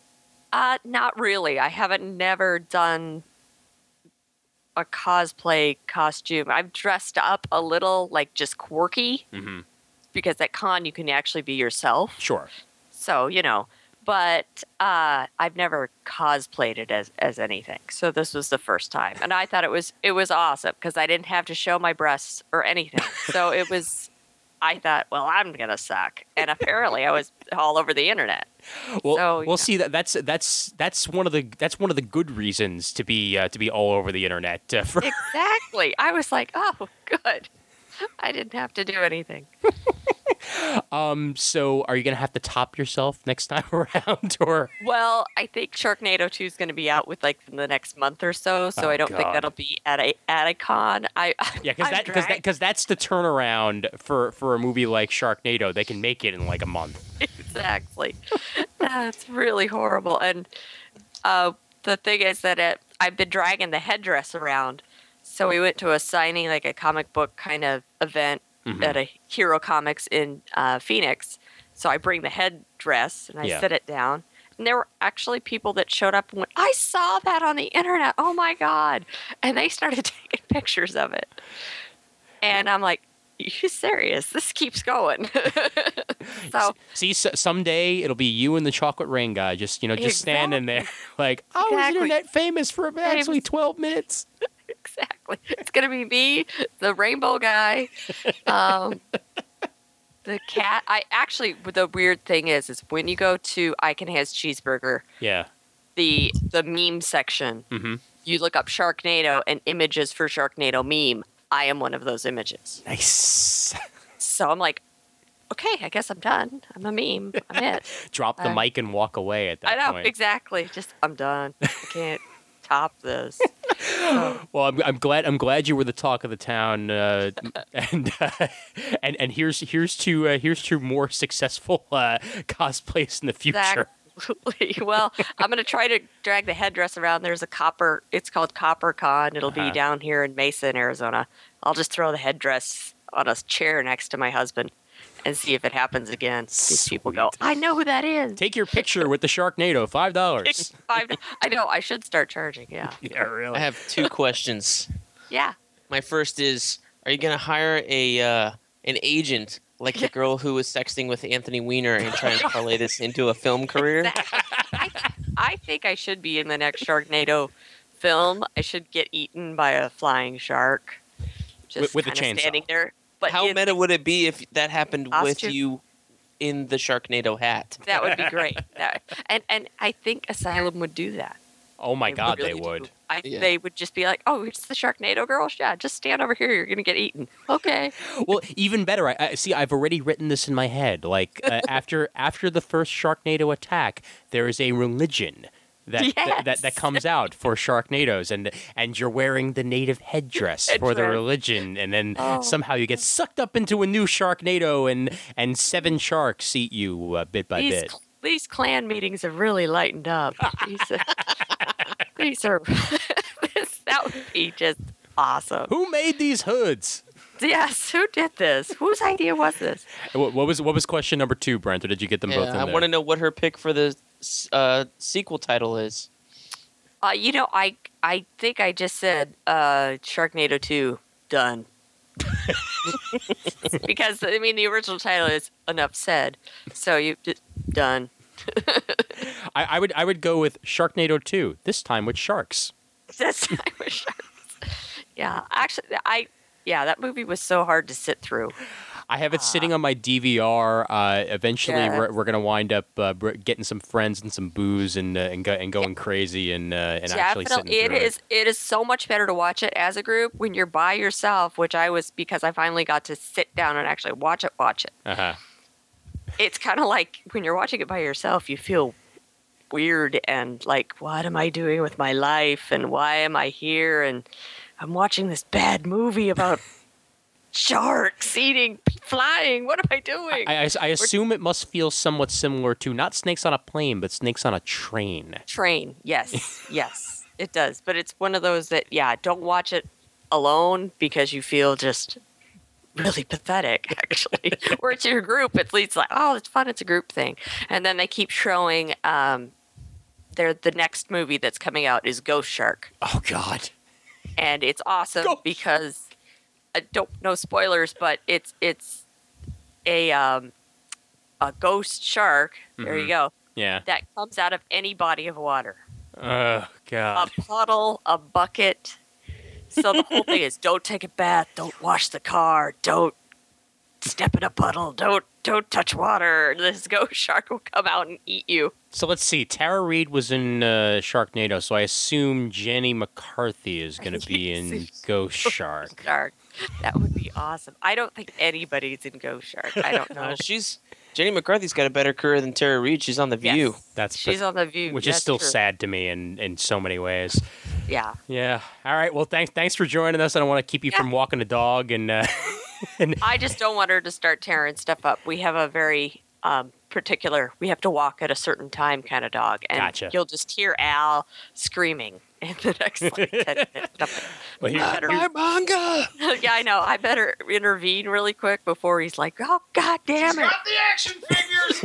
uh, not really. I haven't never done a cosplay costume. I've dressed up a little, like just quirky. Mm-hmm. because at con you can actually be yourself. Sure. So you know, but uh, I've never cosplayed it as as anything. So this was the first time, and I thought it was it was awesome because I didn't have to show my breasts or anything. So it was. I thought, well, I'm gonna suck, and apparently I was all over the internet. Well, So, we'll yeah. see that that's that's that's one of the that's one of the good reasons to be uh, to be all over the internet. Uh, for, Exactly. I was like, oh, good. I didn't have to do anything. um, so are you gonna have to top yourself next time around, or Well, I think Sharknado 2 is going to be out with like the next month or so, so Oh, I don't think that'll be at a at a con. I yeah, because I'm that because that because that's the turnaround for for a movie like Sharknado. They can make it in like a month. exactly. That's really horrible. And uh, the thing is that it, I've been dragging the headdress around. So we went to a signing, like a comic book kind of event Mhm. at a Hero Comics in uh, Phoenix. So I bring the headdress and I Yeah. set it down. And there were actually people that showed up and went, I saw that on the internet. Oh my God. And they started taking pictures of it. And I'm like, you serious? This keeps going. so See, s someday it'll be you and the chocolate rain guy, just you know, just standing there, like I was internet famous for actually twelve minutes. exactly. It's gonna be me, the rainbow guy, um, the cat. I actually, the weird thing is, is when you go to I Can Has Cheeseburger, Yeah. the the meme section, Mm-hmm. you look up Sharknado and images for Sharknado meme. I am one of those images. Nice. So I'm like, okay, I guess I'm done. I'm a meme. I'm it. Drop the Uh, mic and walk away at that I know point. exactly. Just I'm done. I can't top this. Well, I'm, I'm glad I'm glad you were the talk of the town, uh, and uh, and and here's here's to uh, here's to more successful uh, cosplays in the future. Exactly. Well, I'm gonna try to drag the headdress around. There's a copper. It's called Copper Con. It'll Uh-huh. be down here in Mesa, Arizona. I'll just throw the headdress on a chair next to my husband and see if it happens again. These people go, I know who that is. Take your picture with the Sharknado, five dollars. Five- I know. I should start charging. Yeah. yeah, really. I have two questions. Yeah. My first is: Are you gonna hire a uh, an agent like the girl who was sexting with Anthony Weiner and trying to parlay this into a film career? I, I think I should be in the next Sharknado film. I should get eaten by a flying shark. Just with a kinda chainsaw. standing there. But How in- meta would it be if that happened with you in the Sharknado hat? That would be great. That- and and I think Asylum would do that. Oh my god, they would. do. I, Yeah. They would just be like, "Oh, it's the Sharknado girl. Yeah, just stand over here. You're gonna get eaten." Okay. well, even better. I, I see. I've already written this in my head. Like uh, after after the first Sharknado attack, there is a religion that, that, that that comes out for Sharknadoes, and and you're wearing the native headdress for the religion, and then Oh. somehow you get sucked up into a new Sharknado, and and seven sharks eat you uh, bit by these bit. Cl- these clan meetings have really lightened up. these, are- these are this, that would be just awesome. Who made these hoods? Yes, who did this? Whose idea was this? What, what was what was question number two, Brent? Or did you get them both in I there? want to know what her pick for the uh, sequel title is. Uh, you know, I I think I just said uh, Sharknado two done. because I mean the original title is enough said, so you d- done. I, I would I would go with Sharknado two. This time with sharks. That's I was sharks. Yeah, actually, I yeah that movie was so hard to sit through. I have it sitting on my DVR. Uh, eventually, Yeah. we're, we're gonna wind up uh, getting some friends and some booze and uh, and, go, and going crazy and uh, and actually sitting Definitely, it through is. It is so much better to watch it as a group when you're by yourself, which I was because I finally got to sit down and actually watch it. Watch it. Uh huh. It's kind of like when you're watching it by yourself, you feel weird and like, what am I doing with my life and why am I here? And I'm watching this bad movie about sharks eating, flying. What am I doing? I, I, I assume it must feel somewhat similar to not snakes on a plane, but snakes on a train. Train, yes, yes, it does. But it's one of those that, yeah, don't watch it alone because you feel just really pathetic, actually. Where it's your group, at least like, oh, it's fun, it's a group thing. And then they keep showing. Um, their the next movie that's coming out is Ghost Shark, Oh God. and it's awesome because I don't no spoilers, but it's it's a um, a ghost shark. There you Mhm. go. Yeah. That comes out of any body of water. Oh God. a puddle, a bucket. So the whole thing is don't take a bath, don't wash the car, don't step in a puddle, don't don't touch water. This ghost shark will come out and eat you. So let's see. Tara Reid was in uh, Sharknado, so I assume Jenny McCarthy is going to be in Ghost Shark. Shark. That would be awesome. I don't think anybody's in Ghost Shark. I don't know. Uh, she's Jenny McCarthy's got a better career than Tara Reid. She's on The Yes. View. That's She's on the view. which is still true. sad to me in, in so many ways. Yeah. Yeah. All right. Well, thanks thanks for joining us. I don't want to keep you Yeah. from walking the dog and uh, I just don't want her to start tearing stuff up. We have a very um, particular, we have to walk at a certain time kind of dog. And Gotcha. you'll just hear Al screaming in the next like 10 minutes. Well, here- better- My manga. yeah, I know. I better intervene really quick before he's like, oh, god damn it. Got the action figures.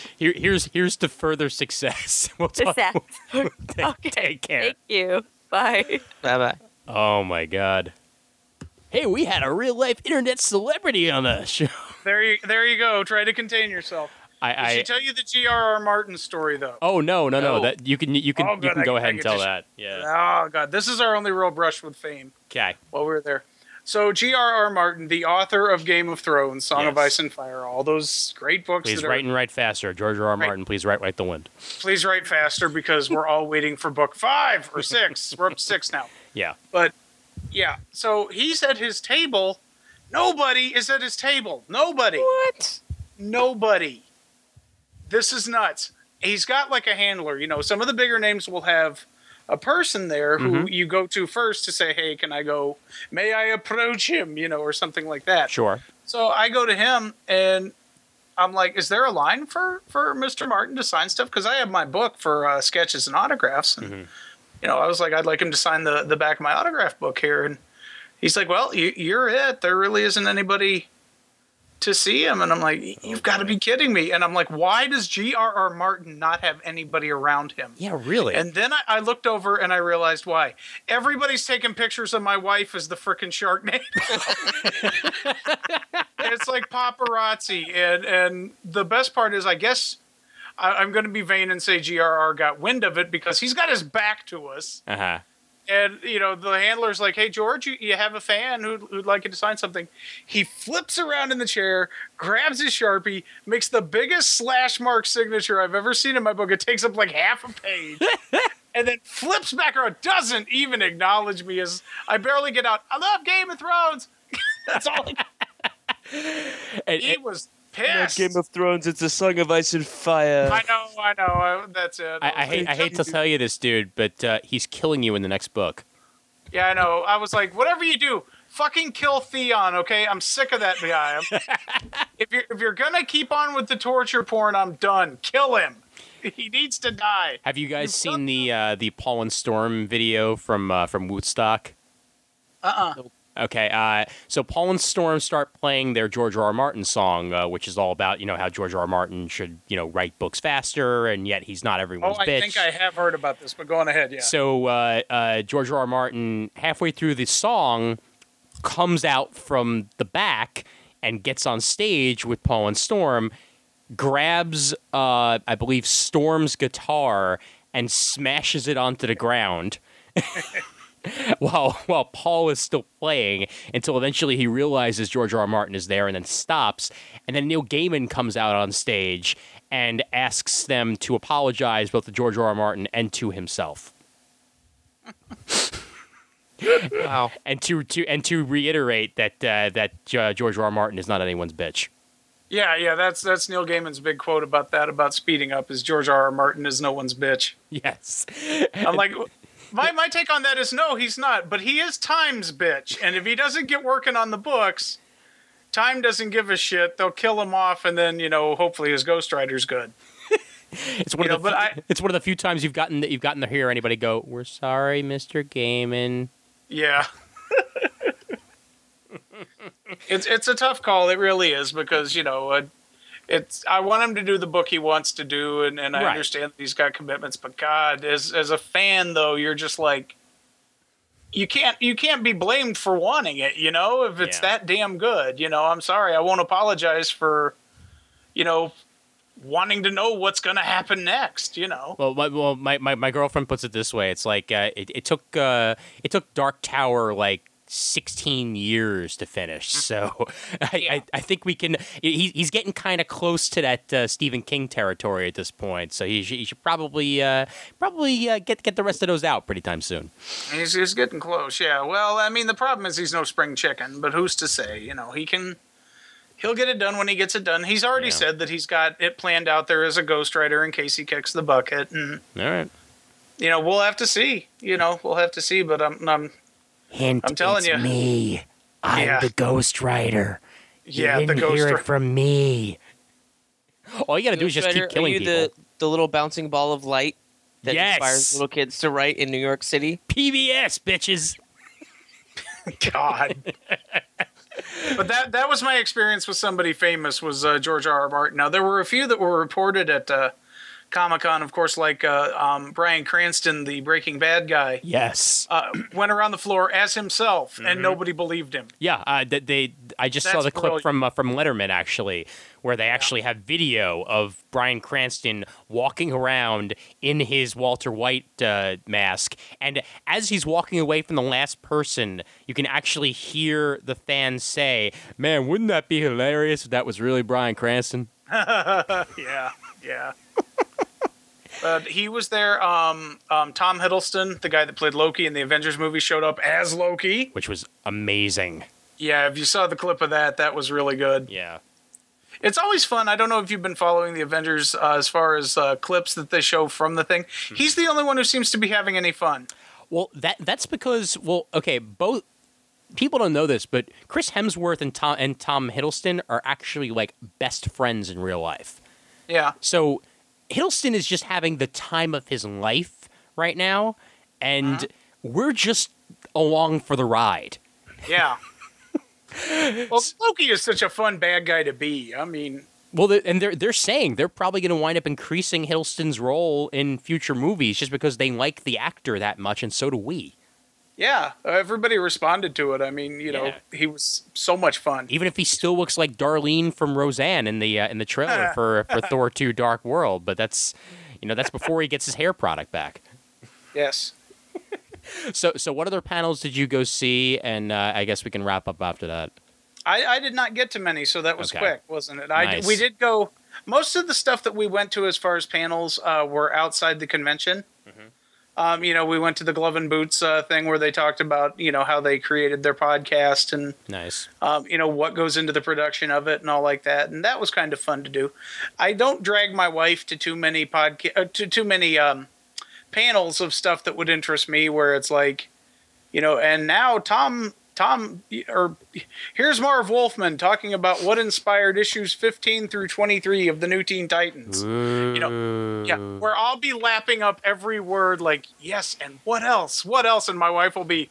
here here's here's to further success. We'll Is talk. that- take, Okay. take care. Thank you. Bye. Bye bye. Oh my god. Hey, we had a real life internet celebrity on the show. there you, there you go. Try to contain yourself. I, Did I she tell you the G.R.R. Martin story though? oh no no no No. that you can you can Oh, you can I go can- ahead I and tell just- that. Yeah. Oh god, this is our only real brush with fame Okay. while we were there. So G.R.R. Martin, the author of Game of Thrones, Song of Ice and Fire, all those great books. Please that write are, and write faster. George R. R. Martin, please write like the wind. please write faster because we're all waiting for book five or six. we're up to six now. Yeah. But yeah, so he's at his table. Nobody is at his table. Nobody. What? Nobody. This is nuts. He's got like a handler. You know, some of the bigger names will have a person there who Mhm. you go to first to say, "Hey, can I go? May I approach him?" You know, or something like that. Sure. So I go to him and I'm like, "Is there a line for for Mr. Martin to sign stuff?" Because I have my book for uh, sketches and autographs, and Mhm. you know, I was like, "I'd like him to sign the the back of my autograph book here." And he's like, "Well, you, you're it. There really isn't anybody to see him." And I'm like, "You've got to be kidding me!" And I'm like, "Why does G.R.R. Martin not have anybody around him?" Yeah, really. And then I, I looked over and I realized why. Everybody's taking pictures of my wife as the frickin' Sharknado. it's like paparazzi, and and the best part is, I guess I, I'm going to be vain and say GRR got wind of it because he's got his back to us, uh huh. And you know the handler's like, "Hey George, you, you have a fan who'd, who'd like you to sign something." He flips around in the chair, grabs his sharpie, makes the biggest slash mark signature I've ever seen in my book. It takes up like half a page. And then flips back around, doesn't even acknowledge me as I barely get out. I love Game of Thrones. That's all. He, And, he was pissed. Game of Thrones. It's a song of ice and fire. I know, I know. I, that's it. I, I hate I hate to tell you this, dude, but uh, he's killing you in the next book. Yeah, I know. I was like, whatever you do, fucking kill Theon, okay? I'm sick of that guy. if you're if you're gonna keep on with the torture porn, I'm done. Kill him. He needs to die. Have you guys seen the uh, the Paul and Storm video from uh, from w00tstock? Uh uh Okay, uh, so Paul and Storm start playing their George R. R. Martin song, uh, which is all about you know how George R. R. Martin should you know write books faster, and yet he's not everyone's. Oh, I bitch. think I have heard about this, but go on ahead. Yeah. So uh, uh, George R. R. Martin, halfway through the song, comes out from the back and gets on stage with Paul and Storm, grabs, uh, I believe, Storm's guitar and smashes it onto the ground. while while Paul is still playing until eventually he realizes George R. R. Martin is there and then stops. And then Neil Gaiman comes out on stage and asks them to apologize both to George R. R. Martin and to himself. Wow. And to, to and to reiterate that uh, that uh, George R. R. Martin is not anyone's bitch. yeah, yeah. That's that's Neil Gaiman's big quote about that about speeding up. Is George R. R. Martin is no one's bitch. Yes. I'm like, my my take on that is no, he's not. But he is Time's bitch, and if he doesn't get working on the books, Time doesn't give a shit. They'll kill him off, and then you know, hopefully his ghostwriter's good. It's one You of the know, but few, I- it's one of the few times you've gotten that you've gotten to hear anybody go, "We're sorry, Mr. Gaiman." Yeah. it's it's a tough call. It really is because you know uh, it's. I want him to do the book he wants to do, and, and I Right. understand that he's got commitments. But God, as as a fan though, you're just like. You can't you can't be blamed for wanting it, you know, if it's Yeah. that damn good. You know, I'm sorry. I won't apologize for, you know, wanting to know what's going to happen next, you know. Well, my, well, my, my, my girlfriend puts it this way: it's like uh, it, it took uh, it took Dark Tower like sixteen years to finish. So I, Yeah. I, I think we can. He, he's getting kind of close to that uh, Stephen King territory at this point. So he should, he should probably uh, probably uh, get get the rest of those out pretty time soon. He's, he's getting close, yeah. Well, I mean, the problem is he's no spring chicken, but who's to say? You know, he can. He'll get it done when he gets it done. He's already Yeah. said that he's got it planned out there as a ghostwriter in case he kicks the bucket, and All right. you know we'll have to see. You know we'll have to see, but I'm, I'm Hint. I'm telling it's you. me. I'm Yeah. the ghostwriter. yeah the ghost. from me. All you gotta do is just Ghost keep killing are you people. the, the little bouncing ball of light that Yes. inspires little kids to write in New York City? PBS bitches. God. but that that was my experience with somebody famous was uh, George R. R. Martin. Now there were a few that were reported at uh, Comic Con, of course, like uh, um, Bryan Cranston, the Breaking Bad guy, Yes. uh, went around the floor as himself, Mm-hmm. and nobody believed him. Yeah, uh, they, they. I just saw That's the clip from uh, from Letterman actually, where they actually have video of Bryan Cranston walking around in his Walter White uh, mask, and as he's walking away from the last person, you can actually hear the fans say, "Man, wouldn't that be hilarious if that was really Bryan Cranston?" Yeah, yeah. But he was there. Um, um, Tom Hiddleston, the guy that played Loki in the Avengers movie, showed up as Loki. Which was amazing. Yeah, if you saw the clip of that, that was really good. Yeah. It's always fun. I don't know if you've been following the Avengers uh, as far as uh, clips that they show from the thing. He's the only one who seems to be having any fun. Well, that that's because well, okay, both people don't know this, but Chris Hemsworth and Tom and Tom Hiddleston are actually like best friends in real life. Yeah, So Hiddleston is just having the time of his life right now, and Uh-huh. we're just along for the ride. yeah. well, Loki is such a fun bad guy to be. I mean, Well, and they're they're saying they're probably going to wind up increasing Hiddleston's role in future movies just because they like the actor that much, and so do we. Yeah, everybody responded to it. I mean, you know, Yeah. he was so much fun. Even if he still looks like Darlene from Roseanne in the uh, in the trailer for for Thor Two: Dark World, but that's you know that's before he gets his hair product back. Yes. So so what other panels did you go see? And uh, I guess we can wrap up after that. I, I did not get to many, so that was Okay. quick, wasn't it? I did- we did go. Most of the stuff that we went to as far as panels uh, were outside the convention. Mm-hmm. Um, you know, we went to the Glove and Boots uh, thing where they talked about you know how they created their podcast and Nice. um, you know what goes into the production of it and all like that, and that was kind of fun to do. I don't drag my wife to too many podcast uh, to too many um, panels of stuff that would interest me, where it's like, you know, and now Tom Tom or here's Marv Wolfman talking about what inspired issues 15 through 23 of the New Teen Titans. You know, yeah, where I'll be lapping up every word like yes, and what else? What else? And my wife will be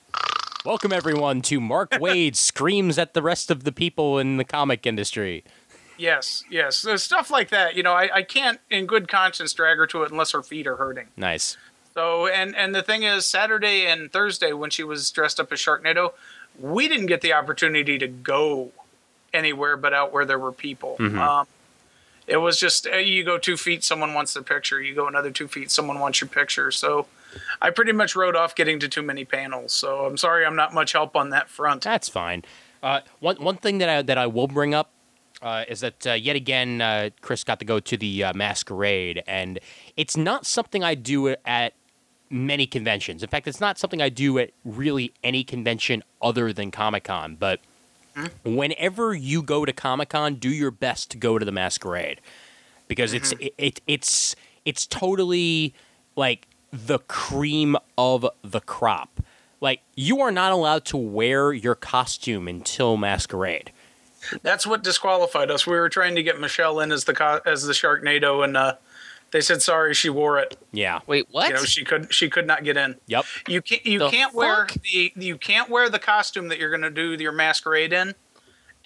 Welcome everyone to Mark Waid screams at the rest of the people in the comic industry. Yes, yes. So stuff like that. You know, I, I can't in good conscience drag her to it unless her feet are hurting. Nice. So and and the thing is Saturday and Thursday when she was dressed up as Sharknado, we didn't get the opportunity to go anywhere but out where there were people. Um, it was just uh, you go two feet, someone wants the picture. You go another two feet, someone wants your picture. So I pretty much wrote off getting to too many panels. So I'm sorry, I'm not much help on that front. That's fine. Uh, one one thing that I that I will bring up uh, is that uh, yet again uh, Chris got to go to the uh, masquerade, and it's not something I do at many conventions. In fact, it's not something I do at really any convention other than Comic Con. But whenever you go to Comic Con, do your best to go to the masquerade because it's it, it it's it's totally like the cream of the crop. Like you are not allowed to wear your costume until masquerade. That's what disqualified us. We were trying to get Michele in as the co- as the Sharknado, and uh, they said sorry, she wore it. Yeah. Wait, what? You know, she could she could not get in. Yep. You can't you The can't wear the you can't wear the costume that you're going to do your masquerade in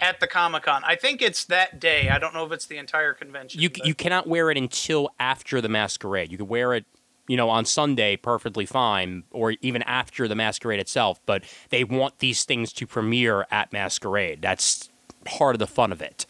at the Comic Con. I think it's that day. I don't know if it's the entire convention. You but- you cannot wear it until after the masquerade. You could wear it, you know, on Sunday perfectly fine, or even after the masquerade itself. But they want these things to premiere at masquerade. That's part of the fun of it.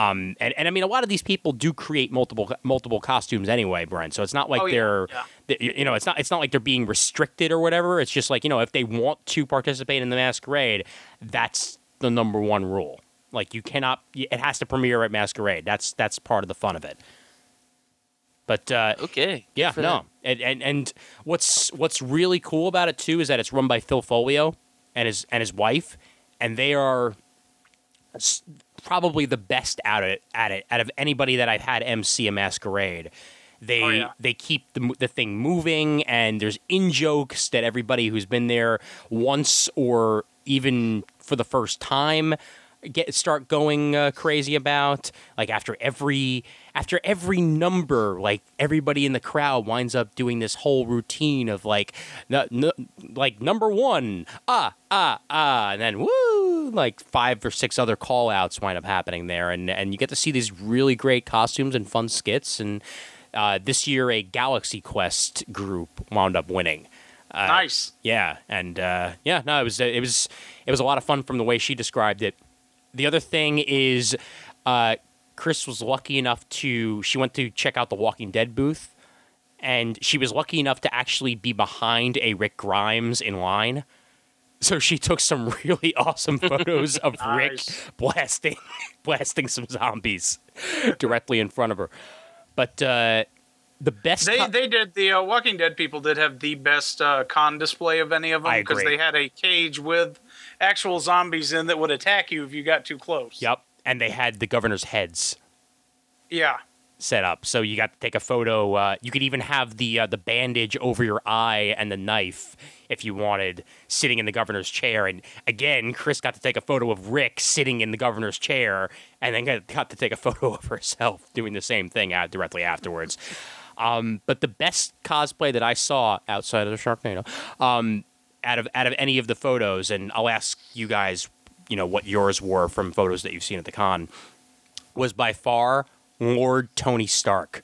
Um, and, and I mean, a lot of these people do create multiple multiple costumes anyway, Brent. So it's not like Oh, yeah, they're, yeah. that- you know, it's not it's not like they're being restricted or whatever. It's just like you know, if they want to participate in the masquerade, that's the number one rule. Like you cannot, it has to premiere at masquerade. That's that's part of the fun of it. But uh, okay. yeah, for no, and, and and what's what's really cool about it too is that it's run by Phil Foglio and his and his wife, and they are s- probably the best at it at it out of anybody that I've had MC a masquerade. They Oh, yeah. they keep the the thing moving, and there's in jokes that everybody who's been there once or even for the first time get start going uh, crazy about. Like after every after every number, like everybody in the crowd winds up doing this whole routine of like n- n- like number one, ah ah ah, and then woo, like five or six other call outs wind up happening there, and and you get to see these really great costumes and fun skits and. Uh, this year, a Galaxy Quest group wound up winning. Uh, nice. yeah, and uh, yeah, no, it was it was it was a lot of fun from the way she described it. The other thing is, uh, Chris was lucky enough to she went to check out the Walking Dead booth, and she was lucky enough to actually be behind a Rick Grimes in line. So she took some really awesome photos of Rick blasting blasting some zombies directly in front of her. But uh, the best They co- they did the uh, Walking Dead people did have the best uh, con display of any of them because they had a cage with actual zombies in that would attack you if you got too close. Yep, and they had the governor's heads. Yeah. set up. So you got to take a photo. Uh, you could even have the uh, the bandage over your eye and the knife if you wanted, sitting in the governor's chair. And again, Chris got to take a photo of Rick sitting in the governor's chair, and then got, got to take a photo of herself doing the same thing out directly afterwards. Um, but the best cosplay that I saw outside of the Sharknado, um, out of out of any of the photos, and I'll ask you guys, you know, what yours were from photos that you've seen at the con, was by far Lord Tony Stark,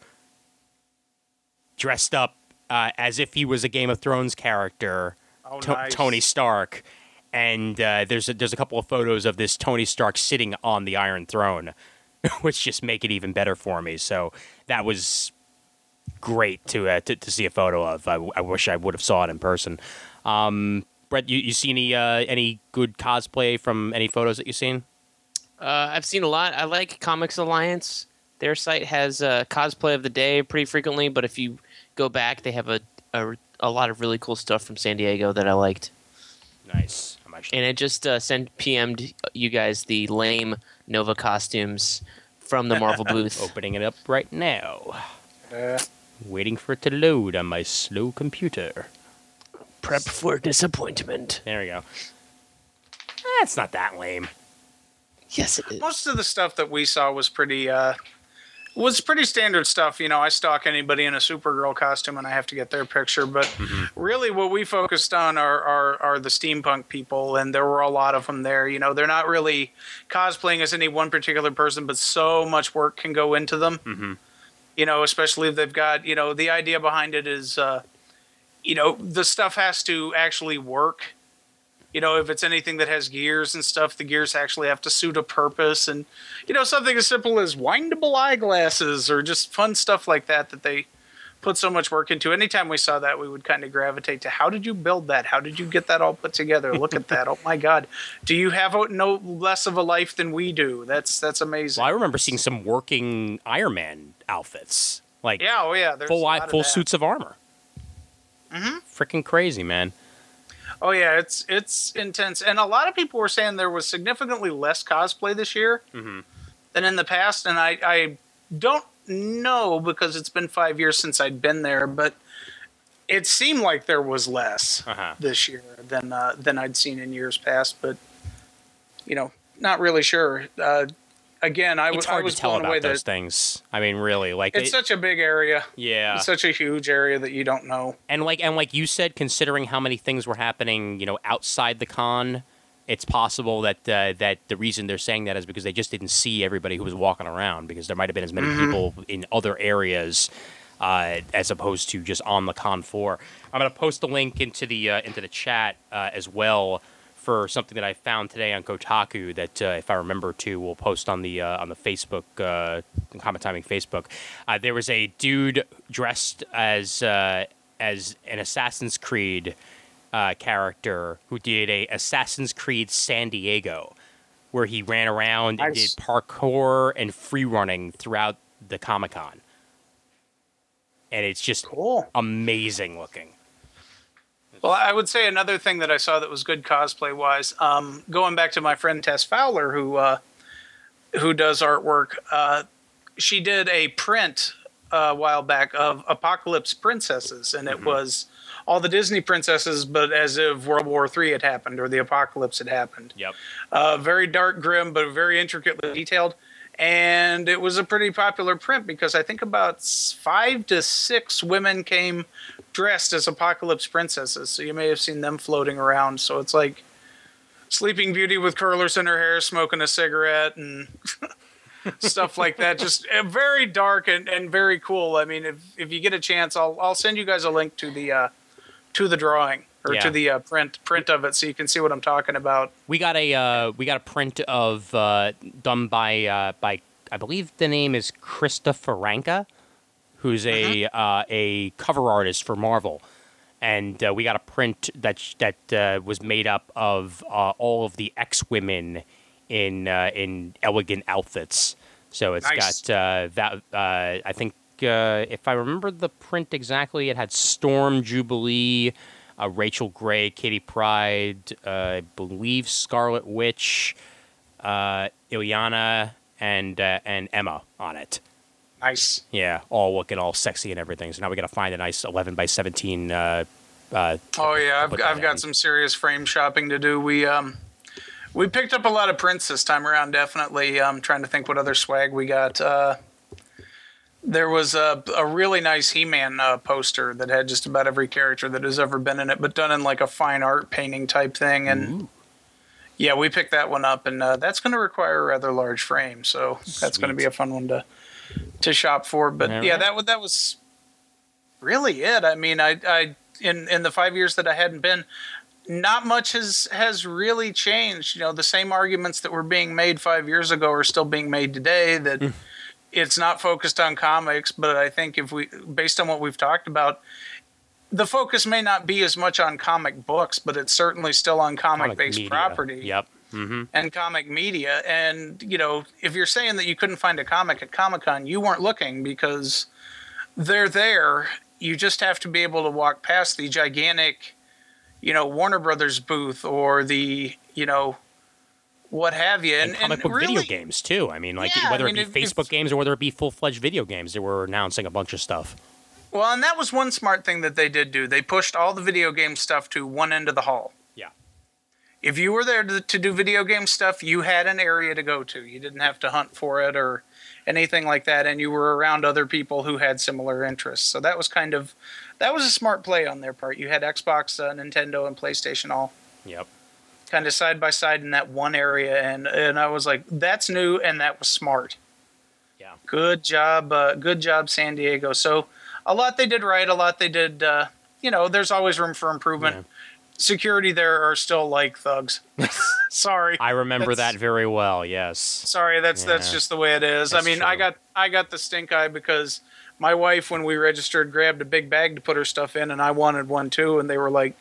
dressed up uh, as if he was a Game of Thrones character, Oh, To- nice. Tony Stark. And uh, there's a, there's a couple of photos of this Tony Stark sitting on the Iron Throne, which just make it even better for me. So that was great to uh, to, to see a photo of. I, I wish I would have saw it in person. Um, Brett, you, you see any uh, any good cosplay from any photos that you've seen? Uh, I've seen a lot. I like Comics Alliance. Their site has uh, cosplay of the day pretty frequently, but if you go back, they have a, a a lot of really cool stuff from San Diego that I liked. Nice. I'm actually And it just uh, sent PM'd you guys the lame Nova costumes from the Marvel booth. opening it up right now. Uh, Waiting for it to load on my slow computer. Prep for disappointment. There we go. That's not that lame. Yes, it is. most of the stuff that we saw was pretty uh was pretty standard stuff you know i stalk anybody in a supergirl costume and i have to get their picture but really what we focused on are, are are the steampunk people and there were a lot of them there you know they're not really cosplaying as any one particular person but so much work can go into them Mm-hmm. you know especially if they've got you know the idea behind it is uh you know the stuff has to actually work. You know if it's anything that has gears and stuff the gears actually have to suit a purpose. And you know something as simple as windable eyeglasses or just fun stuff like that that they put so much work into. Anytime we saw that we would kind of gravitate to how did you build that? How did you get that all put together? Look at that. Oh my god. Do you have no less of a life than we do? That's that's amazing. Well, I remember seeing some working Iron Man outfits, like yeah oh yeah there's full eye, of full suits of armor. Mm-hmm. Freaking crazy, man. Oh yeah, it's it's intense, and a lot of people were saying there was significantly less cosplay this year Mhm. than in the past, and I I don't know because it's been five years since I'd been there, but it seemed like there was less Uh-huh. this year than uh, than I'd seen in years past, but you know, not really sure. Uh, again, I, It's I hard was to tell blown away about those things. I mean, really, like it's it- such a big area, yeah. it's such a huge area that you don't know. and like and like you said, considering how many things were happening, you know, outside the con, it's possible that uh, that the reason they're saying that is because they just didn't see everybody who was walking around because there might have been as many people in other areas uh, as opposed to just on the con floor. I'm gonna post the link into the uh, into the chat uh, as well for something that I found today on Kotaku that, uh, if I remember to, we'll post on the uh, on the Facebook uh, Comic Timing Facebook. Uh, there was a dude dressed as uh, as an Assassin's Creed uh, character who did a Assassin's Creed San Diego, where he ran around and Nice. did parkour and free running throughout the Comic Con, and it's just Cool. amazing looking. Well, I would say another thing that I saw that was good cosplay wise, um, going back to my friend Tess Fowler, who uh, who does artwork. Uh, she did a print uh, a while back of Apocalypse Princesses, and it was all the Disney princesses, but as if World War III had happened or the apocalypse had happened. Yep. Uh, very dark, grim, but very intricately detailed. And it was a pretty popular print because I think about five to six women came dressed as apocalypse princesses. So you may have seen them floating around. So it's like Sleeping Beauty with curlers in her hair, smoking a cigarette, and stuff like that. Just uh, very dark and, and very cool. I mean, if if you get a chance, I'll I'll send you guys a link to the uh, to the drawing or Yeah. to the uh, print print of it, so you can see what I'm talking about. We got a uh, we got a print of uh, done by uh, by I believe the name is Krista Faranka, who's a uh, a cover artist for Marvel, and uh, we got a print that sh- that uh, was made up of uh, all of the X women in uh, in elegant outfits. So it's Nice. got uh, that uh, I think uh, if I remember the print exactly, it had Storm Jubilee uh, Rachel Grey, Kitty Pryde, uh, I believe Scarlet Witch, uh, Illyana, and uh, and Emma on it. Nice. Yeah, all looking all sexy and everything. So now we got to find a nice 11 by 17. Uh, uh, Oh yeah, I've, I've got in. some serious frame shopping to do. We um we picked up a lot of prints this time around. Definitely. I'm trying to think what other swag we got. Uh, there was a, a really nice He-Man uh, poster that had just about every character that has ever been in it, but done in like a fine art painting type thing. And yeah, we picked that one up, and uh, that's going to require a rather large frame. So that's going to be a fun one to to shop for. But All yeah, right. that was that was really it. I mean, I I in in the five years that I hadn't been, not much has has really changed. You know, the same arguments that were being made five years ago are still being made today. That hmm. it's not focused on comics, but I think if we, based on what we've talked about. The focus may not be as much on comic books, but it's certainly still on comic-based media. property Yep. Mm-hmm. and comic media. And, you know, if you're saying that you couldn't find a comic at Comic Con, you weren't looking because they're there you just have to be able to walk past the gigantic, you know, Warner Brothers booth or the, you know, what have you. And, And, comic and book really, video games too. I mean, like Yeah, I whether mean, it be if- Facebook games or whether it be full fledged video games, they were announcing a bunch of stuff. Well, and that was one smart thing that they did do. They pushed all the video game stuff to one end of the hall. If you were there to, to do video game stuff, you had an area to go to. You didn't have to hunt for it or anything like that, and you were around other people who had similar interests. So that was kind of that was a smart play on their part. You had Xbox, uh, Nintendo, and PlayStation all Yep. kind of side by side in that one area, and and I was like, that's new and that was smart. Yeah. Good job, uh, good job, San Diego. So a lot they did right, a lot they did. Uh, you know, there's always room for improvement. Yeah. Security there are still like thugs. Sorry, I remember That's- that very well. Yes. sorry. That's that's just the way it is. That's I mean, I got I got the stink eye because my wife, when we registered, grabbed a big bag to put her stuff in, and I wanted one too. And they were like,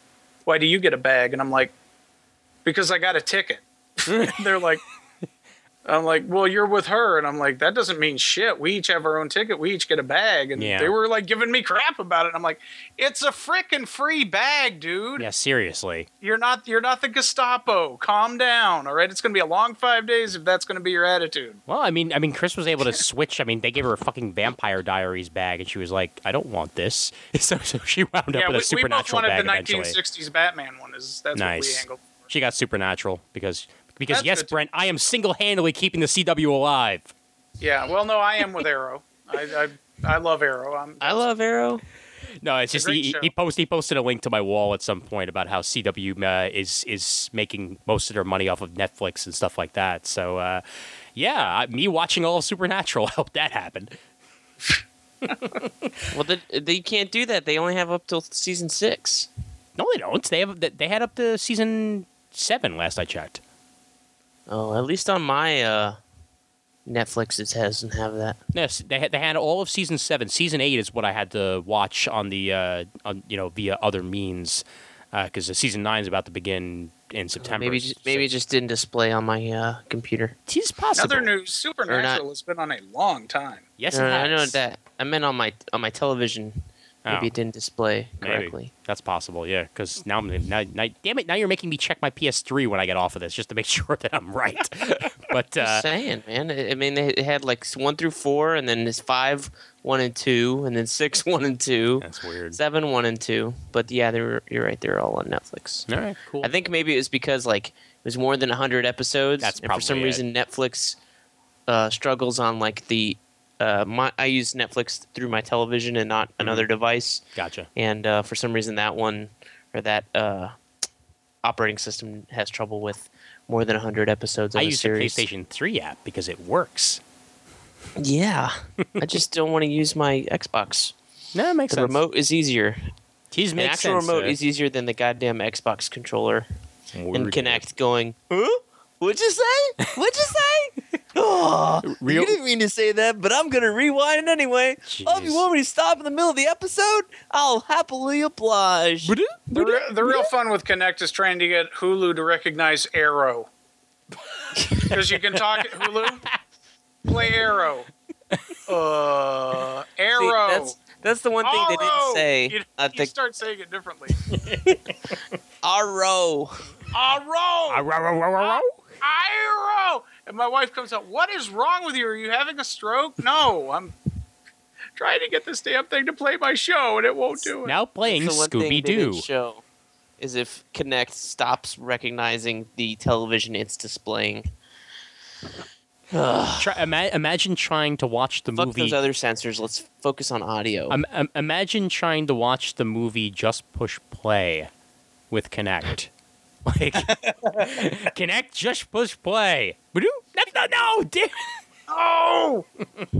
"Why do you get a bag?" And I'm like, "Because I got a ticket." They're like, I'm like, well, you're with her, and I'm like, that doesn't mean shit. We each have our own ticket. We each get a bag, and Yeah. they were like giving me crap about it. I'm like, it's a freaking free bag, dude. Yeah. Seriously. You're not you're not the Gestapo. Calm down, all right? It's gonna be a long five days if that's gonna be your attitude. Well, I mean, I mean, Chris was able to switch. I mean, they gave her a fucking Vampire Diaries bag, and she was like, "I don't want this." So, so she wound up yeah, with we, a we both wanted bag the eventually. 1960s Batman one. Is that's what we Nice. angled. for. She got supernatural because because That's yes, good, too. Brent, I am single handedly keeping the CW alive. Yeah, well, no, I am with Arrow. I, I I love Arrow. I'm, I love Arrow. No, it's It's just he, show. he posted he posted a link to my wall at some point about how CW uh, is is making most of their money off of Netflix and stuff like that. So uh, yeah, I- me watching all of Supernatural helped that happen. Well, they, they can't do that. They only have up till season six. No, they don't. They have they had up to season seven last I checked. Oh, at least on my uh, Netflix, it doesn't have that. Yes, they had they had all of season seven. Season eight is what I had to watch on the uh, on you know via other means because the season nine is about to begin in September. Maybe ju- maybe it just didn't display on my uh, computer. So, it's possible. Another news: Supernatural has been on a long time. Yes, No, it no, I know that. I meant on my on my television. Maybe Oh. it didn't display Maybe. correctly. That's possible, yeah. Because now I'm now, now, damn it, now you're making me check my PS3 when I get off of this just to make sure that I'm right. but Just uh, saying, man. I mean, they it had like one through four, and then there's five, one and two, and then six, one and two, that's weird. seven, one and two. But yeah, they're you're right. They're all on Netflix. All right, cool. I think maybe it was because like it was more than hundred episodes. That's and for some it. reason Netflix uh, struggles on like the. Uh, my, I use Netflix through my television and not Mm-hmm. another device, gotcha. and uh, for some reason that one or that uh, operating system has trouble with more than hundred episodes of I a use series. the PlayStation 3 app because it works. Yeah, I just don't want to use my Xbox. No, it makes The remote is easier. An makes actual sense. remote uh, is easier than the goddamn Xbox controller weird. and Kinect. Going, huh? What'd you say? What'd you say? oh, Real- you didn't mean to say that, but I'm gonna rewind anyway. Oh, if you want me to stop in the middle of the episode, I'll happily oblige. The, re- the real fun with Kinect is trying to get Hulu to recognize Arrow. Because you can talk at Hulu. Play Arrow. Uh, See, Arrow. that's that's the one thing they didn't say. You, I you think start saying it differently. Arrow. Arrow. Arrow. Arrow. Arrow. And my wife comes up. What is wrong with you? Are you having a stroke? No, I'm trying to get this damn thing to play my show, and it won't do it. now playing That's the one thing they Scooby didn't Doo. show is if Kinect stops recognizing the television it's displaying. Try, ima- imagine trying to watch the Fuck movie. those other sensors. Let's focus on audio. Um, um, imagine trying to watch the movie Just Push Play with Kinect. Like, Kinect, just push play. Ba-doo. That's no, damn. Oh,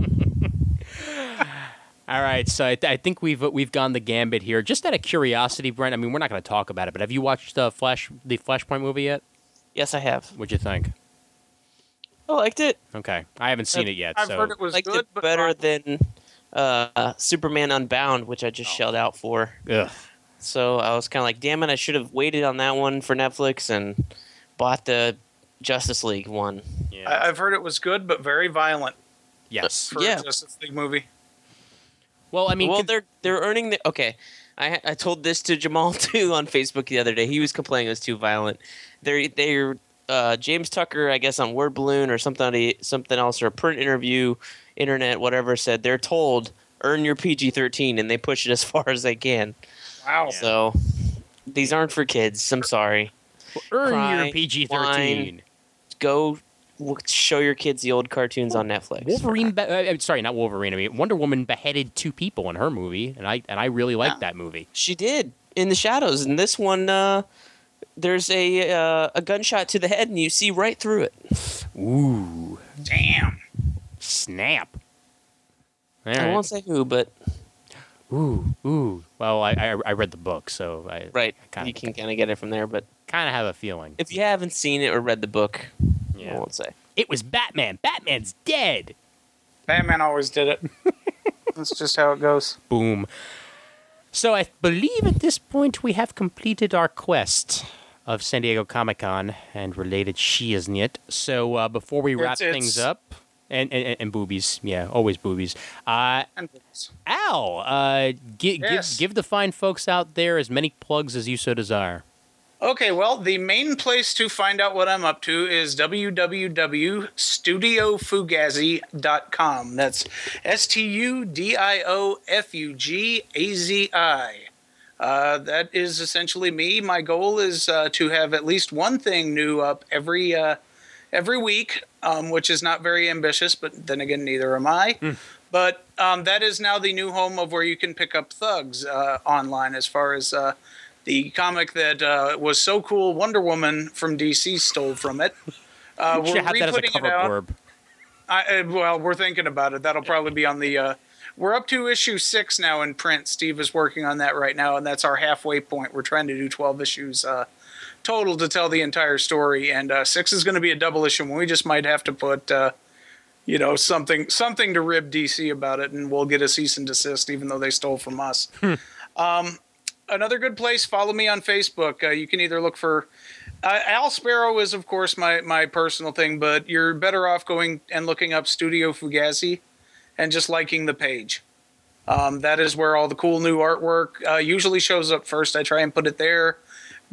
All right, so I, I think we've we've gone the gambit here. Just out of curiosity, Brent. I mean, we're not going to talk about it, but have you watched the Flash the Flashpoint movie yet? yes, I have. What'd you think? I liked it. Okay, I haven't seen it yet. I've so heard it was liked good, it better not- than uh, Superman Unbound, which I just shelled out for. ugh. So I was kind of like, damn it, I should have waited on that one for Netflix and bought the Justice League one. Yeah. I, I've heard it was good, but very violent yes. for Yeah. a Justice League movie. Well, I mean, well, they're they're earning the okay. I I told this to Jamal too on Facebook the other day. He was complaining it was too violent. They're they're uh, James Tucker, I guess on Word Balloon or something something else or a print interview, internet whatever said they're told earn your PG thirteen and they push it as far as they can. Wow. So these aren't for kids. I'm sorry. earn cry, your PG whine. thirteen. Go show your kids the old cartoons on Netflix. Wolverine, be- uh, sorry, not Wolverine. I mean, Wonder Woman beheaded two people in her movie, and I and I really liked Yeah. that movie. She did in the shadows. And this one, uh, there's a uh, a gunshot to the head, and you see right through it. Ooh, Damn. snap! All I right. won't say who, but Ooh, ooh. Well, I, I I read the book, so I right, Kinda- you can kind of get it from there. But kind of have a feeling. if you haven't seen it or read the book, I Yeah. won't say. It was Batman. Batman's dead. Batman always did it. That's just how it goes. Boom. So I believe at this point we have completed our quest of San Diego Comic Con and related shiznit. So uh, before we wrap It's- things up, and, and and boobies, yeah, always boobies. Uh, And Al, uh, gi- Yes. give give the fine folks out there as many plugs as you so desire. Okay, well, the main place to find out what I'm up to is www.studiofugazi.com. That's S T U D I O F U G A Z I. Uh, that is essentially me. My goal is uh, to have at least one thing new up every uh, every week, um, which is not very ambitious, but then again, neither am I. But um, that is now the new home of where you can pick up Thugs uh, online, as far as uh, the comic that uh, was so cool, Wonder Woman from DC stole from it. Uh, we're have that as a cover it blurb. I, uh, well, we're thinking about it. That'll probably be on the. Uh, we're up to issue six now in print. Steve is working on that right now, and that's our halfway point. We're trying to do twelve issues uh, total to tell the entire story, and uh, six is going to be a double issue. And we just might have to put, uh, you know, something something to rib DC about it, and we'll get a cease and desist, even though they stole from us. Um, another good place. Follow me on Facebook. Uh, you can either look for uh, Al Sparrow is of course my my personal thing, but you're better off going and looking up Studio Fugazi and just liking the page. Um, that is where all the cool new artwork uh, usually shows up first. I try and put it there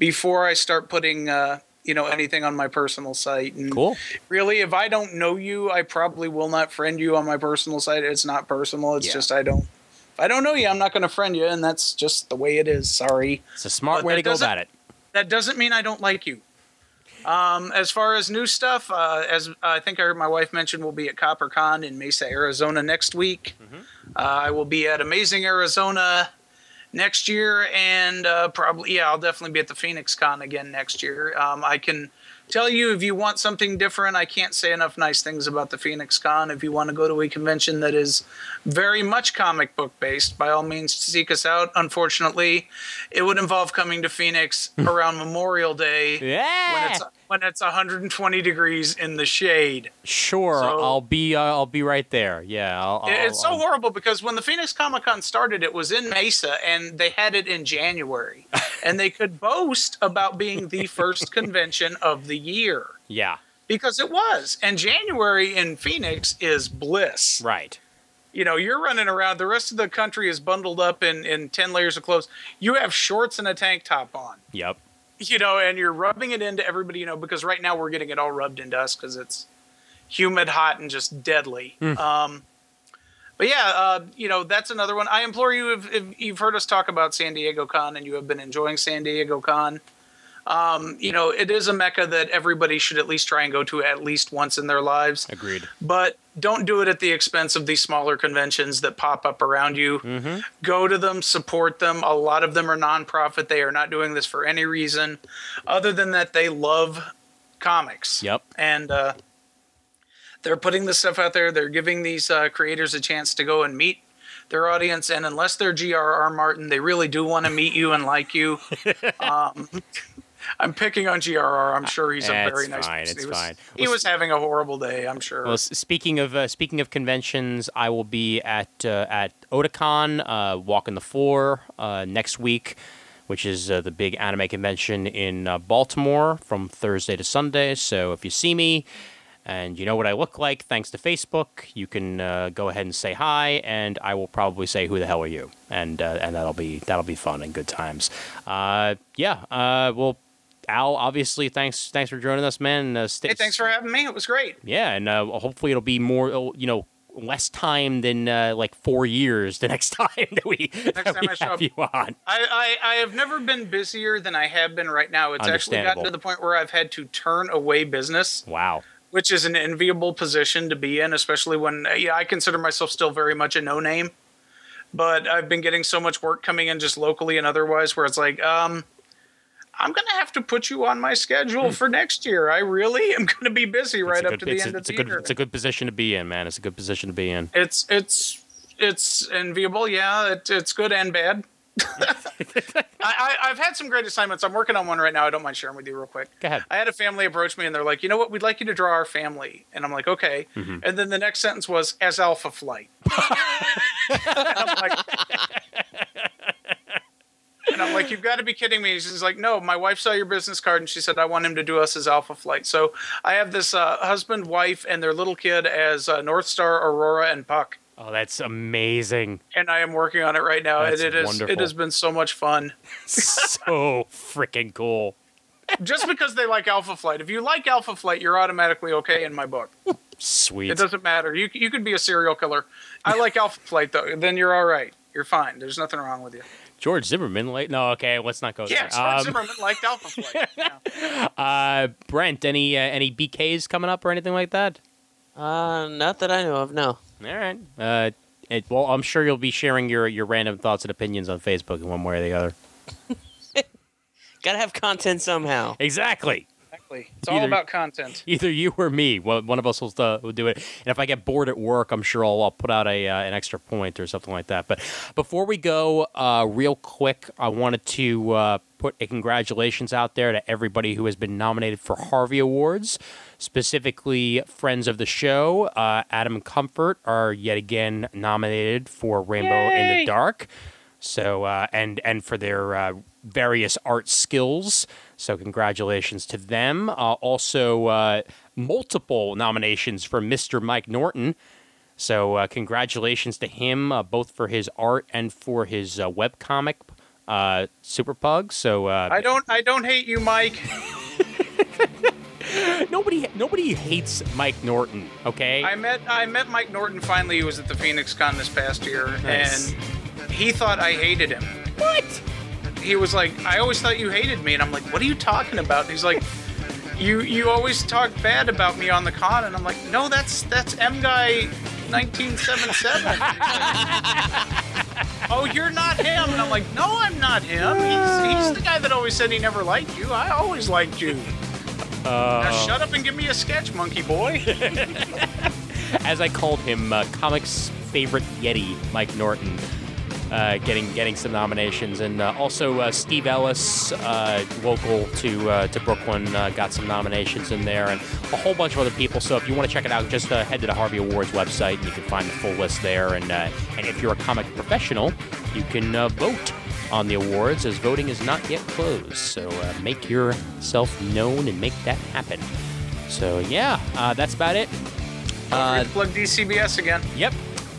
before I start putting uh, you know anything on my personal site. And Cool. really, if I don't know you, I probably will not friend you on my personal site. It's not personal. It's Yeah. just I don't. If I don't know you, I'm not going to friend you, and that's just the way it is. Sorry It's a smart But way to go about it. that doesn't mean I don't like you. Um, as far as new stuff, uh, as I think I heard my wife mention, we'll be at CopperCon in Mesa, Arizona next week. Uh, I will be at Amazing Arizona next year, and uh, probably yeah, I'll definitely be at the Phoenix Con again next year. Um, I can tell you if you want something different, I can't say enough nice things about the Phoenix Con. If you want to go to a convention that is very much comic book based, by all means seek us out. Unfortunately, it would involve coming to Phoenix around Memorial Day when Yeah. it's when it's 120 degrees in the shade. Sure, So- I'll be uh, I'll be right there. Yeah, I'll, I'll, it's so I'll- horrible because when the Phoenix Comic Con started, it was in Mesa and they had it in January, and they could boast about being the first convention of the year Yeah, because it was. And January in Phoenix is bliss. right. You know, you're running around. The rest of the country is bundled up in in ten layers of clothes. You have shorts and a tank top on. Yep. you know, and you're rubbing it into everybody, you know, because right now we're getting it all rubbed into us because it's humid, hot, and just deadly. Um, but yeah, uh, you know, that's another one. I implore you, if, if you've heard us talk about San Diego Con and you have been enjoying San Diego Con, um, you know, it is a mecca that everybody should at least try and go to at least once in their lives. Agreed. But don't do it at the expense of these smaller conventions that pop up around you. Mm-hmm. Go to them, support them. A lot of them are nonprofit. They are not doing this for any reason other than that they love comics. Yep. And uh, they're putting this stuff out there. They're giving these uh, creators a chance to go and meet their audience. And unless they're G.R.R. Martin, they really do want to meet you and like you. um, I'm picking on GRR. I'm sure he's a very nice fine, person. it's he was, fine. He was having a horrible day. I'm sure. Well, speaking of uh, speaking of conventions, I will be at uh, at Otakon, uh, walking the floor uh, next week, which is uh, the big anime convention in uh, Baltimore from Thursday to Sunday. So if you see me, and you know what I look like thanks to Facebook. You can uh, go ahead and say hi, and I will probably say, "Who the hell are you?" and uh, and that'll be that'll be fun and good times. Uh, yeah. Uh, well, Al, obviously, thanks thanks for joining us, man. Uh, stay, Hey, thanks for having me. It was great. yeah, and uh, hopefully it'll be more, uh, you know, less time than uh, like four years the next time that we, that time we I show have up. you on. I, I, I have never been busier than I have been right now. It's actually gotten to the point where I've had to turn away business, Wow. which is an enviable position to be in, especially when uh, yeah, I consider myself still very much a no name. But I've been getting so much work coming in just locally and otherwise where it's like, um, I'm going to have to put you on my schedule for next year. I really am going to be busy right It's a up to the a- end of the good, year. It's a good position to be in, man. It's a good position to be in. It's it's it's enviable. Yeah, it, it's good and bad. I, I, I've had some great assignments. I'm working on one right now. I don't mind sharing with you real quick. Go ahead. I had a family approach me and they're like, you know what? We'd like you to draw our family. And I'm like, okay. Mm-hmm. And then the next sentence was as Alpha Flight. I'm like, and I'm like, you've got to be kidding me. She's like, no, my wife saw your business card and she said, I want him to do us as Alpha Flight. So I have this uh, husband, wife, and their little kid as uh, Northstar, Aurora, and Puck Oh, that's amazing. and I am working on it right now. That's and it is it has been so much fun. so freaking cool. Just because they like Alpha Flight. If you like Alpha Flight, you're automatically okay in my book. Sweet. It doesn't matter. You you could be a serial killer. I like Alpha Flight though. Then you're all right. You're fine. There's nothing wrong with you. George Zimmerman, late? No, okay, let's not go Yeah, there. George Um, Zimmerman liked Alpha Flight. Yeah. uh, Brent, any uh, any BKs coming up or anything like that? Uh, not that I know of. No. All right. Uh, it, well, I'm sure you'll be sharing your, your random thoughts and opinions on Facebook in one way or the other. Gotta have content somehow. Exactly. Exactly. It's all Either- about content. Either you or me. One one of us will, uh, will do it. And if I get bored at work, I'm sure I'll, I'll put out a uh, an extra point or something like that. But before we go, uh, real quick, I wanted to uh, put a congratulations out there to everybody who has been nominated for Harvey Awards, specifically friends of the show. Uh, Adam Comfort are yet again nominated for Rainbow in the Dark. So uh, and and for their uh, various art skills. So congratulations to them. Uh, also, uh, multiple nominations for Mr. Mike Norton. So uh, congratulations to him, uh, both for his art and for his uh, webcomic, uh, Super Pug. So uh, I don't I don't hate you, Mike. nobody nobody hates Mike Norton. Okay. I met I met Mike Norton finally. He was at the Phoenix Con this past year, Nice. and he thought I hated him. what? He was like, I always thought you hated me, and I'm like, what are you talking about? And he's like, you you always talk bad about me on the con, and I'm like, no, that's that's M guy, 1977. oh, you're not him, and I'm like, no, I'm not him. He's, he's the guy that always said he never liked you. I always liked you. Uh, Now shut up and give me a sketch, monkey boy. as I called him, uh, comics favorite Yeti, Mike Norton, uh, getting getting some nominations, and uh, also uh, Steve Ellis, uh, local to uh, to Brooklyn, uh, got some nominations in there, and a whole bunch of other people. So if you want to check it out, just uh, head to the Harvey Awards website, and you can find the full list there. And uh, and if you're a comic professional, you can uh, vote on the awards, as voting is not yet closed. So uh, make yourself known and make that happen. So yeah, uh, that's about it. Uh, Plug DCBS again. Yep.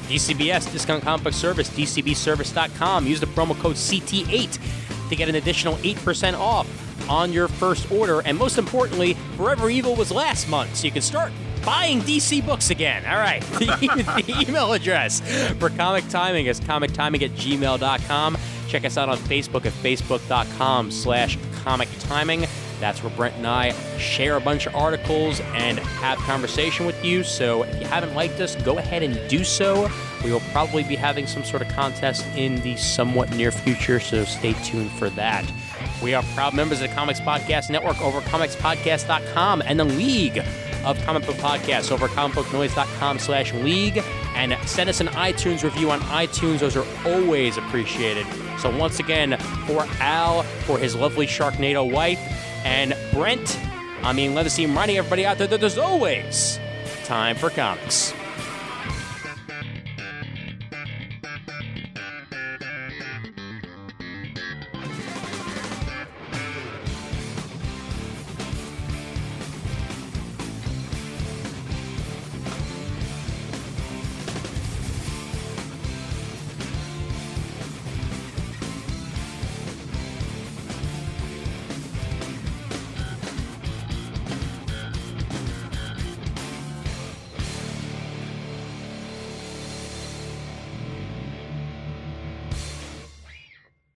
DCBS, Discount Book Service, DCBService.com. Use the promo code CT8 to get an additional 8% off on your first order. And most importantly, Forever Evil was last month, so you can start buying DC books again. All right. The, the email address for Comic Timing is comictiming at gmail.com. Check us out on Facebook at facebook.com slash comic timing. That's where Brent and I share a bunch of articles and have conversation with you. So if you haven't liked us, go ahead and do so. We will probably be having some sort of contest in the somewhat near future, so stay tuned for that. We are proud members of the Comics Podcast Network over comicspodcast.com and the League of Comic Book Podcasts over comicbooknoise.com slash league. And send us an iTunes review on iTunes. Those are always appreciated. So once again, for Al, for his lovely Sharknado wife, and Brent, I mean, let us see him reminding everybody out there that there's always time for comics.